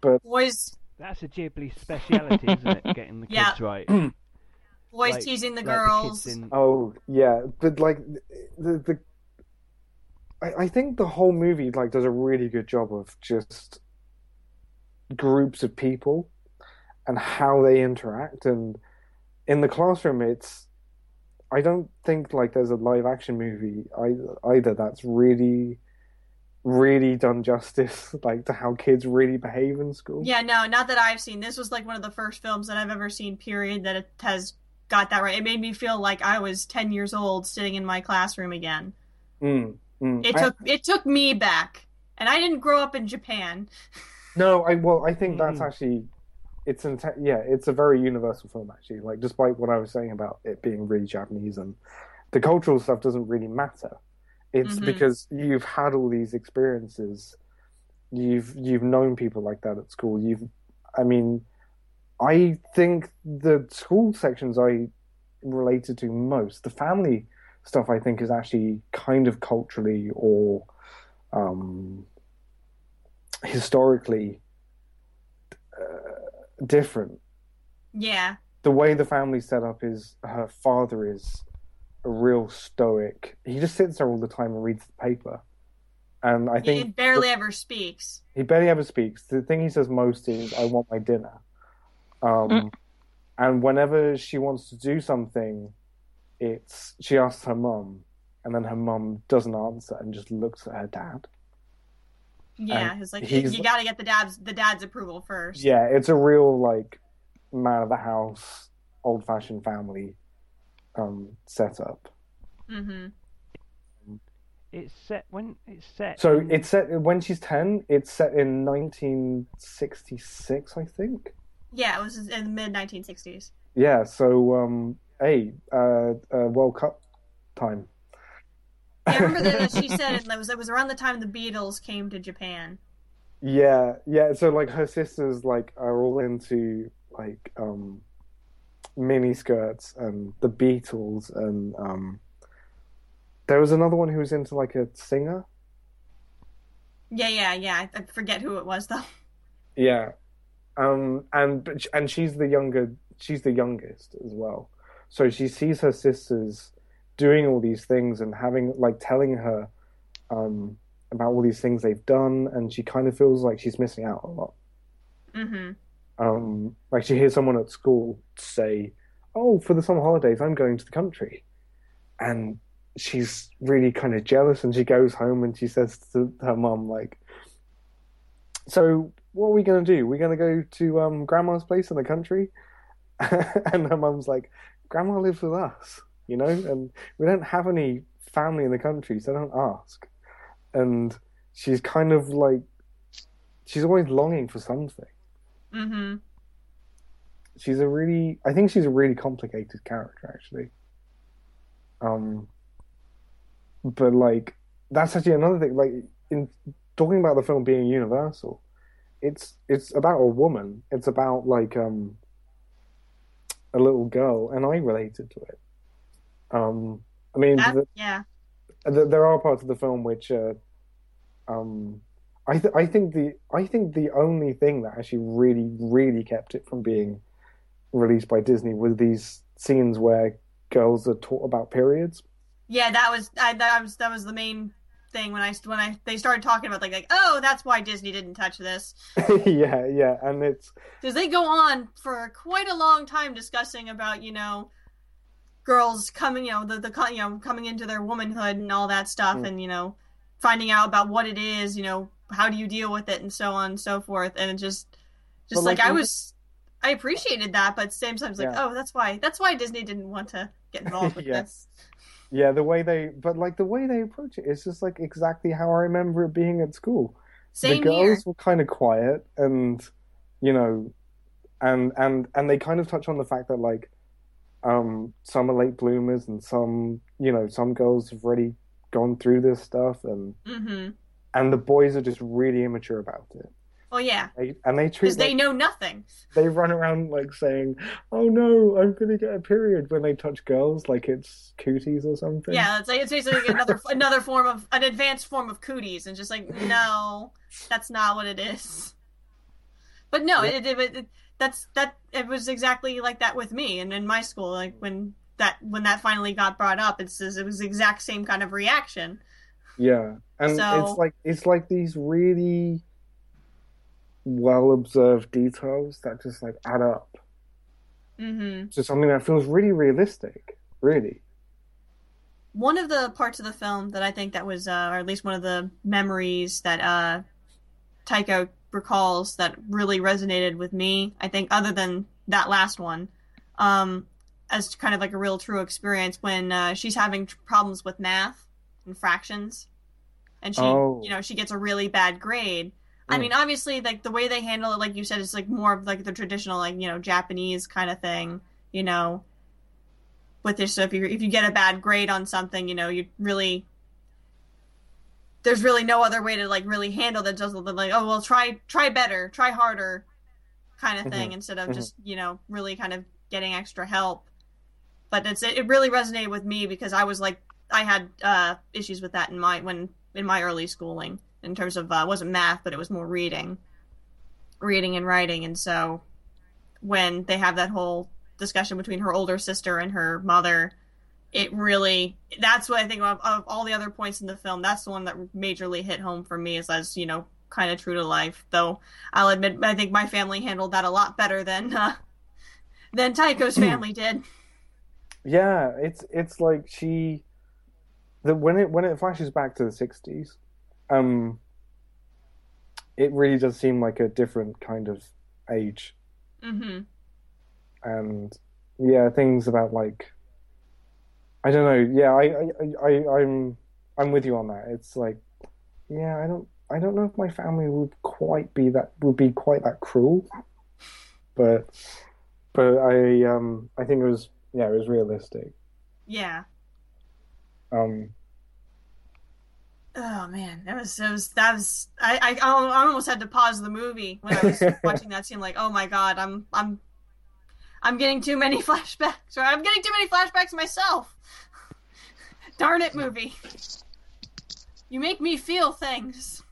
but boys That's a Ghibli speciality, isn't it? Getting the kids Yeah. right. boys Like- teasing the like girls. kids in- Oh yeah, but like the the, I, I think the whole movie like does a really good job of just groups of people and how they interact and in the classroom it's I don't think like there's a live action movie either, either that's really really done justice like to how kids really behave in school. Yeah, no, not that I've seen. This was like one of the first films that I've ever seen. Period. That it has got that right. It made me feel like I was ten years old, sitting in my classroom again. Mm, mm. It I- took it took me back, and I didn't grow up in Japan. No, I well, I think that's actually it's yeah, it's a very universal film actually. Like despite what I was saying about it being really Japanese and the cultural stuff doesn't really matter. It's Mhm. because you've had all these experiences. You've you've known people like that at school. You've I mean I think the school sections I related to most, the family stuff I think is actually kind of culturally or um historically uh, different. Yeah, The way the family's set up is her father is a real stoic. He just sits there all the time and reads the paper. And I think it barely ever speaks. he barely ever speaks. The thing he says most is, "I want my dinner." Um, and whenever she wants to do something, it's she asks her mum, and then her mum doesn't answer and just looks at her dad. Yeah, And it's like he's- you, you got to get the dad's the dad's approval first. Yeah, it's a real like man of the house, old fashioned family um, setup. hmm It's set when it's set. So in- it's set when she's ten. It's set in 1966, I think. Yeah, it was in the mid 1960s. Yeah. So um, hey, uh, uh, World Cup time. I remember that she said it was it was around the time the Beatles came to Japan. Yeah, yeah. So like her sisters like are all into like um mini skirts and the Beatles and um there was another one who was into like a singer. Yeah, yeah, yeah. I, I forget who it was though. Yeah. Um and and she's the younger she's the youngest as well. So she sees her sisters doing all these things and having like telling her um about all these things they've done and she kind of feels like she's missing out a lot. hmm um, like she hears someone at school say, "Oh, for the summer holidays, I'm going to the country," and she's really kind of jealous. And she goes home and she says to her mum, "Like, so what are we going to do? We're going to go to um, grandma's place in the country," and her mum's like, "Grandma lives with us, you know, and we don't have any family in the country, so don't ask." And she's kind of like, she's always longing for something. Hmm she's a really I think she's a really complicated character actually. Um but like that's actually another thing like in talking about the film being universal it's it's about a woman. It's about like um a little girl and I related to it um I mean That, the, yeah. th- there are parts of the film which uh, um I th- I think the I think the only thing that actually really really kept it from being released by Disney was these scenes where girls are taught about periods. Yeah, that was I, that was that was the main thing when I when I they started talking about like like oh that's why Disney didn't touch this yeah, yeah, and it's because they go on for quite a long time discussing about you know girls coming you know the the you know coming into their womanhood and all that stuff Mm. and you know finding out about what it is you know how do you deal with it and so on and so forth and it just just like, like, I was I appreciated that but at the same time it's like Yeah. oh that's why that's why Disney didn't want to get involved with Yeah. this yeah the way they but like the way they approach it is just like exactly how I remember it being at school. Same the girls here. were kind of quiet and you know and and and they kind of touch on the fact that like um some are late bloomers and some you know some girls have already gone through this stuff and mm-hmm. and the boys are just really immature about it. Well yeah. They, and they treat because they know nothing. they run around like saying oh no i'm gonna get a period when they touch girls like it's cooties or something. Yeah, it's like it's basically another another form of an advanced form of cooties, and just like no, that's not what it is. But no, Yeah. it, it, it that's that it was exactly like that with me, and in my school, like when that when that finally got brought up, it's it was the exact same kind of reaction. Yeah, and So- it's like it's like these really well observed details that just like add up hmm to something that feels really realistic. Really, One of the parts of the film that I think that was, uh, or at least one of the memories that uh, Taeko recalls that really resonated with me, I think, other than that last one, um, as kind of like a real true experience when uh, she's having tr- problems with math and fractions, and she, Oh. you know, she gets a really bad grade. I Mm. mean, obviously, like the way they handle it, like you said, is like more of like the traditional, like you know, Japanese kind of thing, you know. With this, so if you if you get a bad grade on something, you know, you really there's really no other way to like really handle that. Just like, oh well, try try better, try harder, kind of thing, Mhm. instead of Mhm. just you know really kind of getting extra help. But it's it really resonated with me because I was like I had uh, issues with that in my when in my early schooling in terms of uh, it wasn't math but it was more reading, reading and writing, and so when they have that whole discussion between her older sister and her mother, it really that's what I think of, of all the other points in the film. That's the one that majorly hit home for me as as you know kind of true to life. Though I'll admit I think my family handled that a lot better than uh, than Taeko's family did. yeah, it's it's like she the when it when it flashes back to the sixties, um, it really does seem like a different kind of age. hmm and yeah, things about like I don't know. Yeah, I, I, I, I'm, I'm with you on that. It's like, yeah, I don't, I don't know if my family would quite be that, would be quite that cruel, but, but I, um, I think it was, yeah, it was realistic. Yeah. Um, Oh man, that was that was that was I, I I almost had to pause the movie when I was watching that scene. Like, oh my god, I'm I'm I'm getting too many flashbacks. Or I'm getting too many flashbacks myself. Darn it, movie. You make me feel things.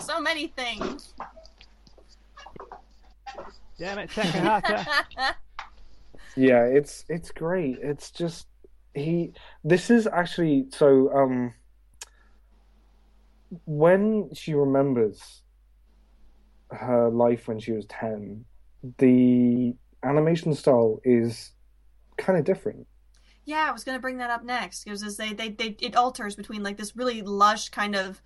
So many things. Damn it, Takahata. yeah, it's, it's great. It's just, he, this is actually, so, um, when she remembers her life when she was 10, the animation style is kind of different. Yeah, I was gonna bring that up next because as they, they they it alters between like this really lush kind of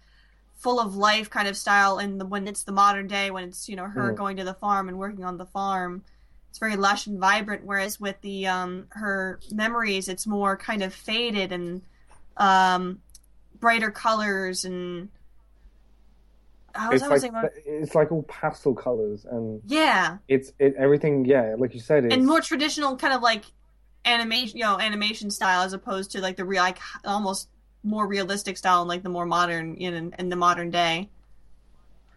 full of life kind of style and the when it's the modern day when it's you know her Mhm. going to the farm and working on the farm. It's very lush and vibrant. Whereas with the um her memories, it's more kind of faded and um brighter colors and. How It's like, about- it's like all pastel colors and Yeah, it's, it, everything, yeah, like you said, it's, and more traditional kind of like animation you know animation style as opposed to like the real like almost more realistic style and like the more modern you in in the modern day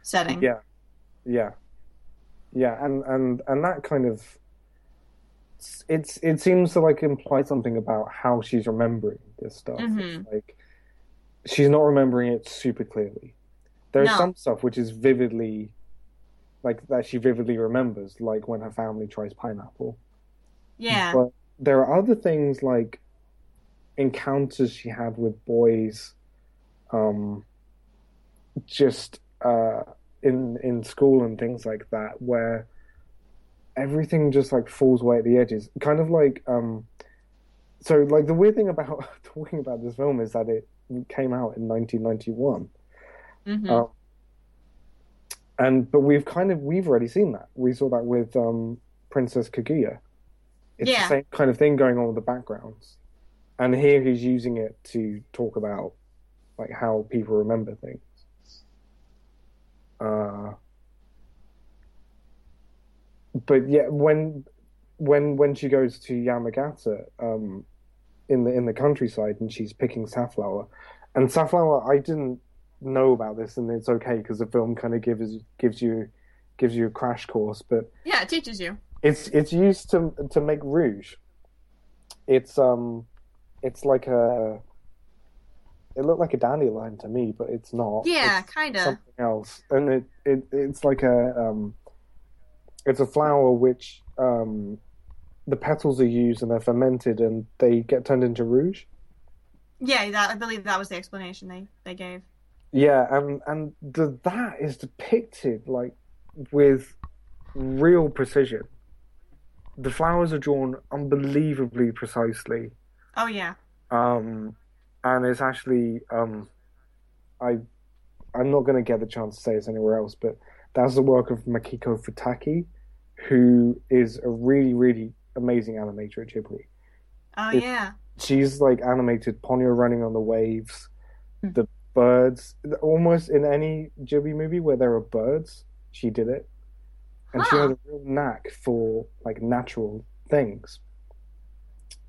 setting Yeah, yeah, yeah, and and and that kind of it's it seems to like imply something about how she's remembering this stuff. Mhm. like she's not remembering it super clearly. There's No. some stuff which is vividly like that she vividly remembers, like when her family tries pineapple. yeah But there are other things like encounters she had with boys um, just uh, in in school and things like that, where everything just like falls away at the edges. Kind of like um, so like the weird thing about talking about this film is that it came out in 1991. Mhm. Um, and but we've kind of we've already seen that. We saw that with um, Princess Kaguya. It's Yeah. the same kind of thing going on with the backgrounds, and here he's using it to talk about like how people remember things. Uh, but yeah, when when when she goes to Yamagata um, in the in the countryside and she's picking safflower, and safflower, I didn't know about this, and it's okay because the film kind of gives gives you gives you a crash course, but Yeah, it teaches you. it's it's used to to make rouge. It's um, it's like a. It looked like a dandelion to me, but it's not. Yeah, kind of. something else, and it, it it's like a um, it's a flower which um, the petals are used and they're fermented and they get turned into rouge. Yeah, that, I believe that was the explanation they, they gave. Yeah, and and the, that is depicted like with real precision. The flowers are drawn unbelievably precisely, Oh yeah. um, and it's actually um, I I'm not going to get the chance to say this anywhere else, but that's the work of Makiko Futaki, who is a really really amazing animator at Ghibli. Oh It- yeah. she's like animated Ponyo running on the waves, the birds. Almost in any Ghibli movie where there are birds, she did it, and she Huh. had a real knack for like natural things.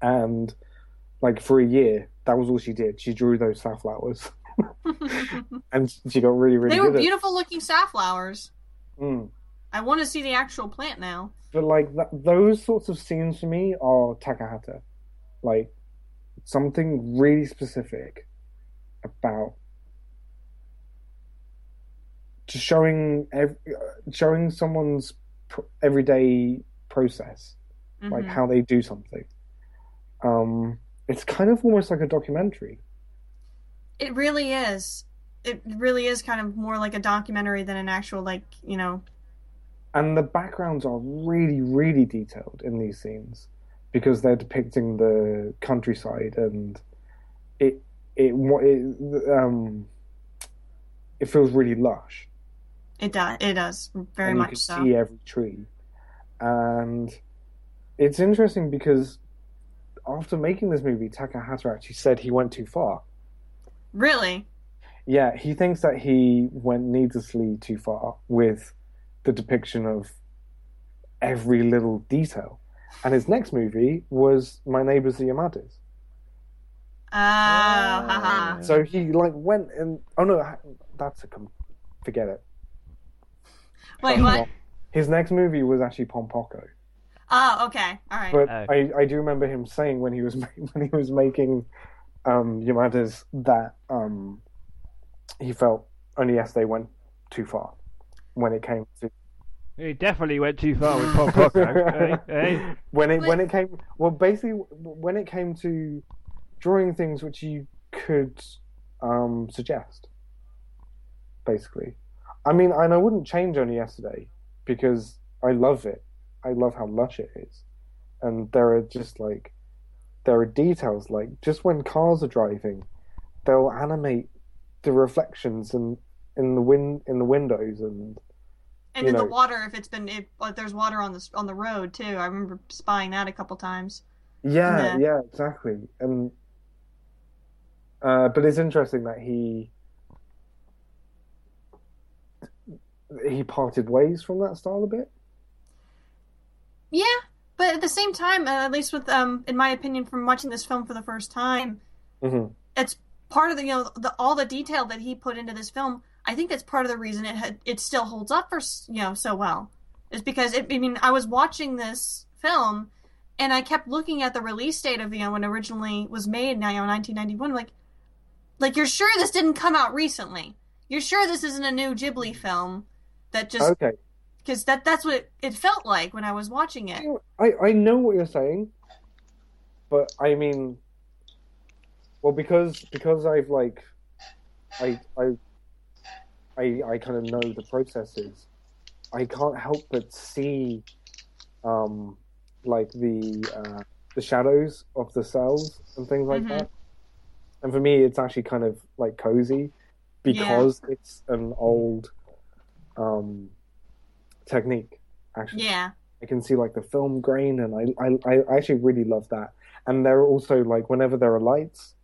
And like for a year, that was all she did. She drew those safflowers, and she got really really they were beautiful looking safflowers. Mm. I want to see the actual plant now. But like that, those sorts of scenes for me are Takahata, like something really specific about just showing ev- showing someone's pr- everyday process, like Mhm. how they do something. Um, it's kind of almost like a documentary. It really is. It really is kind of more like a documentary than an actual like you know. and the backgrounds are really really detailed in these scenes because they're depicting the countryside and it it it um it feels really lush It does. It does very and you much can so. see every tree and it's interesting because after making this movie Takahata actually said he went too far Really. yeah he thinks that he went needlessly too far with the depiction of every little detail and his next movie was My Neighbors the Yamadas. Oh, haha. So he like went and oh no, that's a com- forget it. Wait, what? His next movie was actually Pompoko, Oh, okay. All right. but I, I do remember him saying when he was when he was making um, Yamada's that um, he felt only yes they went too far when it came to He definitely went too far with Pompoko. hey, hey. when it when it came well basically when it came to drawing things which you could um, suggest basically i mean and i wouldn't change only yesterday because i love it i love how lush it is and there are just like there are details like just when cars are driving they'll animate the reflections and in the wind in the windows and and in the water, if it's been if, there's water on the on the road too. I remember spying that a couple times. Yeah, Yeah. yeah, exactly. And uh, but it's interesting that he he parted ways from that style a bit. Yeah, but at the same time, uh, at least with um, in my opinion, from watching this film for the first time, hmm it's part of the you know the, all the detail that he put into this film. I think that's part of the reason it had, it still holds up for you know so well is because it, I mean I was watching this film and I kept looking at the release date of you know when it originally was made now you know 1991 like like you're sure this didn't come out recently you're sure this isn't a new Ghibli film that just Okay, because that that's what it felt like when I was watching it. I I know what you're saying, but I mean, well, because because I've like I I I, I kind of know the processes, I can't help but see, um, like the uh, the shadows of the cells and things like Mhm. that. And for me, it's actually kind of like cozy because it's an old um, technique. Actually, Yeah. I can see like the film grain, and I, I, I actually really love that. And there are also like whenever there are lights,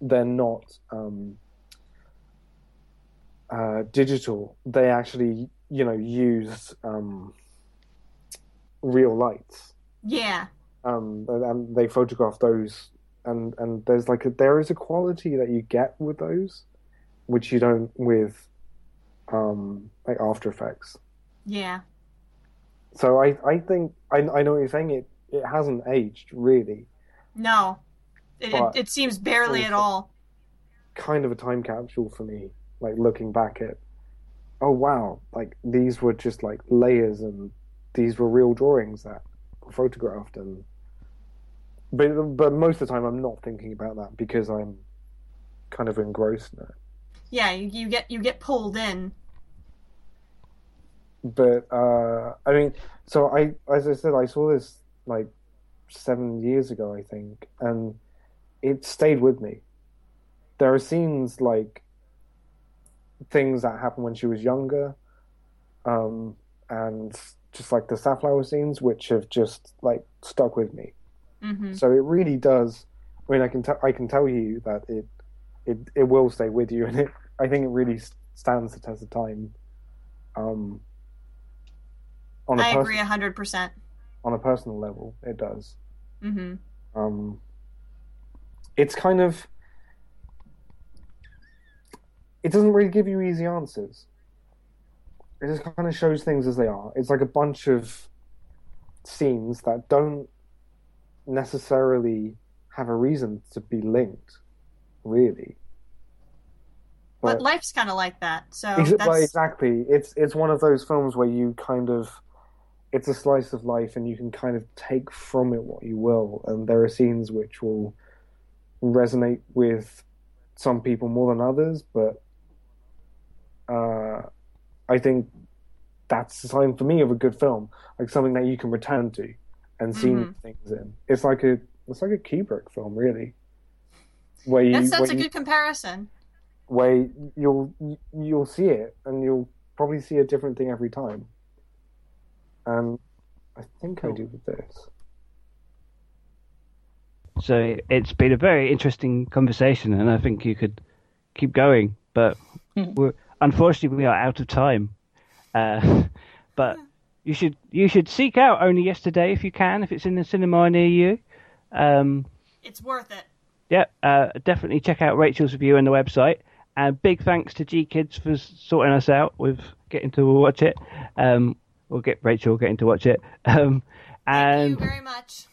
they're not um, uh, digital. They actually, you know, use um, real lights. Yeah. Um, and- and they photograph those, and and there's like a, there is a quality that you get with those, which you don't with um, like After Effects. Yeah. So I, I think I, I know what you're saying. It it hasn't aged really. No. It, it, it seems barely at all. Kind of a time capsule for me. Like looking back at, oh wow, like these were just like layers, and these were real drawings that were photographed, and but but most of the time I'm not thinking about that because I'm kind of engrossed in it. Yeah, you, you get you get pulled in. But uh i mean so i as i said i saw this like seven years ago i think and it stayed with me. There are scenes like things that happened when she was younger um and just like the safflower scenes which have just like stuck with me. Mm-hmm. so it really does i mean i can tell i can tell you that it it it will stay with you and it i think it really stands the test of time. Um on a I agree a hundred percent. on a personal level it does Mm-hmm. um it's kind of it doesn't really give you easy answers it just kind of shows things as they are it's like a bunch of scenes that don't necessarily have a reason to be linked really But, life's kind of like that. So Ex- well, exactly. It's it's one of those films where you kind of it's a slice of life and you can kind of take from it what you will and there are scenes which will resonate with some people more than others but uh I think that's the sign for me of a good film like something that you can return to and see Mhm. things in it's like a it's like a Kubrick film really where you that's that's where a you- good comparison. where you'll you'll see it and you'll probably see a different thing every time. And I think I do with this. So it's been a very interesting conversation, and I think you could keep going, but we're, unfortunately we are out of time. Uh, but you should you should seek out Only Yesterday if you can, if it's in the cinema near you. Um, It's worth it. yeah, uh, definitely check out Rachel's review on the website. And big thanks to GKIDS for sorting us out with getting to watch it. Um, we'll get Rachel getting to watch it. Um, and Thank you Very much.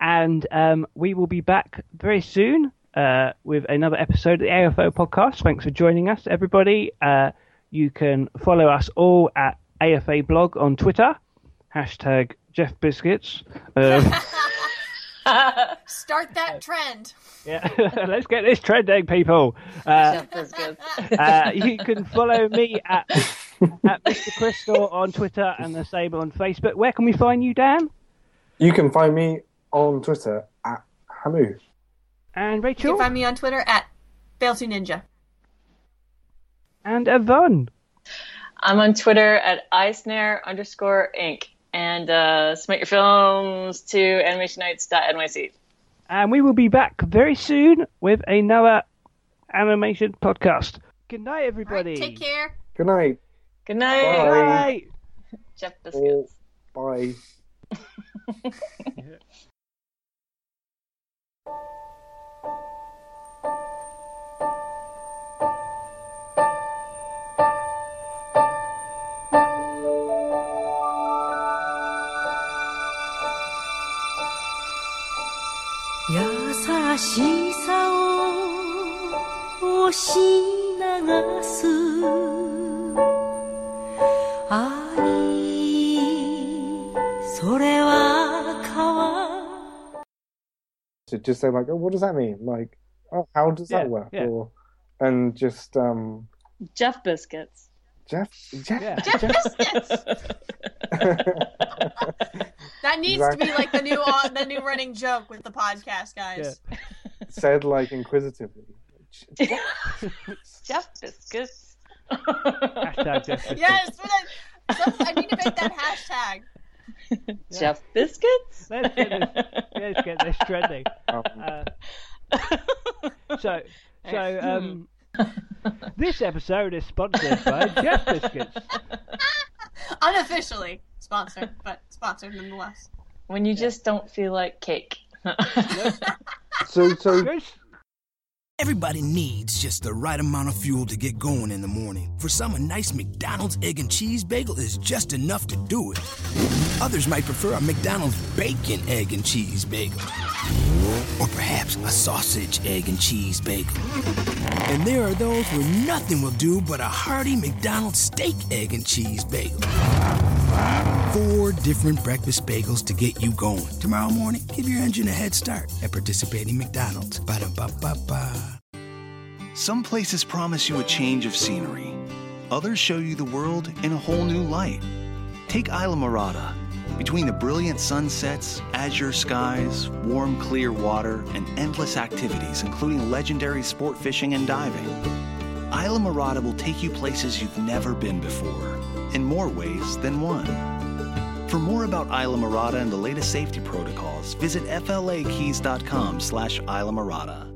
and um, we will be back very soon uh, with another episode of the AFO podcast. Thanks for joining us, everybody. Uh, you can follow us all at AFA blog on Twitter, hashtag Jeff Biscuits. Um, Start that trend. yeah, let's get this trending, people. Uh, uh, you can follow me at at Mr. Crystal on Twitter and the same on Facebook. Where can we find you, Dan? You can find me on Twitter at Hamu. And Rachel? You can find me on Twitter at Bail2 Ninja. And Yvonne. I'm on Twitter at iSnare underscore Inc. And uh, submit your films to animationites.nyc. And we will be back very soon with another animation podcast. Good night, everybody. Take care. Good night. Good night. Bye. Jeff Biscuits. Bye. 優しさを押し流す愛それは川 To just say like, oh, what does that mean? Like, oh, how does Yeah, that work? yeah. Or and just um, Jeff biscuits. Jeff Jeff Yeah. Jeff Biscuits. That needs to be like the new uh, the new running joke with the podcast guys. said like inquisitively. Jeff biscuits. Hashtag Jeff Biscuits. Yes, but I, some, I need to make that hashtag. Jeff biscuits. Let's get this, let's get this trending. Um, Uh, so, so um, this episode is sponsored by Jeff Biscuits. Unofficially sponsored, but sponsored nonetheless. When you just don't feel like cake. so so Everybody needs just the right amount of fuel to get going in the morning. For some, a nice McDonald's egg and cheese bagel is just enough to do it. Others might prefer a McDonald's bacon, egg, and cheese bagel. Or perhaps a sausage, egg, and cheese bagel. And there are those where nothing will do but a hearty McDonald's steak, egg, and cheese bagel. Four different breakfast bagels to get you going. Tomorrow morning, give your engine a head start at participating McDonald's. Ba-da-ba-ba-ba. Some places promise you a change of scenery. Others show you the world in a whole new light. Take Islamorada. Between the brilliant sunsets, azure skies, warm, clear water, and endless activities, including legendary sport fishing and diving, Islamorada will take you places you've never been before, in more ways than one. For more about Islamorada and the latest safety protocols, visit flakeys.com slash Islamorada.